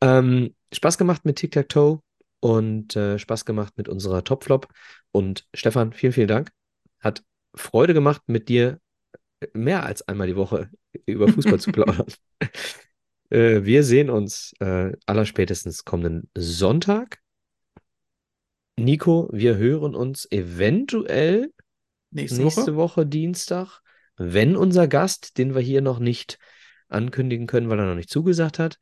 [SPEAKER 2] Ähm, Spaß gemacht mit Tic-Tac-Toe und äh, Spaß gemacht mit unserer Top-Flop. Und Stefan, vielen, vielen Dank. Hat Freude gemacht, mit dir mehr als einmal die Woche über Fußball zu plaudern. Äh, wir sehen uns äh, allerspätestens kommenden Sonntag. Nico, wir hören uns eventuell
[SPEAKER 3] Nächste,
[SPEAKER 2] nächste
[SPEAKER 3] Woche.
[SPEAKER 2] Woche Dienstag, wenn unser Gast, den wir hier noch nicht ankündigen können, weil er noch nicht zugesagt hat,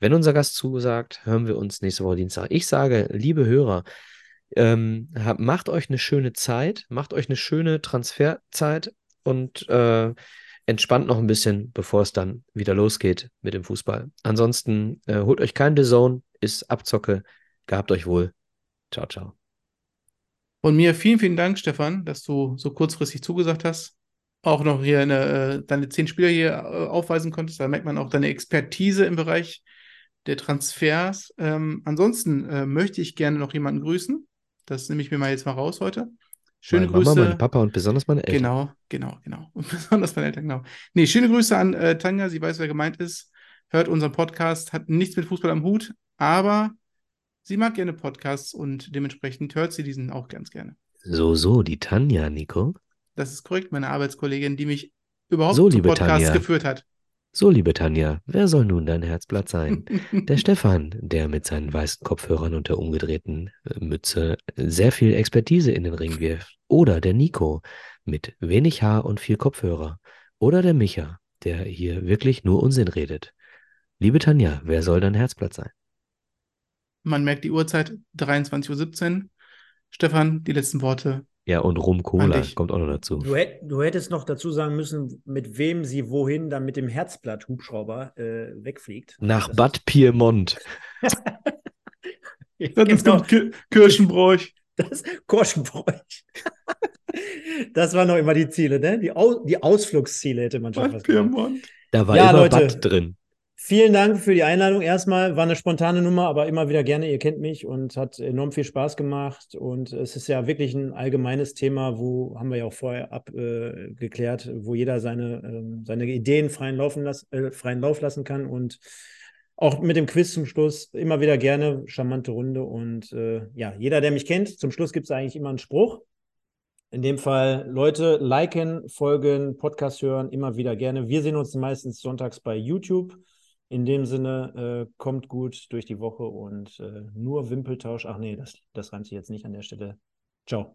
[SPEAKER 2] wenn unser Gast zugesagt, hören wir uns nächste Woche Dienstag. Ich sage, liebe Hörer, ähm, hab, macht euch eine schöne Zeit, macht euch eine schöne Transferzeit und äh, entspannt noch ein bisschen, bevor es dann wieder losgeht mit dem Fußball. Ansonsten äh, holt euch kein The Zone, ist Abzocke, gehabt euch wohl. Ciao, ciao.
[SPEAKER 3] Von mir vielen, vielen Dank, Stefan, dass du so kurzfristig zugesagt hast. Auch noch hier eine, äh, deine zehn Spieler hier äh, aufweisen konntest. Da merkt man auch deine Expertise im Bereich der Transfers. Ähm, ansonsten äh, möchte ich gerne noch jemanden grüßen. Das nehme ich mir mal jetzt mal raus heute. Schöne
[SPEAKER 2] meine
[SPEAKER 3] Grüße.
[SPEAKER 2] Mama, mein Papa und besonders meine Eltern.
[SPEAKER 3] Genau, genau, genau. Und besonders meine Eltern, genau. Nee, schöne Grüße an äh, Tanja, sie weiß, wer gemeint ist. Hört unseren Podcast, hat nichts mit Fußball am Hut, aber sie mag gerne Podcasts und dementsprechend hört sie diesen auch ganz gerne.
[SPEAKER 2] So, so, die Tanja, Nico.
[SPEAKER 3] Das ist korrekt, meine Arbeitskollegin, die mich überhaupt
[SPEAKER 2] So,
[SPEAKER 3] zum Podcast
[SPEAKER 2] Tanja.
[SPEAKER 3] geführt hat.
[SPEAKER 2] So, liebe Tanja, wer soll nun dein Herzblatt sein? Der Stefan, der mit seinen weißen Kopfhörern und der umgedrehten äh, Mütze sehr viel Expertise in den Ring wirft. Oder der Nico mit wenig Haar und viel Kopfhörer. Oder der Micha, der hier wirklich nur Unsinn redet. Liebe Tanja, wer soll dein Herzblatt sein?
[SPEAKER 3] Man merkt die Uhrzeit, 23.17 Uhr. Stefan, die letzten Worte.
[SPEAKER 2] Ja, und Rum Cola kommt auch noch dazu.
[SPEAKER 4] Du, hätt, du hättest noch dazu sagen müssen, mit wem sie wohin dann mit dem Herzblatt-Hubschrauber äh, wegfliegt.
[SPEAKER 2] Nach
[SPEAKER 4] Das
[SPEAKER 2] Bad Piemont.
[SPEAKER 3] Dann ist
[SPEAKER 4] genau,
[SPEAKER 3] gut Ki- Kirchenbräuch.
[SPEAKER 4] das Korschenbräuch. das waren noch immer die Ziele, ne? Die, Au die Ausflugsziele hätte man schon
[SPEAKER 3] Bad
[SPEAKER 4] fast gesagt.
[SPEAKER 3] Pyrmont.
[SPEAKER 2] Da war
[SPEAKER 4] Ja,
[SPEAKER 2] immer
[SPEAKER 4] Leute.
[SPEAKER 2] Bad drin.
[SPEAKER 4] Vielen Dank für die Einladung erstmal. War eine spontane Nummer, aber immer wieder gerne. Ihr kennt mich und hat enorm viel Spaß gemacht. Und es ist ja wirklich ein allgemeines Thema, wo haben wir ja auch vorher abgeklärt, äh, wo jeder seine, ähm, seine Ideen freien, Laufen las äh, freien Lauf lassen kann. Und auch mit dem Quiz zum Schluss immer wieder gerne. Charmante Runde. Und äh, ja, jeder, der mich kennt, zum Schluss gibt es eigentlich immer einen Spruch. In dem Fall, Leute, liken, folgen, Podcast hören, immer wieder gerne. Wir sehen uns meistens sonntags bei YouTube. In dem Sinne, äh, kommt gut durch die Woche und äh, nur Wimpeltausch. Ach nee, das, das reimt sich jetzt nicht an der Stelle. Ciao.